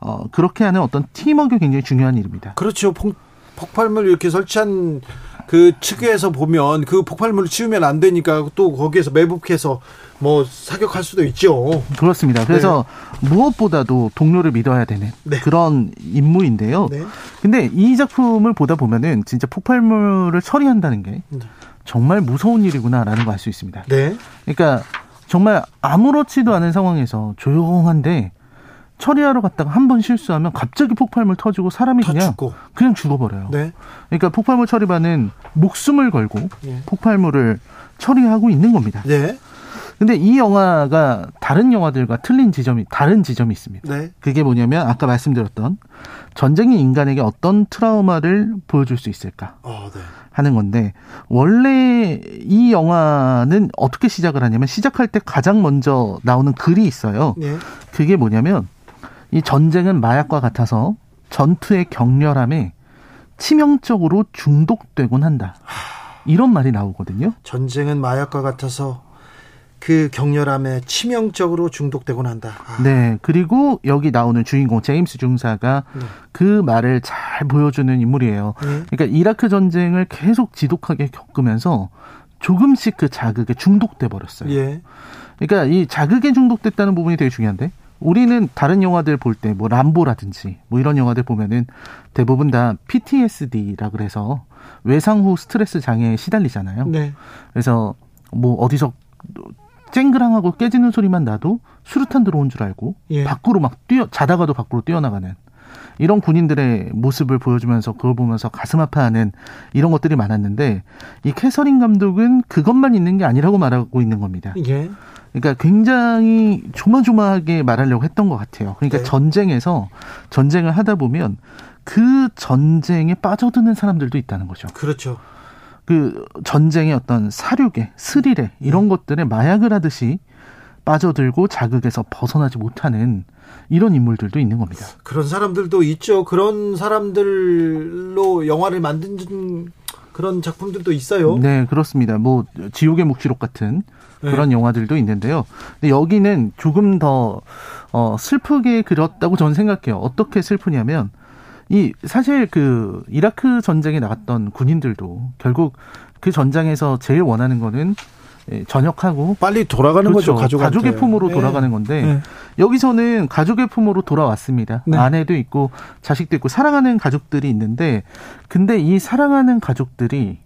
어, 그렇게 하는 어떤 팀워크 굉장히 중요한 일입니다.
그렇죠. 폭, 폭발물 이렇게 설치한 그 측에서 보면 그 폭발물을 치우면 안 되니까 또 거기에서 매복해서 뭐 사격할 수도 있죠.
그렇습니다. 그래서 네. 무엇보다도 동료를 믿어야 되는 네. 그런 임무인데요. 네. 근데 이 작품을 보다 보면은 진짜 폭발물을 처리한다는 게 네. 정말 무서운 일이구나라는 걸 알 수 있습니다. 네. 그러니까 정말 아무렇지도 않은 상황에서 조용한데 처리하러 갔다가 한 번 실수하면 갑자기 폭발물 터지고 사람이 그냥 죽고. 그냥 죽어버려요. 네. 그러니까 폭발물 처리반은 목숨을 걸고 네. 폭발물을 처리하고 있는 겁니다. 네. 근데 이 영화가 다른 영화들과 틀린 지점이 다른 지점이 있습니다. 네. 그게 뭐냐면 아까 말씀드렸던 전쟁이 인간에게 어떤 트라우마를 보여줄 수 있을까 어, 네. 하는 건데 원래 이 영화는 어떻게 시작을 하냐면 시작할 때 가장 먼저 나오는 글이 있어요. 네. 그게 뭐냐면 이 전쟁은 마약과 같아서 전투의 격렬함에 치명적으로 중독되곤 한다. 이런 말이 나오거든요.
전쟁은 마약과 같아서 그 격렬함에 치명적으로 중독되곤 한다.
아. 네. 그리고 여기 나오는 주인공 제임스 중사가 네. 그 말을 잘 보여주는 인물이에요. 네. 그러니까 이라크 전쟁을 계속 지독하게 겪으면서 조금씩 그 자극에 중독돼 버렸어요. 예. 그러니까 이 자극에 중독됐다는 부분이 되게 중요한데 우리는 다른 영화들 볼 때 뭐 람보라든지 뭐 이런 영화들 보면은 대부분 다 PTSD라 그래서 외상 후 스트레스 장애에 시달리잖아요. 네. 그래서 뭐 어디서 쨍그랑하고 깨지는 소리만 나도 수류탄 들어온 줄 알고 예. 밖으로 막 뛰어 자다가도 밖으로 뛰어나가는 이런 군인들의 모습을 보여주면서 그걸 보면서 가슴 아파하는 이런 것들이 많았는데 이 캐서린 감독은 그것만 있는 게 아니라고 말하고 있는 겁니다. 예. 그러니까 굉장히 조마조마하게 말하려고 했던 것 같아요. 그러니까 네. 전쟁에서 전쟁을 하다 보면 그 전쟁에 빠져드는 사람들도 있다는 거죠.
그렇죠.
그 전쟁의 어떤 사륙에 스릴에 이런 네. 것들에 마약을 하듯이 빠져들고 자극에서 벗어나지 못하는 이런 인물들도 있는 겁니다.
그런 사람들도 있죠. 그런 사람들로 영화를 만든 그런 작품들도 있어요.
네, 그렇습니다. 뭐 지옥의 묵시록 같은 네. 그런 네. 영화들도 있는데요. 근데 여기는 조금 더 어, 슬프게 그렸다고 저는 생각해요. 어떻게 슬프냐면 이 사실 그 이라크 전쟁에 나갔던 군인들도 결국 그 전장에서 제일 원하는 거는 예, 전역하고
빨리 돌아가는 그렇죠. 거죠
가족 가족의 품으로 네. 돌아가는 건데 네. 여기서는 가족의 품으로 돌아왔습니다. 네. 아내도 있고 자식도 있고 사랑하는 가족들이 있는데 근데 이 사랑하는 가족들이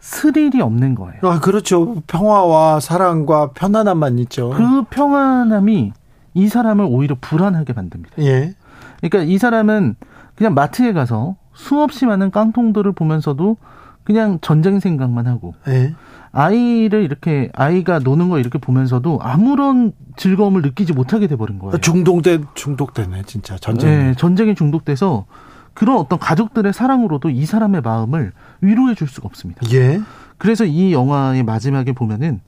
스릴이 없는 거예요.
아, 그렇죠. 평화와 사랑과 편안함만 있죠.
그 평안함이 이 사람을 오히려 불안하게 만듭니다. 예. 그러니까 이 사람은 그냥 마트에 가서 수없이 많은 깡통들을 보면서도 그냥 전쟁 생각만 하고 예. 아이를 이렇게 아이가 노는 거 이렇게 보면서도 아무런 즐거움을 느끼지 못하게 돼버린 거예요.
중독된 중독되네 진짜 전쟁. 네,
전쟁에 중독돼서 그런 어떤 가족들의 사랑으로도 이 사람의 마음을 위로해 줄 수가 없습니다. 예. 그래서 이 영화의 마지막에 보면은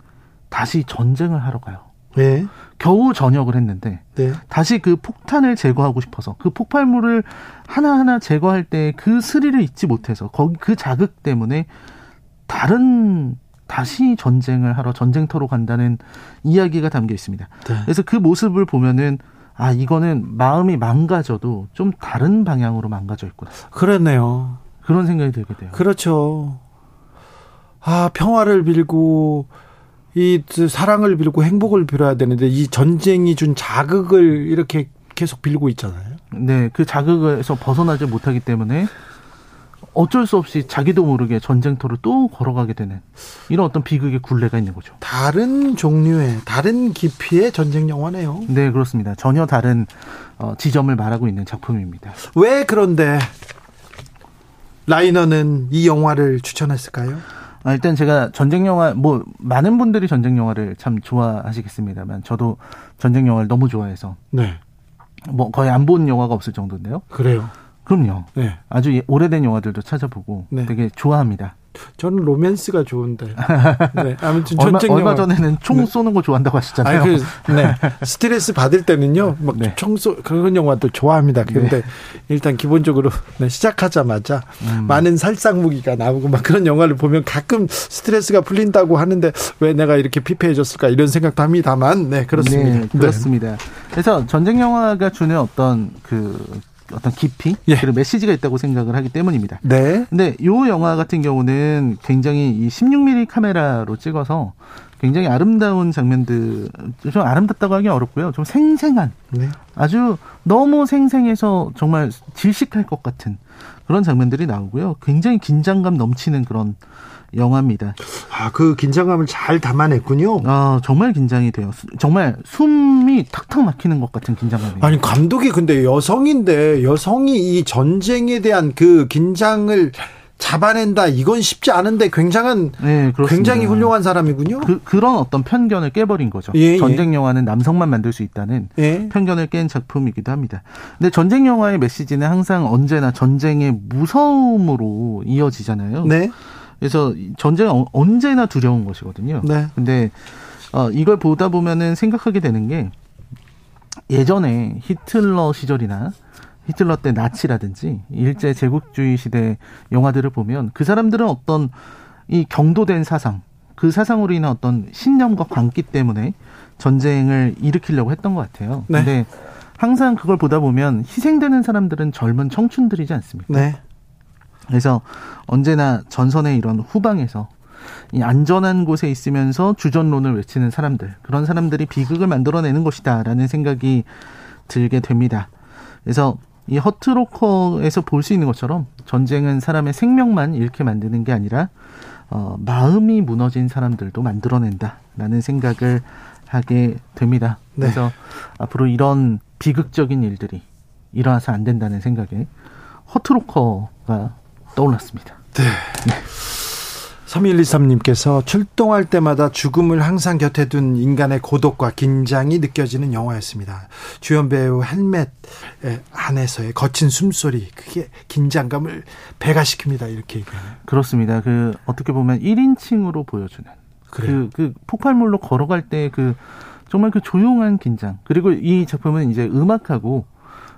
다시 전쟁을 하러 가요. 네. 겨우 전역을 했는데 네. 다시 그 폭탄을 제거하고 싶어서 그 폭발물을 하나하나 제거할 때 그 스릴을 잊지 못해서 거기 그 자극 때문에 다른 다시 전쟁을 하러 전쟁터로 간다는 이야기가 담겨 있습니다. 네. 그래서 그 모습을 보면은 아 이거는 마음이 망가져도 좀 다른 방향으로 망가져 있구나.
그렇네요.
그런 생각이 들게 돼요.
그렇죠. 아 평화를 빌고 이 사랑을 빌고 행복을 빌어야 되는데 이 전쟁이 준 자극을 이렇게 계속 빌고 있잖아요.
네, 그 자극에서 벗어나지 못하기 때문에 어쩔 수 없이 자기도 모르게 전쟁터를 또 걸어가게 되는 이런 어떤 비극의 굴레가 있는 거죠.
다른 종류의 다른 깊이의 전쟁 영화네요.
네, 그렇습니다. 전혀 다른 어, 지점을 말하고 있는 작품입니다.
왜 그런데 라이너는 이 영화를 추천했을까요?
아, 일단 제가 전쟁 영화 뭐 많은 분들이 전쟁 영화를 참 좋아하시겠습니다만 저도 전쟁 영화를 너무 좋아해서 네. 뭐 거의 안 본 영화가 없을 정도인데요.
그래요.
그럼요. 네. 아주 오래된 영화들도 찾아보고 네. 되게 좋아합니다.
저는 로맨스가 좋은데. 네.
아무튼 전쟁 얼마, 얼마 전에는 총 네. 쏘는 거 좋아한다고 하시잖아요. 아니,
그, 네. 스트레스 받을 때는요. 막총 네. 쏘, 그런 영화도 좋아합니다. 그런데 네. 일단 기본적으로 네, 시작하자마자 음. 많은 살상 무기가 나오고 막 그런 영화를 보면 가끔 스트레스가 풀린다고 하는데 왜 내가 이렇게 피폐해졌을까 이런 생각도 합니다만 네 그렇습니다. 네,
그렇습니다. 그래서 전쟁 영화가 주는 어떤 그 어떤 깊이 예. 그리고 메시지가 있다고 생각을 하기 때문입니다. 네. 근데 이 영화 같은 경우는 굉장히 이 16mm 카메라로 찍어서 굉장히 아름다운 장면들 좀 아름답다고 하기 어렵고요. 좀 생생한 네. 아주 너무 생생해서 정말 질식할 것 같은 그런 장면들이 나오고요. 굉장히 긴장감 넘치는 그런 영화입니다.
아, 그 긴장감을 잘 담아냈군요.
아, 정말 긴장이 돼요. 정말 숨이 탁탁 막히는 것 같은 긴장감이.
아니, 감독이 근데 여성인데 여성이 이 전쟁에 대한 그 긴장을 잡아낸다 이건 쉽지 않은데 굉장한 네, 굉장히 훌륭한 사람이군요.
그, 그런 어떤 편견을 깨버린 거죠. 예, 예. 전쟁 영화는 남성만 만들 수 있다는 예. 편견을 깬 작품이기도 합니다. 근데 전쟁 영화의 메시지는 항상 언제나 전쟁의 무서움으로 이어지잖아요. 네. 그래서 전쟁은 어, 언제나 두려운 것이거든요. 네. 근데 어, 이걸 보다 보면은 생각하게 되는 게 예전에 히틀러 시절이나 히틀러 때 나치라든지 일제 제국주의 시대 영화들을 보면 그 사람들은 어떤 이 경도된 사상, 그 사상으로 인한 어떤 신념과 광기 때문에 전쟁을 일으키려고 했던 것 같아요. 네. 근데 항상 그걸 보다 보면 희생되는 사람들은 젊은 청춘들이지 않습니까? 네. 그래서 언제나 전선의 이런 후방에서 이 안전한 곳에 있으면서 주전론을 외치는 사람들 그런 사람들이 비극을 만들어내는 것이다라는 생각이 들게 됩니다. 그래서 이 허트로커에서 볼 수 있는 것처럼 전쟁은 사람의 생명만 잃게 만드는 게 아니라 어, 마음이 무너진 사람들도 만들어낸다라는 생각을 하게 됩니다. 네. 그래서 앞으로 이런 비극적인 일들이 일어나서 안 된다는 생각에 허트로커가 떠올랐습니다. 네. 네.
3123님께서 출동할 때마다 죽음을 항상 곁에 둔 인간의 고독과 긴장이 느껴지는 영화였습니다. 주연 배우 헬멧 안에서의 거친 숨소리, 그게 긴장감을 배가시킵니다. 이렇게 얘기하네요.
그렇습니다. 그, 어떻게 보면 1인칭으로 보여주는. 그, 그 폭발물로 걸어갈 때 그, 정말 그 조용한 긴장. 그리고 이 작품은 이제 음악하고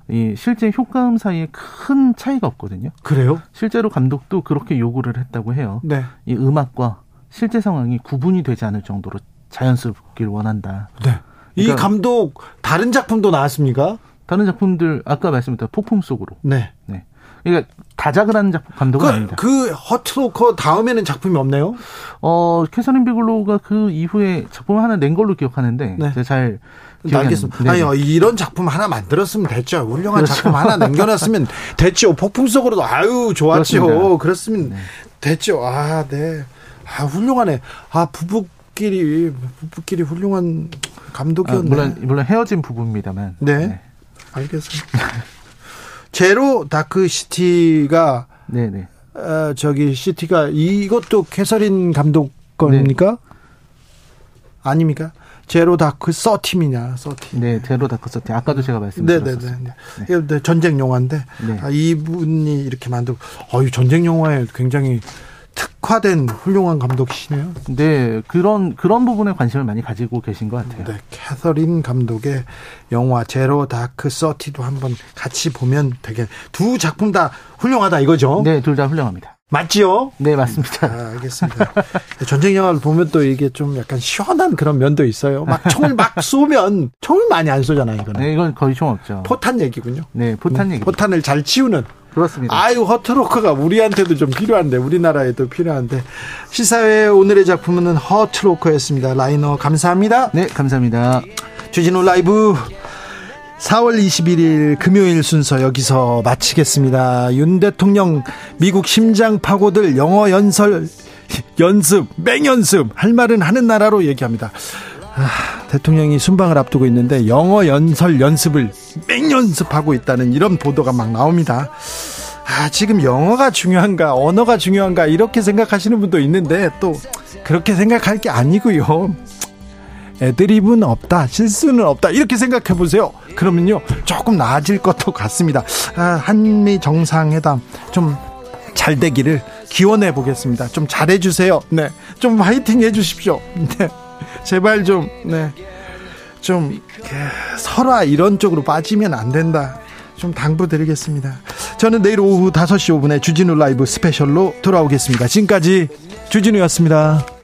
이 실제 효과음 사이에 큰 차이가 없거든요.
그래요?
실제로 감독도 그렇게 요구를 했다고 해요. 네. 이 음악과 실제 상황이 구분이 되지 않을 정도로 자연스럽길 원한다. 네.
이 그러니까 감독 다른 작품도 나왔습니까?
다른 작품들 아까 말씀드린 폭풍 속으로. 네. 네. 그러니까 다작을 하는 작품 감독은
그,
아닙니다.
그 허트로커 다음에는 작품이 없네요.
어 캐서린 비글로우가 그 이후에 작품 하나 낸 걸로 기억하는데 네. 잘
알겠습니다. 아니, 요 이런 작품 하나 만들었으면 됐죠. 훌륭한 그렇죠. 작품 하나 남겨놨으면 됐죠. 폭풍 속으로도 아유 좋았죠. 그렇습니다. 네. 됐죠. 아 네. 아 훌륭하네. 아 부부끼리 부부끼리 훌륭한 감독이었네. 아,
물론 물론 헤어진 부부입니다만.
네. 네. 알겠습니다. 제로 다크 시티가 네 네. 어, 저기 시티가 이것도 캐서린 감독 겁니까? 네. 아닙니까? 제로 다크 서티냐, 서티.
네, 제로 다크 서티. 아까도 제가 말씀드렸습니다.
네네네. 네. 네. 전쟁 영화인데 네. 아, 이분이 이렇게 만들고, 어유 전쟁 영화에 굉장히 특화된 훌륭한 감독이시네요.
네, 그런 그런 부분에 관심을 많이 가지고 계신 것 같아요. 네,
캐서린 감독의 영화 제로 다크 서티도 한번 같이 보면 되게 두 작품 다 훌륭하다 이거죠.
네, 둘 다 훌륭합니다.
맞지요?
네, 맞습니다.
아, 알겠습니다. 전쟁 영화를 보면 또 이게 좀 약간 시원한 그런 면도 있어요. 막 총을 막 쏘면 총을 많이 안 쏘잖아요, 이거는.
네, 이건 거의 총 없죠.
포탄 얘기군요.
네, 포탄 음, 얘기.
포탄을 잘 치우는
그렇습니다.
아유 허트로커가 우리한테도 좀 필요한데 우리나라에도 필요한데 시사회 오늘의 작품은 허트로커였습니다. 라이너 감사합니다.
네 감사합니다.
주진우 라이브 4월 21일 금요일 순서 여기서 마치겠습니다. 윤 대통령 미국 심장 파고들 영어 연설 연습 맹연습 할 말은 하는 나라로 얘기합니다. 아, 대통령이 순방을 앞두고 있는데 영어 연설 연습을 맹연습하고 있다는 이런 보도가 막 나옵니다. 아, 지금 영어가 중요한가, 언어가 중요한가, 이렇게 생각하시는 분도 있는데, 또, 그렇게 생각할 게 아니고요. 애드립은 없다, 실수는 없다, 이렇게 생각해 보세요. 그러면요, 조금 나아질 것도 같습니다. 아, 한미 정상회담, 좀 잘 되기를 기원해 보겠습니다. 좀 잘해 주세요. 네. 좀 화이팅 해 주십시오. 네. 제발 좀 네. 좀 설화 이런 쪽으로 빠지면 안 된다. 좀 당부드리겠습니다. 저는 내일 오후 5시 5분에 주진우 라이브 스페셜로 돌아오겠습니다. 지금까지 주진우였습니다.